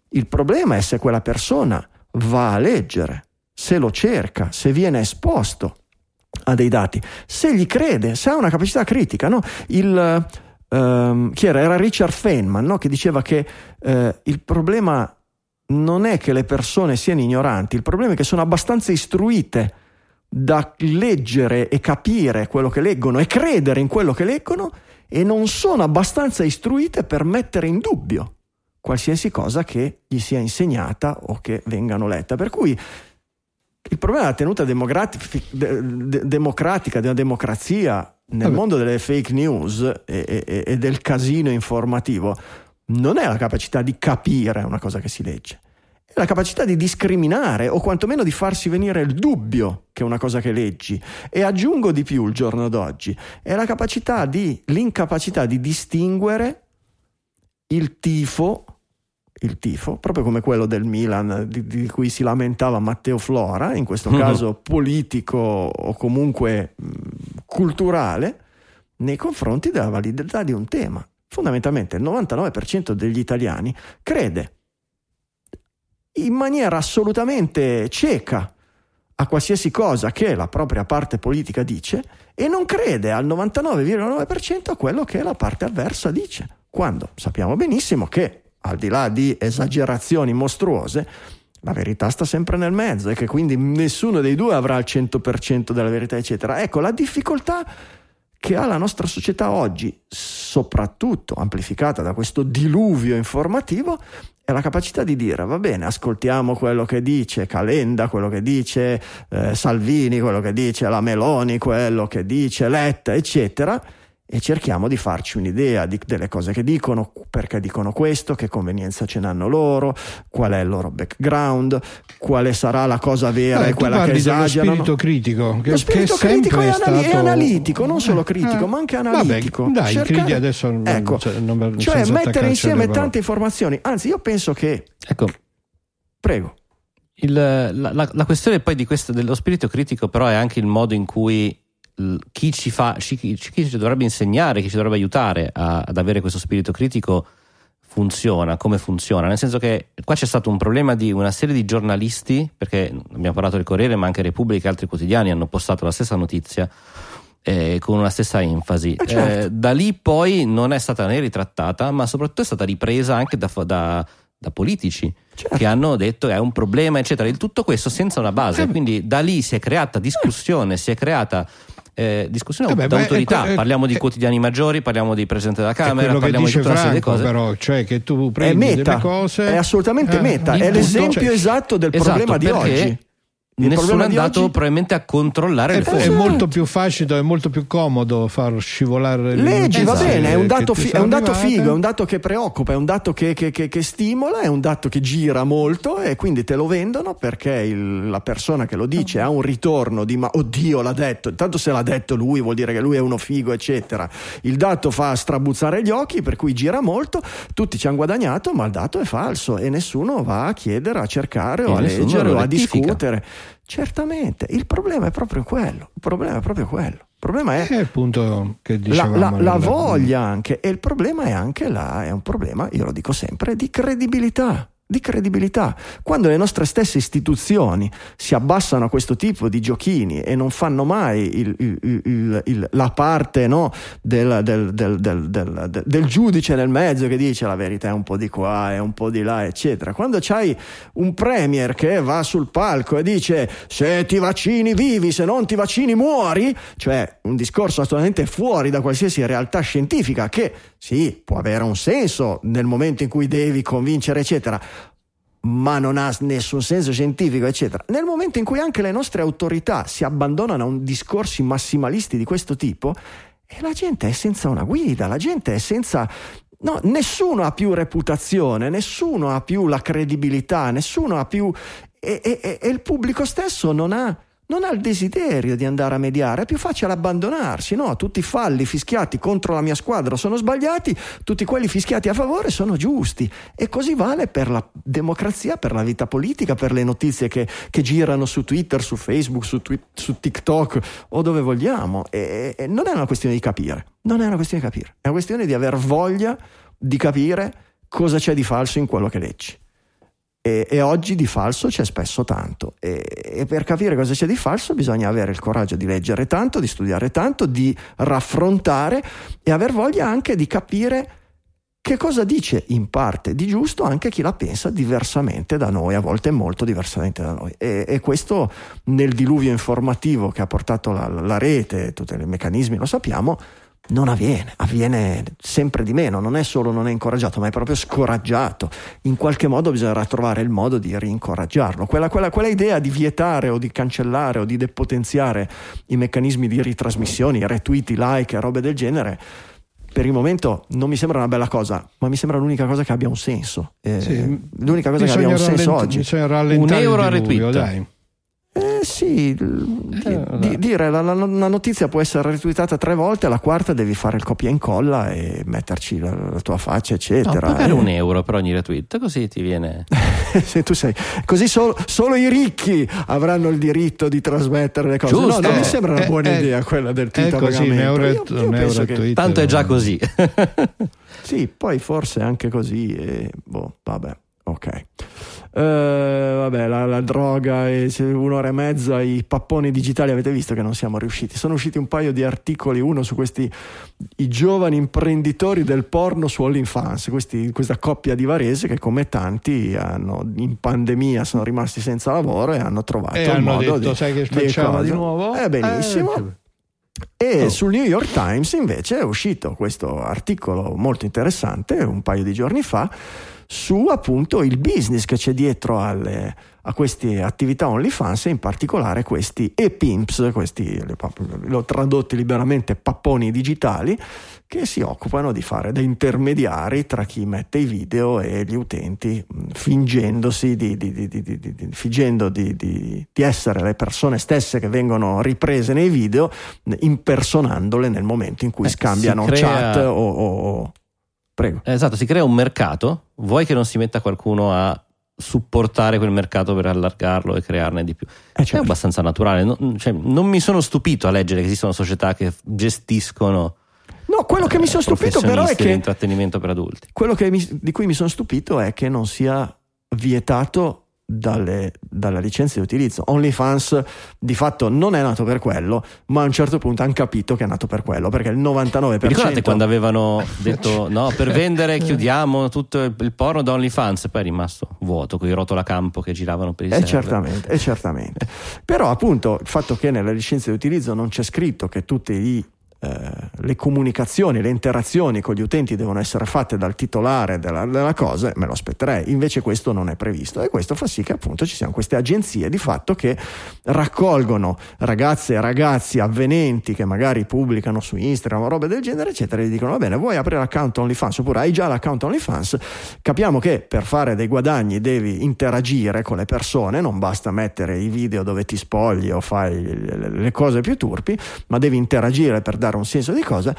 S1: Il problema è se quella persona va a leggere, se lo cerca, se viene esposto a dei dati, se gli crede, se ha una capacità critica. No? Il, ehm, chi era? Era Richard Feynman no? che diceva che eh, il problema non è che le persone siano ignoranti, il problema è che sono abbastanza istruite da leggere e capire quello che leggono e credere in quello che leggono e non sono abbastanza istruite per mettere in dubbio qualsiasi cosa che gli sia insegnata o che vengano letta. Per cui il problema della tenuta democrati- de- de- democratica, della democrazia nel
S3: Vabbè.
S1: mondo delle fake news e, e- e del casino informativo non è la capacità di capire una cosa che si legge, è la capacità di discriminare o quantomeno di farsi venire il dubbio che è una cosa che leggi. E aggiungo di più il giorno d'oggi, è la capacità di, l'incapacità di distinguere il tifo, il tifo, proprio come quello del Milan di, di cui si lamentava Matteo Flora, in questo
S4: Mhm.
S1: caso politico o comunque mh, culturale, nei confronti della validità di un tema. Fondamentalmente il 99% degli italiani crede in maniera assolutamente cieca a qualsiasi cosa che la propria parte politica dice e non crede al 99,9% a quello che la parte avversa dice. Quando sappiamo benissimo che, al di là di esagerazioni mostruose, la verità sta sempre nel mezzo e che quindi nessuno dei due avrà il 100% della verità, eccetera. Ecco, la difficoltà che ha la nostra società oggi, soprattutto amplificata da questo diluvio informativo, è la capacità di dire va bene, ascoltiamo quello che dice Calenda, quello che dice eh, Salvini, quello che dice la Meloni, quello che dice Letta, eccetera, e cerchiamo di farci un'idea di- delle cose che dicono, perché dicono questo, che convenienza ce n'hanno loro, qual è il loro background, quale sarà la cosa vera
S3: Vabbè,
S1: e quella che esagerano.
S3: spirito critico che,
S1: Lo spirito
S3: che
S1: critico
S3: sempre
S1: e, anali-
S3: stato...
S1: e analitico, non solo
S3: Eh,
S1: critico,
S3: eh.
S1: ma anche
S3: Vabbè,
S1: analitico.
S3: dai,
S1: Cercare-
S3: adesso non-
S1: ecco,
S3: cioè, non-
S1: cioè mettere insieme tante informazioni. Anzi, io penso che,
S4: Ecco,
S1: prego,
S4: il- la, la- la questione poi di questo, dello spirito critico, però, è anche il modo in cui chi ci fa, chi, chi ci dovrebbe insegnare, chi ci dovrebbe aiutare a- ad avere questo spirito critico funziona, come funziona. Nel senso che qua c'è stato un problema di una serie di giornalisti, perché abbiamo parlato del Corriere, ma anche Repubblica e altri quotidiani hanno postato la stessa notizia. eh, con una stessa enfasi.
S1: Eh, certo.
S4: Eh, da lì poi non è stata né ritrattata, ma soprattutto è stata ripresa anche da, da- da politici
S1: Certo.
S4: che hanno detto è un problema, eccetera. Il tutto questo senza una base. Quindi da lì si è creata discussione, si è creata. Eh, discussione
S3: Eh beh,
S4: d'autorità,
S3: beh, eh,
S4: parliamo di
S3: eh,
S4: quadiani maggiori, parliamo di presidente della
S3: È
S4: Camera, parliamo di tutta una serie di
S3: Franco
S4: cose.
S3: però cioè che tu
S1: è
S3: prendi
S1: meta,
S3: delle cose
S1: è assolutamente
S3: eh,
S1: meta, è l'esempio
S3: cioè,
S1: esatto del
S4: Esatto,
S1: problema di oggi. Il
S4: Nessuno è andato
S1: oggi-
S4: probabilmente a controllare
S3: È,
S4: le
S3: è
S4: fonti.
S1: Esatto.
S3: molto più facile, è molto più comodo far scivolare le
S1: Leggi, va bene, è un dato, fi- è un dato figo, è un dato che preoccupa, è un dato che, che- che- che stimola, è un dato che gira molto e quindi te lo vendono perché il- la persona che lo dice ha un ritorno di ma oddio l'ha detto, intanto se l'ha detto lui vuol dire che lui è uno figo eccetera, il dato fa strabuzzare gli occhi per cui gira molto, tutti ci hanno guadagnato ma il dato è falso e nessuno va a chiedere, a cercare o
S4: E
S1: a leggere o a discutere. Certamente, il problema è proprio quello, il problema è proprio quello, il problema è
S3: È il punto che
S1: la, la- la voglia anche e il problema è anche là è un problema io lo dico sempre di credibilità di credibilità. Quando le nostre stesse istituzioni si abbassano a questo tipo di giochini e non fanno mai il- il- il- la parte no, del, del- del- del- giudice nel mezzo che dice la verità è un po' di qua e un po' di là eccetera. Quando c'hai un premier che va sul palco e dice se ti vaccini vivi se non ti vaccini muori cioè un discorso assolutamente fuori da qualsiasi realtà scientifica che sì può avere un senso nel momento in cui devi convincere eccetera ma non ha nessun senso scientifico, eccetera. Nel momento in cui anche le nostre autorità si abbandonano a discorsi massimalisti di questo tipo, e la gente è senza una guida, la gente è senza. No, nessuno ha più reputazione, nessuno ha più la credibilità, nessuno ha più. E- e- e il pubblico stesso non ha. Non ha il desiderio di andare a mediare, è più facile abbandonarsi, no? Tutti i falli fischiati contro la mia squadra sono sbagliati, tutti quelli fischiati a favore sono giusti. E così vale per la democrazia, per la vita politica, per le notizie che, che girano su Twitter, su Facebook, su, Twi- su TikTok o dove vogliamo. E, e non è una questione di capire, non è una questione di capire, è una questione di aver voglia di capire cosa c'è di falso in quello che leggi. E, e oggi di falso c'è spesso tanto. E, e per capire cosa c'è di falso bisogna avere il coraggio di leggere tanto, di studiare tanto, di raffrontare e aver voglia anche di capire che cosa dice in parte di giusto anche chi la pensa diversamente da noi, a volte molto diversamente da noi. E, e questo nel diluvio informativo che ha portato la, la rete, tutti i meccanismi lo sappiamo, non avviene, avviene sempre di meno, non è solo non è incoraggiato, ma è proprio scoraggiato. In qualche modo bisognerà trovare il modo di rincoraggiarlo. Quella, quella- quella idea di vietare o di cancellare o di depotenziare i meccanismi di ritrasmissioni, retweet, like e robe del genere, per il momento non mi sembra una bella cosa, ma mi sembra l'unica cosa che abbia un senso. Eh,
S3: Sì.
S1: l'unica cosa che
S3: Bisogna
S1: abbia un senso
S3: rallent-
S1: oggi.
S3: Bisogna rallentare
S4: Un euro a retweet.
S3: dai.
S1: Eh sì, di-
S4: Eh,
S1: di-
S4: dai.
S1: dire la, la- la notizia può essere retweetata tre volte, alla quarta devi fare il copia e incolla e metterci la, la tua faccia,
S4: No,
S1: eccetera.
S4: pagare
S1: Eh,
S4: un euro per ogni retweet, così ti viene.
S1: se tu sei così solo, solo i ricchi avranno il diritto di trasmettere le cose. No,
S4: Giusto.
S1: non mi
S3: Eh,
S1: sembra una
S3: eh,
S1: buona
S3: eh,
S1: idea quella del tweet a
S3: così, un
S1: pagamento.
S3: euro,
S1: Io- io
S3: un euro
S1: che-
S3: Twitter.
S4: Tanto è già così.
S1: Sì, poi forse anche così, e, boh, vabbè, ok. Eh, vabbè, la, la droga e un'ora e mezza, i papponi digitali avete visto che non siamo riusciti. Sono usciti un paio di articoli, uno su questi i giovani imprenditori del porno su OnlyFans, questi, questa coppia di Varese che come tanti hanno, in pandemia sono rimasti senza lavoro e hanno trovato
S3: E
S1: il
S3: hanno
S1: modo
S3: detto,
S1: di,
S3: sai che
S1: di
S3: facciamo di
S1: cosa.
S3: nuovo?
S1: Eh, benissimo.
S3: Eh,
S1: E
S3: Oh.
S1: sul New York Times invece è uscito questo articolo molto interessante un paio di giorni fa su appunto il business che c'è dietro alle- a queste attività OnlyFans e in particolare questi e-pimps, questi li ho- li ho tradotti liberamente papponi digitali che si occupano di fare da intermediari tra chi mette i video e gli utenti fingendosi di, di- di- di- di- di- di- fingendo di, di- di essere le persone stesse che vengono riprese nei video impersonandole nel momento in cui
S4: Eh,
S1: scambiano
S4: crea-
S1: chat o- o- prego
S4: Esatto, si crea un mercato. Vuoi che non si metta qualcuno a supportare quel mercato per allargarlo e crearne di più?
S1: Eh,
S4: È
S1: certo.
S4: abbastanza naturale. Non, cioè, non mi sono stupito a leggere che esistono società che gestiscono
S1: no quello che mi sono stupito però è che
S4: l'intrattenimento per adulti.
S1: quello che mi- di cui mi sono stupito è che non sia vietato dalle, dalla licenza di utilizzo. OnlyFans di fatto non è nato per quello, ma a un certo punto hanno capito che è nato per quello, perché il 99%...
S4: Vi ricordate quando avevano detto no, per vendere chiudiamo tutto il, porno da OnlyFans e poi è rimasto vuoto con i rotolacampo che giravano per il
S1: Eh,
S4: server.
S1: certamente, eh, certamente. Però appunto il fatto che nella licenza di utilizzo non c'è scritto che tutti i eh, le comunicazioni, le interazioni con gli utenti devono essere fatte dal titolare della, della, cosa, me lo aspetterei. Invece questo non è previsto e questo fa sì che appunto ci siano queste agenzie di fatto che raccolgono ragazze e ragazzi avvenenti che magari pubblicano su Instagram o robe del genere, eccetera, e gli dicono va bene, vuoi aprire l'account OnlyFans oppure hai già l'account OnlyFans, capiamo che per fare dei guadagni devi interagire con le persone, non basta mettere i video dove ti spogli o fai le cose più turpi, ma devi interagire per dare dare un senso di cosa,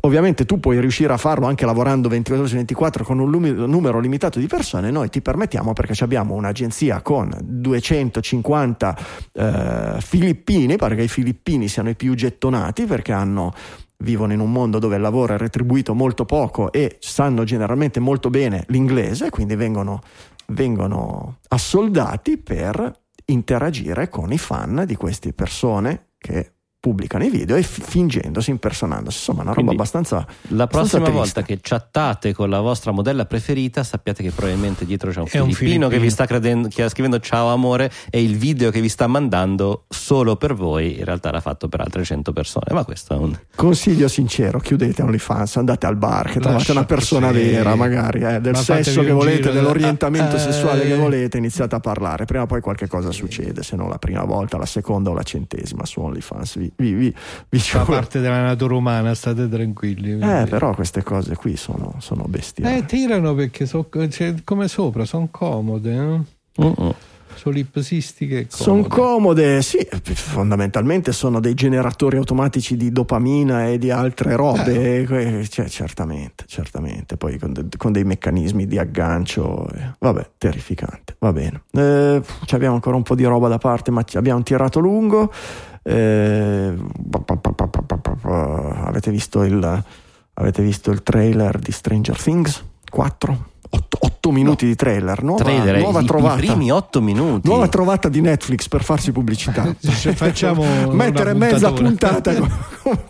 S1: Ovviamente tu puoi riuscire a farlo anche lavorando 24 ore su 24 con un numero limitato di persone, noi ti permettiamo perché abbiamo un'agenzia con 250 eh, filippini, pare che i filippini siano i più gettonati perché hanno, vivono in un mondo dove il lavoro è retribuito molto poco e sanno generalmente molto bene l'inglese, quindi vengono, vengono assoldati per interagire con i fan di queste persone che pubblicano i video e f- fingendosi, impersonandosi. Insomma, una roba
S4: Quindi,
S1: abbastanza.
S4: La prossima
S1: abbastanza
S4: volta che chattate con la vostra modella preferita, sappiate che probabilmente dietro c'è un, filippino,
S3: un filippino.
S4: che vi sta credendo, che sta scrivendo ciao amore e il video che vi sta mandando solo per voi, in realtà l'ha fatto per altre 100 persone. Ma questo è un.
S1: Consiglio sincero: chiudete OnlyFans, andate al bar, che trovate
S3: Lascia-
S1: una persona
S3: sì.
S1: vera, magari eh, del
S3: Ma
S1: sesso che volete,
S3: giro,
S1: dell'orientamento
S3: eh,
S1: sessuale che
S3: eh.
S1: volete, iniziate a parlare. Prima o poi qualche cosa succede, se non la prima volta, la seconda o la centesima su OnlyFans. Vi, vi, vi, vi
S3: Fa
S1: giuro.
S3: parte della natura umana, state tranquilli.
S1: Eh,
S3: quindi.
S1: però queste cose qui sono, sono bestiali.
S3: Eh, tirano perché so, cioè, come sopra, sono comode. eh?
S4: Mm-mm.
S3: Solipsistiche e
S1: Sono
S3: comode.
S1: sì, fondamentalmente sono dei generatori automatici di dopamina e di altre robe, eh, cioè, certamente, certamente, poi con, de- con dei meccanismi di aggancio, eh, vabbè, terrificante, va bene. Eh, ci abbiamo ancora un po' di roba da parte, ma abbiamo tirato lungo. Eh, avete, visto il, avete visto il trailer di Stranger Things 4? 8, minuti no. di trailer, nuova,
S4: trailer
S1: nuova
S4: i,
S1: trovata.
S4: I primi 8 minuti.
S1: Nuova trovata di Netflix per farsi pubblicità.
S3: Se facciamo
S1: mettere mezza puntata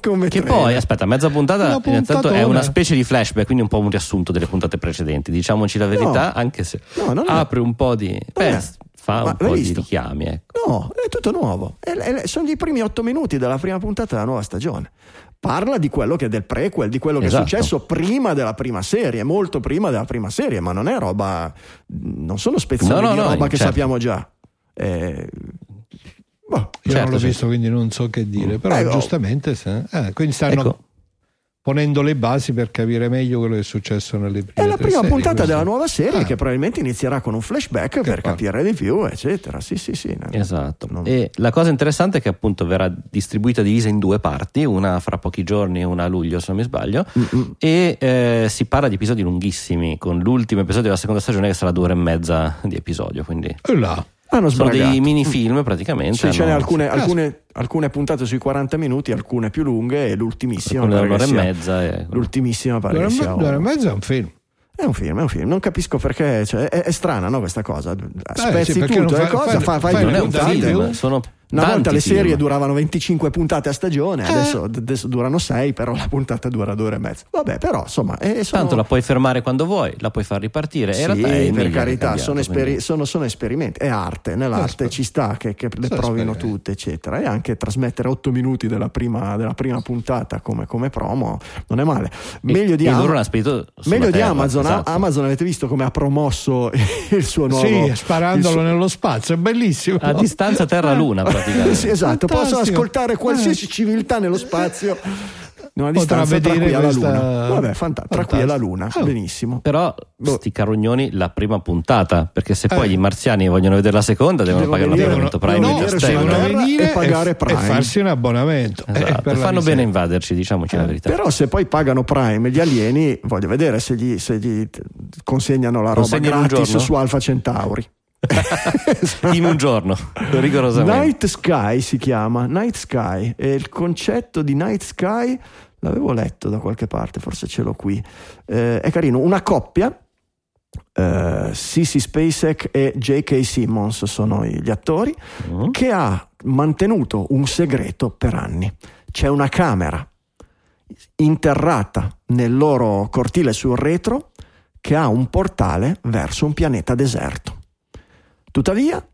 S1: come,
S4: Che
S1: trailer.
S4: poi, aspetta, mezza puntata intanto è una specie di flashback, quindi un po' un riassunto delle puntate precedenti, diciamoci la verità,
S1: no.
S4: anche se
S1: no,
S4: apre un po' di Beh, fa
S1: Ma
S4: un po' di
S1: visto?
S4: richiami. Ecco.
S1: No, è tutto nuovo. È- è- sono i primi otto minuti della prima puntata della nuova stagione. Parla di quello che è del prequel, di quello che
S4: Esatto.
S1: è successo prima della prima serie, molto prima della prima serie, ma non è roba. Non sono spezzoni
S4: No, no,
S1: di
S4: no,
S1: roba che
S4: certo.
S1: sappiamo già. Eh, boh,
S3: Io
S4: Certo,
S3: non l'ho
S4: sì.
S3: visto, quindi non so che dire. Però
S1: Ecco.
S3: giustamente, se- eh, quindi stanno
S4: Ecco.
S3: Ponendo le basi per capire meglio quello che è successo nelle prime
S1: È la prima
S3: serie,
S1: puntata
S3: questo.
S1: della nuova serie
S3: Ah.
S1: che probabilmente inizierà con un flashback per
S3: qua.
S1: capire di più, eccetera. Sì, sì, sì.
S4: Esatto.
S1: Non-
S4: E la cosa interessante è che appunto verrà distribuita divisa in due parti, una fra pochi giorni e una a luglio, se non mi sbaglio.
S1: Mm-mm.
S4: E eh, si parla di episodi lunghissimi, con l'ultimo episodio della seconda stagione che sarà due ore e mezza di episodio. Quindi
S3: E là.
S1: Hanno
S4: sono
S1: sbragato.
S4: dei mini film praticamente.
S1: Sì, ce n'è alcune, alcune, alcune puntate sui 40 minuti, alcune più lunghe e l'ultimissima.
S4: un'ora e mezza. e-
S1: L'ultimissima pare
S3: e
S1: sia
S3: ore e mezza è un film.
S1: È un film, è un film. Non capisco perché. Cioè, è, è strana no, questa cosa. Spezzi
S3: sì, perché
S1: tutto
S3: non
S1: e
S3: fai-
S1: cosa,
S3: fai-
S1: fa- fai
S3: fai
S4: è un
S3: puntate,
S1: puntate.
S4: film,
S1: Una volta
S4: tanti
S1: le
S4: film.
S1: serie duravano 25 puntate a stagione,
S3: Eh.
S1: adesso, adesso durano 6, però la puntata dura due ore e mezza. Vabbè, però insomma. eh, sono-
S4: Tanto la puoi fermare quando vuoi, la puoi far ripartire. e in
S1: Sì,
S4: realtà è
S1: per carità,
S4: cambiato,
S1: sono, esperi- sono- sono esperimenti, è arte, nell'arte
S3: Esper-
S1: ci sta che, che le
S3: Sono
S1: provino tutte, eccetera. E anche trasmettere 8 minuti della prima, della prima puntata come, come promo non è male. Meglio di,
S4: e
S1: Am- meglio di Amazon.
S4: esatto.
S1: Amazon avete visto come ha promosso il suo nuovo
S3: sì, sparandolo
S1: suo-
S3: nello spazio, è bellissimo.
S4: A distanza terra-luna praticamente.
S1: Sì, esatto, possono
S3: Fantastico.
S1: ascoltare qualsiasi civiltà nello spazio. Una
S3: Potrà
S1: distanza tra
S3: vedere
S1: qui alla
S3: questa-
S1: Luna. Vabbè, fanta- tra qui e la. Luna,
S3: Oh.
S1: benissimo.
S4: Però
S1: Boh.
S4: sti carognoni la prima puntata, perché se
S3: Eh.
S4: poi gli marziani vogliono vedere la seconda devono
S1: Devono
S4: pagare un
S1: venire-
S4: abbonamento
S1: devono
S4: Prime
S3: no,
S1: sulla
S3: devono venire
S1: e pagare
S3: e,
S1: Prime.
S3: e farsi un abbonamento. Eh,
S4: Esatto,
S3: la
S4: fanno bene a invaderci, diciamoci la
S3: Eh,
S4: verità.
S1: Però se poi pagano Prime gli alieni, voglio vedere se gli, se gli consegnano la roba
S4: Consegnano un
S1: gratis su Alpha Centauri.
S4: In un giorno, rigorosamente.
S1: Night Sky si chiama, Night Sky, e il concetto di Night Sky l'avevo letto da qualche parte, forse ce l'ho qui. Eh, è carino, una coppia, eh, Sissy Spacek e J.K. Simmons sono gli attori,
S4: Mm.
S1: che ha mantenuto un segreto per anni. C'è una camera interrata nel loro cortile sul retro che ha un portale verso un pianeta deserto. Tuttavia,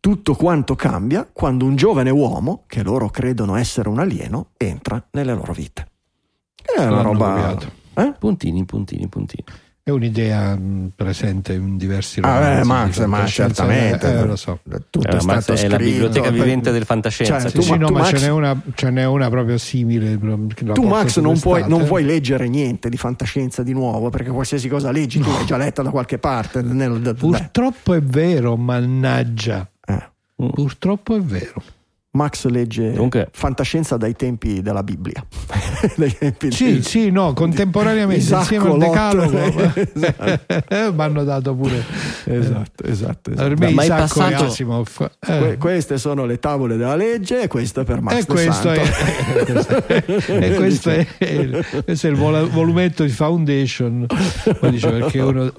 S1: Tutto quanto cambia quando un giovane uomo, che loro credono essere un alieno, entra nelle loro vite. È una roba. Eh?
S4: Puntini, puntini, puntini.
S3: È un'idea mh, presente in diversi
S1: Ah,
S3: romanzi
S1: eh,
S3: di
S1: Max, ma certamente.
S3: Eh, lo so.
S1: Tutto
S4: Eh,
S1: è
S4: Max
S1: stato
S4: è la
S1: scritto.
S4: biblioteca vivente del fantascienza.
S1: Cioè, tu,
S3: sì,
S1: ma-
S3: no,
S1: tu,
S3: ma
S1: Max,
S3: ce n'è, una, ce n'è una proprio simile.
S1: tu, Max, non puoi, non puoi leggere niente di fantascienza di nuovo perché qualsiasi cosa leggi tu l'hai già letta da qualche parte. Nel, beh,
S3: Purtroppo è vero, mannaggia.
S1: eh.
S3: Purtroppo è vero.
S1: Max legge
S4: Comunque-
S1: fantascienza dai tempi della Bibbia. Dai tempi
S3: Sì,
S1: di-
S3: sì, no, contemporaneamente
S1: Isacco,
S3: insieme al decalogo
S1: Esatto.
S3: mi hanno dato pure
S1: Esatto, esatto. esatto.
S3: per me
S4: Ma
S3: Isacco e
S4: passato-
S3: Asimov. Eh.
S1: Que- queste sono le tavole della legge e questo è per Max
S3: E questo, è, e questo, è, il- questo è il vola- volumetto di Foundation. Poi dice perché uno,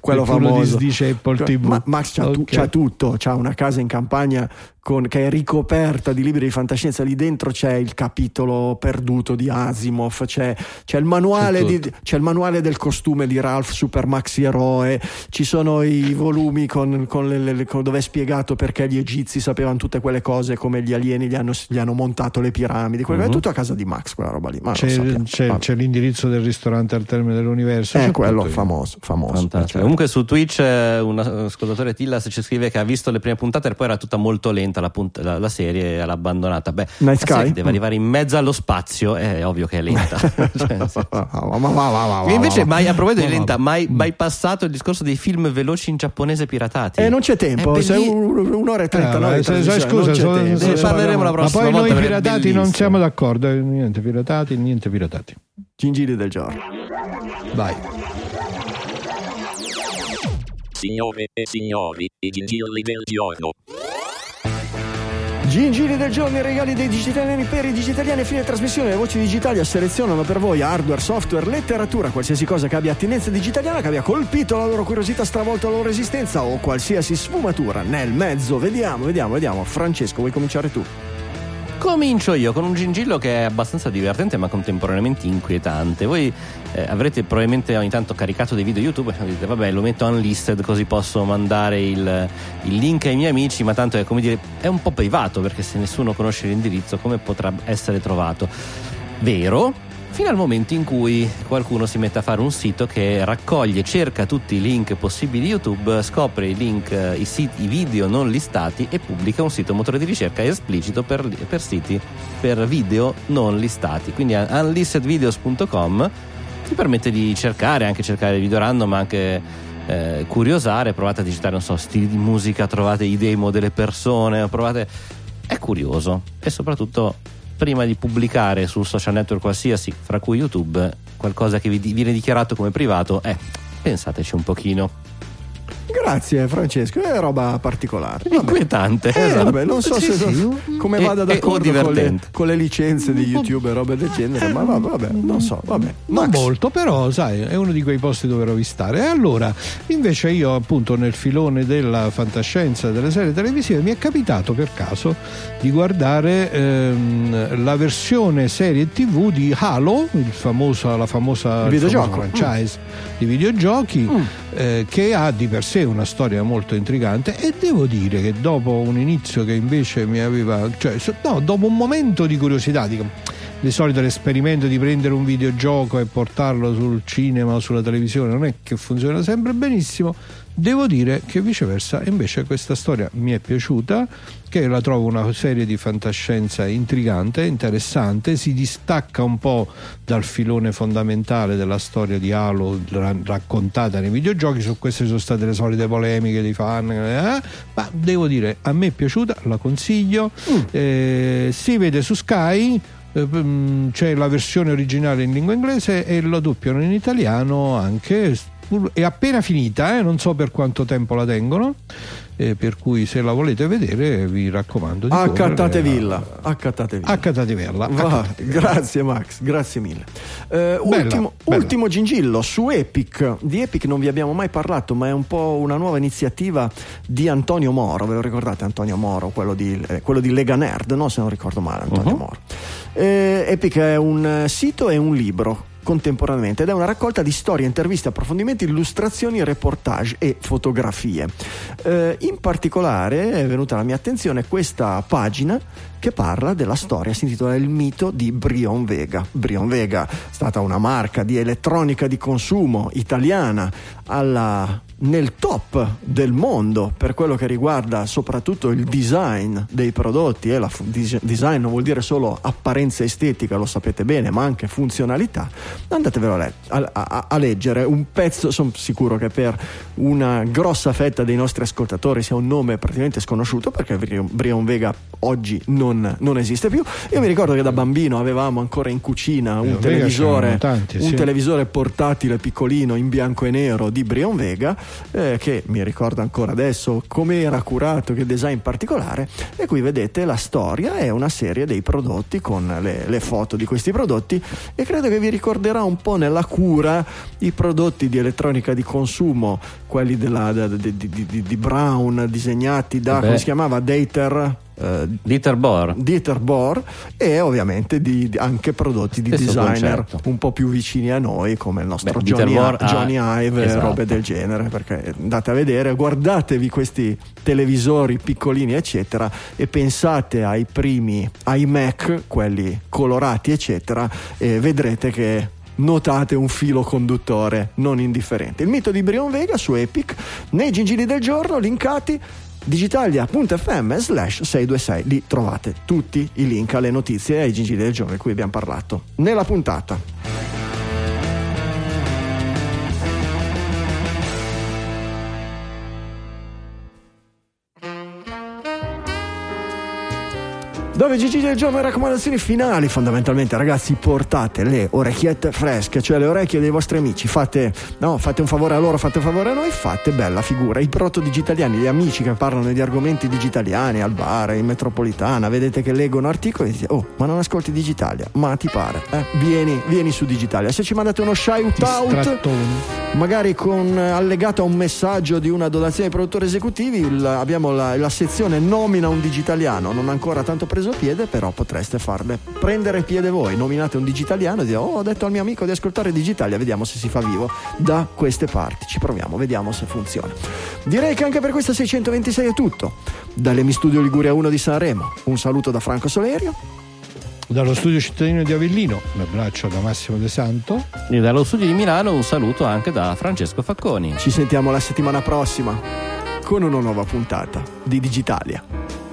S1: quello famoso.
S3: disdice Apple TV.
S1: Ma- Max c'ha, tu-
S3: Ok.
S1: c'ha tutto, c'ha una casa in campagna con- che è ricoperta di libri di fantascienza, lì dentro c'è il capitolo perduto di Asimov, c'è, c'è il, manuale
S3: C'è
S1: di- c'è il manuale del costume di Ralph Super Maxi Eroe, ci sono i volumi con, con le- le- con- dove è spiegato perché gli egizi sapevano tutte quelle cose, come gli alieni gli hanno, gli hanno montato le piramidi, quello- è tutto a casa di Max quella roba lì.
S3: C'è, c'è- c'è l'indirizzo del ristorante al termine dell'universo.
S1: È
S3: c'è
S1: quello
S3: tutto.
S1: famoso, famoso. Certo.
S4: Comunque su Twitch eh, un ascoltatore Tillas ci scrive che ha visto le prime puntate e poi era tutta molto lenta la, punt- la- la serie e l'ha abbandonata. Beh,
S1: Night
S4: la serie
S1: Sky?
S4: deve arrivare in mezzo allo spazio, è ovvio che è lenta. Cioè.
S1: Ma
S4: invece, mai a proposito di
S3: Ma
S4: lenta, mai, mai passato il discorso dei film veloci in giapponese piratati?
S1: Eh, non c'è tempo,
S4: È
S1: sei
S4: belli-
S1: un- un'ora e 39
S3: Eh, se- se-
S1: trasmissione,
S3: scusa,
S1: non c'è
S3: so-
S4: parleremo la
S3: ma
S4: prossima
S3: poi
S4: volta,
S3: noi
S4: perché è
S3: piratati non siamo d'accordo. eh, Niente piratati, niente piratati.
S1: Gingilli del giorno.
S3: Vai.
S5: Signore e signori, i gingilli del giorno.
S1: Gingilli del giorno, i regali dei digitaliani per i digitaliani. Fine trasmissione le voci digitali selezionano per voi hardware, software, letteratura, qualsiasi cosa che abbia attinenza digitaliana, che abbia colpito la loro curiosità, stravolto la loro esistenza o qualsiasi sfumatura nel mezzo. Vediamo, vediamo, vediamo. Francesco, vuoi cominciare tu?
S4: Comincio io con un gingillo che è abbastanza divertente ma contemporaneamente inquietante. Voi eh, avrete probabilmente ogni tanto caricato dei video YouTube e dite vabbè lo metto unlisted così posso mandare il, il link ai miei amici ma tanto è come dire è un po' privato perché se nessuno conosce l'indirizzo come potrà essere trovato? Vero? Fino al momento in cui qualcuno si mette a fare un sito che raccoglie, cerca tutti i link possibili di YouTube, scopre i link, eh, i, siti, i video non listati e pubblica un sito motore di ricerca esplicito per, per siti per video non listati. Quindi unlistedvideos.com ti permette di cercare, anche cercare video random, ma anche eh, curiosare, provate a digitare, non so, stili di musica, trovate i demo delle persone, provate... È curioso e soprattutto prima di pubblicare sul social network qualsiasi, fra cui YouTube, qualcosa che vi viene dichiarato come privato, eh, pensateci un pochino.
S1: Grazie Francesco, è roba particolare. Vabbè.
S4: Inquietante.
S1: Eh,
S4: esatto.
S1: vabbè, non so
S3: Sì,
S1: se
S3: sì.
S1: come
S4: E-
S1: vada d'accordo con le,
S4: divertente.
S1: con le licenze di YouTube e robe del genere, ma vabbè, vabbè, non so, vabbè.
S3: Non molto, però sai, è uno di quei posti dove rovistare. E allora, invece io appunto nel filone della fantascienza delle serie televisive mi è capitato per caso di guardare ehm, la versione serie TV di Halo, il famoso, la famosa
S1: Il videogioco.
S3: famoso franchise di videogiochi, eh, che ha di per sé una storia molto intrigante e devo dire che dopo un inizio che invece mi aveva, cioè, no, dopo un momento di curiosità, dico, di solito l'esperimento di prendere un videogioco e portarlo sul cinema o sulla televisione non è che funziona sempre benissimo. Devo dire che viceversa invece questa storia mi è piaciuta, che la trovo una serie di fantascienza intrigante, interessante, si distacca un po' dal filone fondamentale della storia di Halo ra- raccontata nei videogiochi, su queste sono state le solite polemiche dei fan, eh, ma devo dire a me è piaciuta, la consiglio, Eh, si vede su Sky, eh, mm, c'è la versione originale in lingua inglese e lo doppiano in italiano anche è appena finita eh, non so per quanto tempo la tengono eh, per cui se la volete vedere vi raccomando di
S1: Accattatevilla, accattatevilla.
S3: a Accattatevella
S1: Va, grazie Max, grazie mille. Eh, ultimo,
S3: bella.
S1: ultimo gingillo su Epic. Di Epic non vi abbiamo mai parlato, ma è un po' una nuova iniziativa di Antonio Moro. Ve lo ricordate Antonio Moro, quello di, eh, quello di Lega Nerd, no? Se non ricordo male, Antonio
S4: Uh-huh.
S1: Moro. Eh, Epic è un sito e un libro contemporaneamente ed è una raccolta di storie, interviste, approfondimenti, illustrazioni, reportage e fotografie. Eh, in particolare è venuta alla mia attenzione questa pagina che parla della storia, si intitola Il mito di Brion Vega. Brion Vega è stata una marca di elettronica di consumo italiana alla nel top del mondo per quello che riguarda soprattutto il design dei prodotti e la fu- design non vuol dire solo apparenza estetica, lo sapete bene, ma anche funzionalità. Andatevelo a, le- a-, a-, a leggere un pezzo, sono sicuro che per una grossa fetta dei nostri ascoltatori sia un nome praticamente sconosciuto perché Brion Vega oggi non, non, esiste più. Io mi ricordo che da bambino avevamo ancora in cucina un, televisore, tanti, un sì. televisore portatile piccolino in bianco e nero di Brion Vega eh, che mi ricordo ancora adesso come era curato, che design particolare e qui vedete la storia è una serie dei prodotti con le, le foto di questi prodotti e credo che vi ricorderà un po' nella cura i prodotti di elettronica di consumo, quelli della, di, di, di, di Brown disegnati da, Beh. come si chiamava, Dater
S4: Uh, Dieter Bohr.
S1: Dieter Bohr e ovviamente di, di anche prodotti di Stesso designer concetto. un po' più vicini a noi come il nostro Beh, Johnny, Bohr, Johnny ah, Ive esatto. e robe del genere perché andate a vedere guardatevi questi televisori piccolini eccetera e pensate ai primi iMac quelli colorati eccetera e vedrete che notate un filo conduttore non indifferente. Il mito di Brion Vega su Epic, nei gingili del giorno, linkati digitalia.fm slash 626 lì trovate tutti i link alle notizie e ai gingili del giorno di cui abbiamo parlato nella puntata Dove Gigi del giorno raccomandazioni finali, fondamentalmente ragazzi portate le orecchiette fresche, cioè le orecchie dei vostri amici, fate, no, fate un favore a loro, fate un favore a noi, fate bella figura. I proto digitaliani, gli amici che parlano di argomenti digitaliani al bar, in metropolitana, vedete che leggono articoli e dite, oh ma non ascolti Digitalia, ma ti pare, eh? vieni, vieni su Digitalia. Se ci mandate uno shout out, magari con allegato a un messaggio di una donazione ai produttori esecutivi, il, abbiamo la, la sezione nomina un digitaliano, non ancora tanto preso preso piede, però potreste farle prendere piede voi. Nominate un digitaliano e dite: Oh, ho detto al mio amico di ascoltare Digitalia, vediamo se si fa vivo da queste parti. Ci proviamo, vediamo se funziona. Direi che anche per questa 626 è tutto. Dall'Emi Studio Liguria 1 di Sanremo, un saluto da Franco Solerio.
S3: Dallo studio cittadino di Avellino, un abbraccio da Massimo De Santo.
S4: E dallo studio di Milano un saluto anche da Francesco Facconi.
S1: Ci sentiamo la settimana prossima con una nuova puntata di Digitalia.